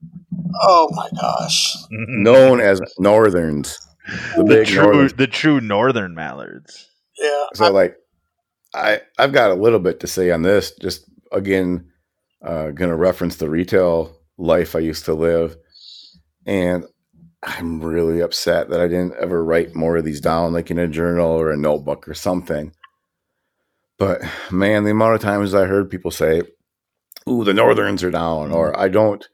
[SPEAKER 3] Oh my gosh.
[SPEAKER 1] known as northerns. The
[SPEAKER 2] the true,
[SPEAKER 1] northerns.
[SPEAKER 2] the true northern mallards.
[SPEAKER 3] Yeah.
[SPEAKER 1] So like I I've got a little bit to say on this. Just again, uh gonna reference the retail life I used to live. And I'm really upset that I didn't ever write more of these down, like in a journal or a notebook or something. But man, the amount of times I heard people say, Ooh, the northerns are down, or I don't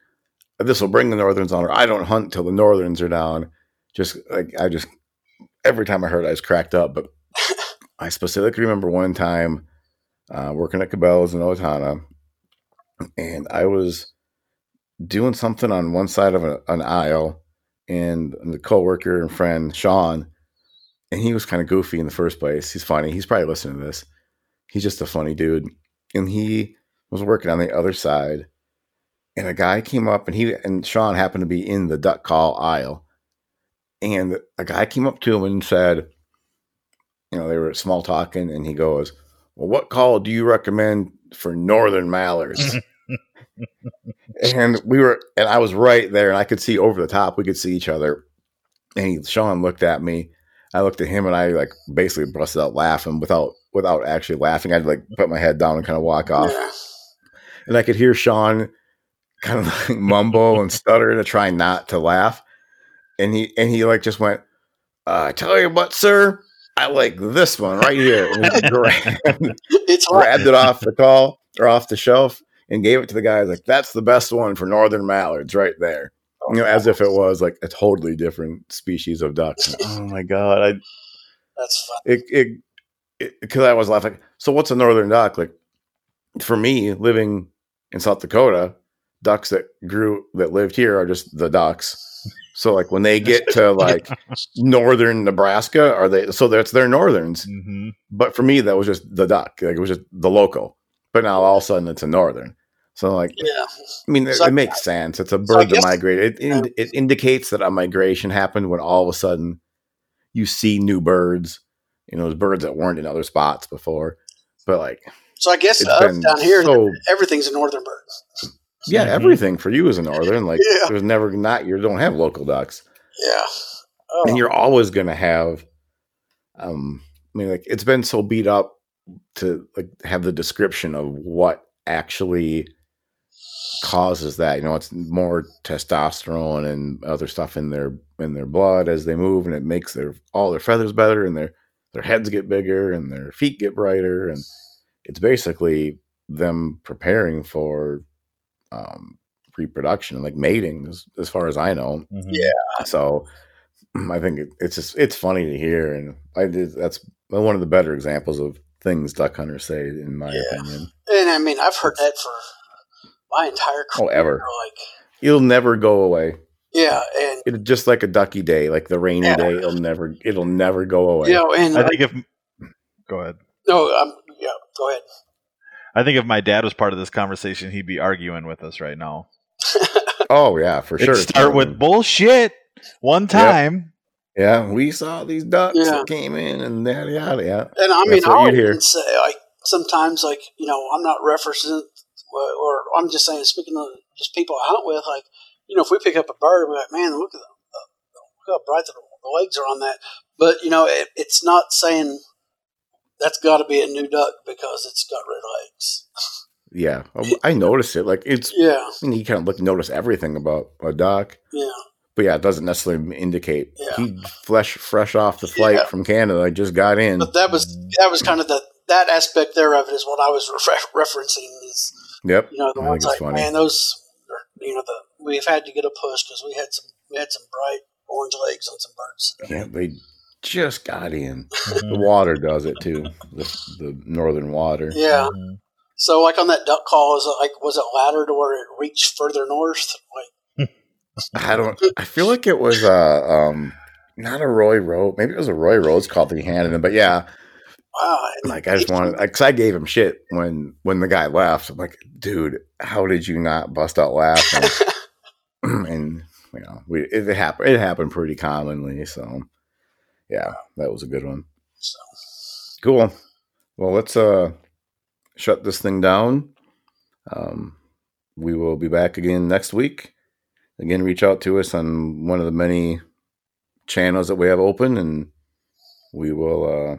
[SPEAKER 1] this will bring the northerns on, or I don't hunt till the northerns are down. Just like I just every time I heard it, I was cracked up. But I specifically remember one time uh, working at Cabela's in Owatonna, and I was doing something on one side of a, an aisle, and the coworker and friend Sean, and he was kind of goofy in the first place. He's funny. He's probably listening to this. He's just a funny dude, and he was working on the other side, and a guy came up, and he and Sean happened to be in the duck call aisle, and a guy came up to him and said you know, they were small talking, and he goes, Well, what call do you recommend for northern mallards? and we were, and I was right there, and I could see over the top, we could see each other. And he, Sean looked at me, I looked at him, and I like basically busted out laughing without without actually laughing. I'd like put my head down and kind of walk off, and I could hear Sean kind of like mumble and stutter to try not to laugh. And he and he like just went, uh, I tell you what, sir, I like this one right here. Grabbed,
[SPEAKER 3] It's
[SPEAKER 1] grabbed it off the call or off the shelf and gave it to the guy. Like, that's the best one for northern mallards right there. You know, as if it was like a totally different species of duck. oh my god. I
[SPEAKER 3] That's fun.
[SPEAKER 1] it it because I was laughing. So what's a northern duck? Like for me, living in South Dakota, ducks that grew that lived here are just the ducks. So like when they get to like northern Nebraska, are they so that's their northerns.
[SPEAKER 2] hmm
[SPEAKER 1] But for me, that was just the duck. Like it was just the local. But now all of a sudden it's a northern. So like
[SPEAKER 3] Yeah.
[SPEAKER 1] I mean, it,
[SPEAKER 3] So-
[SPEAKER 1] it makes sense. It's a
[SPEAKER 3] So
[SPEAKER 1] bird that
[SPEAKER 3] guess-
[SPEAKER 1] migrated. It, in, it indicates that a migration happened when all of a sudden you see new birds. You know, those birds that weren't in other spots before. But like,
[SPEAKER 3] So I guess uh, down here,
[SPEAKER 1] so
[SPEAKER 3] everything a northern bird.
[SPEAKER 1] Yeah.
[SPEAKER 2] Mhm.
[SPEAKER 1] Everything for you is a northern. Like,
[SPEAKER 3] Yeah.
[SPEAKER 1] there's never not you don't have local ducks,
[SPEAKER 3] Yeah. Oh,
[SPEAKER 1] and you're always gonna have. Um, I mean, like it's been so beat up to like have the description of what actually causes that. You know, it's more testosterone and other stuff in their in their blood as they move, and it makes their all their feathers better, and their their heads get bigger, and their feet get brighter, and it's basically them preparing for um, reproduction, like mating, as, as far as I know.
[SPEAKER 2] Mhm.
[SPEAKER 3] Yeah.
[SPEAKER 1] So I think it, it's just it's funny to hear, and I did that's one of the better examples of things duck hunters say, in my
[SPEAKER 3] Yeah.
[SPEAKER 1] opinion.
[SPEAKER 3] And I mean, I've heard that for my entire career.
[SPEAKER 1] Oh,
[SPEAKER 3] career.
[SPEAKER 1] ever.
[SPEAKER 3] Like,
[SPEAKER 1] It'll never go away.
[SPEAKER 3] yeah, and
[SPEAKER 1] It's just like a ducky day, like the rainy
[SPEAKER 3] Yeah.
[SPEAKER 1] day. It'll never it'll never go away.
[SPEAKER 3] you know, and
[SPEAKER 2] I think if go ahead.
[SPEAKER 3] no, I'm yeah. Go ahead.
[SPEAKER 2] I think if my dad was part of this conversation, he'd be arguing with us right now.
[SPEAKER 1] Oh yeah, for sure.
[SPEAKER 2] It'd start with bullshit one time.
[SPEAKER 1] yeah. We saw these ducks
[SPEAKER 3] Yeah.
[SPEAKER 1] that came in, and yada yada. Yeah,
[SPEAKER 3] And I mean, I'll
[SPEAKER 1] you'd hear.
[SPEAKER 3] even say like sometimes, like you know, I'm not referencing, or or I'm just saying, speaking of just people I hunt with, like you know, if we pick up a bird, we're like, man, look at the, the look how bright the, the legs are on that. But you know, it, it's not saying that's got to be a new duck because it's got red legs.
[SPEAKER 1] yeah. Oh, I noticed it. Like it's
[SPEAKER 3] Yeah,
[SPEAKER 1] I mean, you kind of look notice everything about a duck,
[SPEAKER 3] yeah,
[SPEAKER 1] but yeah, it doesn't necessarily indicate
[SPEAKER 3] Yeah.
[SPEAKER 1] he fresh fresh off the flight
[SPEAKER 3] Yeah.
[SPEAKER 1] from Canada. I just got in.
[SPEAKER 3] but that was that was kind of the that aspect there of it is what I was re- referencing is
[SPEAKER 1] Yep.
[SPEAKER 3] you know the
[SPEAKER 1] I
[SPEAKER 3] ones like
[SPEAKER 1] funny.
[SPEAKER 3] man those you know the we've had to get a push because we had some we had some bright orange legs on some birds.
[SPEAKER 1] Yeah, they just got in. The
[SPEAKER 2] Mhm.
[SPEAKER 1] water does it too. The, the northern water.
[SPEAKER 3] Yeah.
[SPEAKER 2] Mhm.
[SPEAKER 3] So like on that duck call, is it like was it ladder to where it reached further north? Like
[SPEAKER 1] I don't. I feel like it was uh um not a Roy Road. Maybe it was a Roy Rhodes call that he handed him. But yeah,
[SPEAKER 3] wow,
[SPEAKER 1] like I just wanted because I gave him shit when when the guy left. I'm like, dude, how did you not bust out laughing? and you know, we it, happened. It happened pretty commonly. So yeah, that was a good one.
[SPEAKER 3] So,
[SPEAKER 1] Cool. Well, let's uh shut this thing down. Um, we will be back again next week. Again, reach out to us on one of the many channels that we have open, and we will uh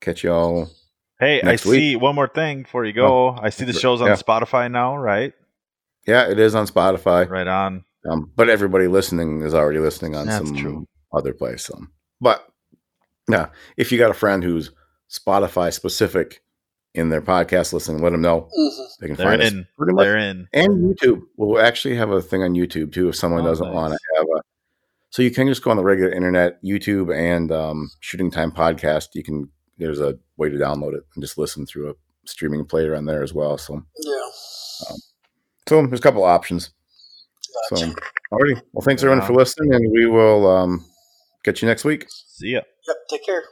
[SPEAKER 1] catch y'all.
[SPEAKER 2] Hey, I
[SPEAKER 1] week.
[SPEAKER 2] see one more thing before you go. I see the show's on
[SPEAKER 1] Yeah.
[SPEAKER 2] Spotify now, right?
[SPEAKER 1] Yeah, it is on Spotify,
[SPEAKER 2] Right on.
[SPEAKER 1] um, but everybody listening is already listening on
[SPEAKER 2] That's
[SPEAKER 1] some
[SPEAKER 2] true.
[SPEAKER 1] Other place. So, but yeah, if you got a friend who's Spotify specific in their podcast listening, let them know.
[SPEAKER 3] mhm.
[SPEAKER 1] They can
[SPEAKER 2] They're
[SPEAKER 1] find us
[SPEAKER 2] in.
[SPEAKER 1] pretty much
[SPEAKER 2] They're in.
[SPEAKER 1] and YouTube. We'll actually have a thing on YouTube too if someone
[SPEAKER 2] Oh,
[SPEAKER 1] doesn't
[SPEAKER 2] nice.
[SPEAKER 1] want to have a. So you can just go on the regular internet, YouTube, and um, Shooting Time podcast. You can. There's a way to download it and just listen through a streaming player on there as well. So,
[SPEAKER 3] yeah.
[SPEAKER 1] so there's a couple options.
[SPEAKER 3] Gotcha.
[SPEAKER 1] So, alrighty. Well, thanks everyone for listening, and we will um, catch you next week.
[SPEAKER 2] See ya.
[SPEAKER 3] Yep. Take care.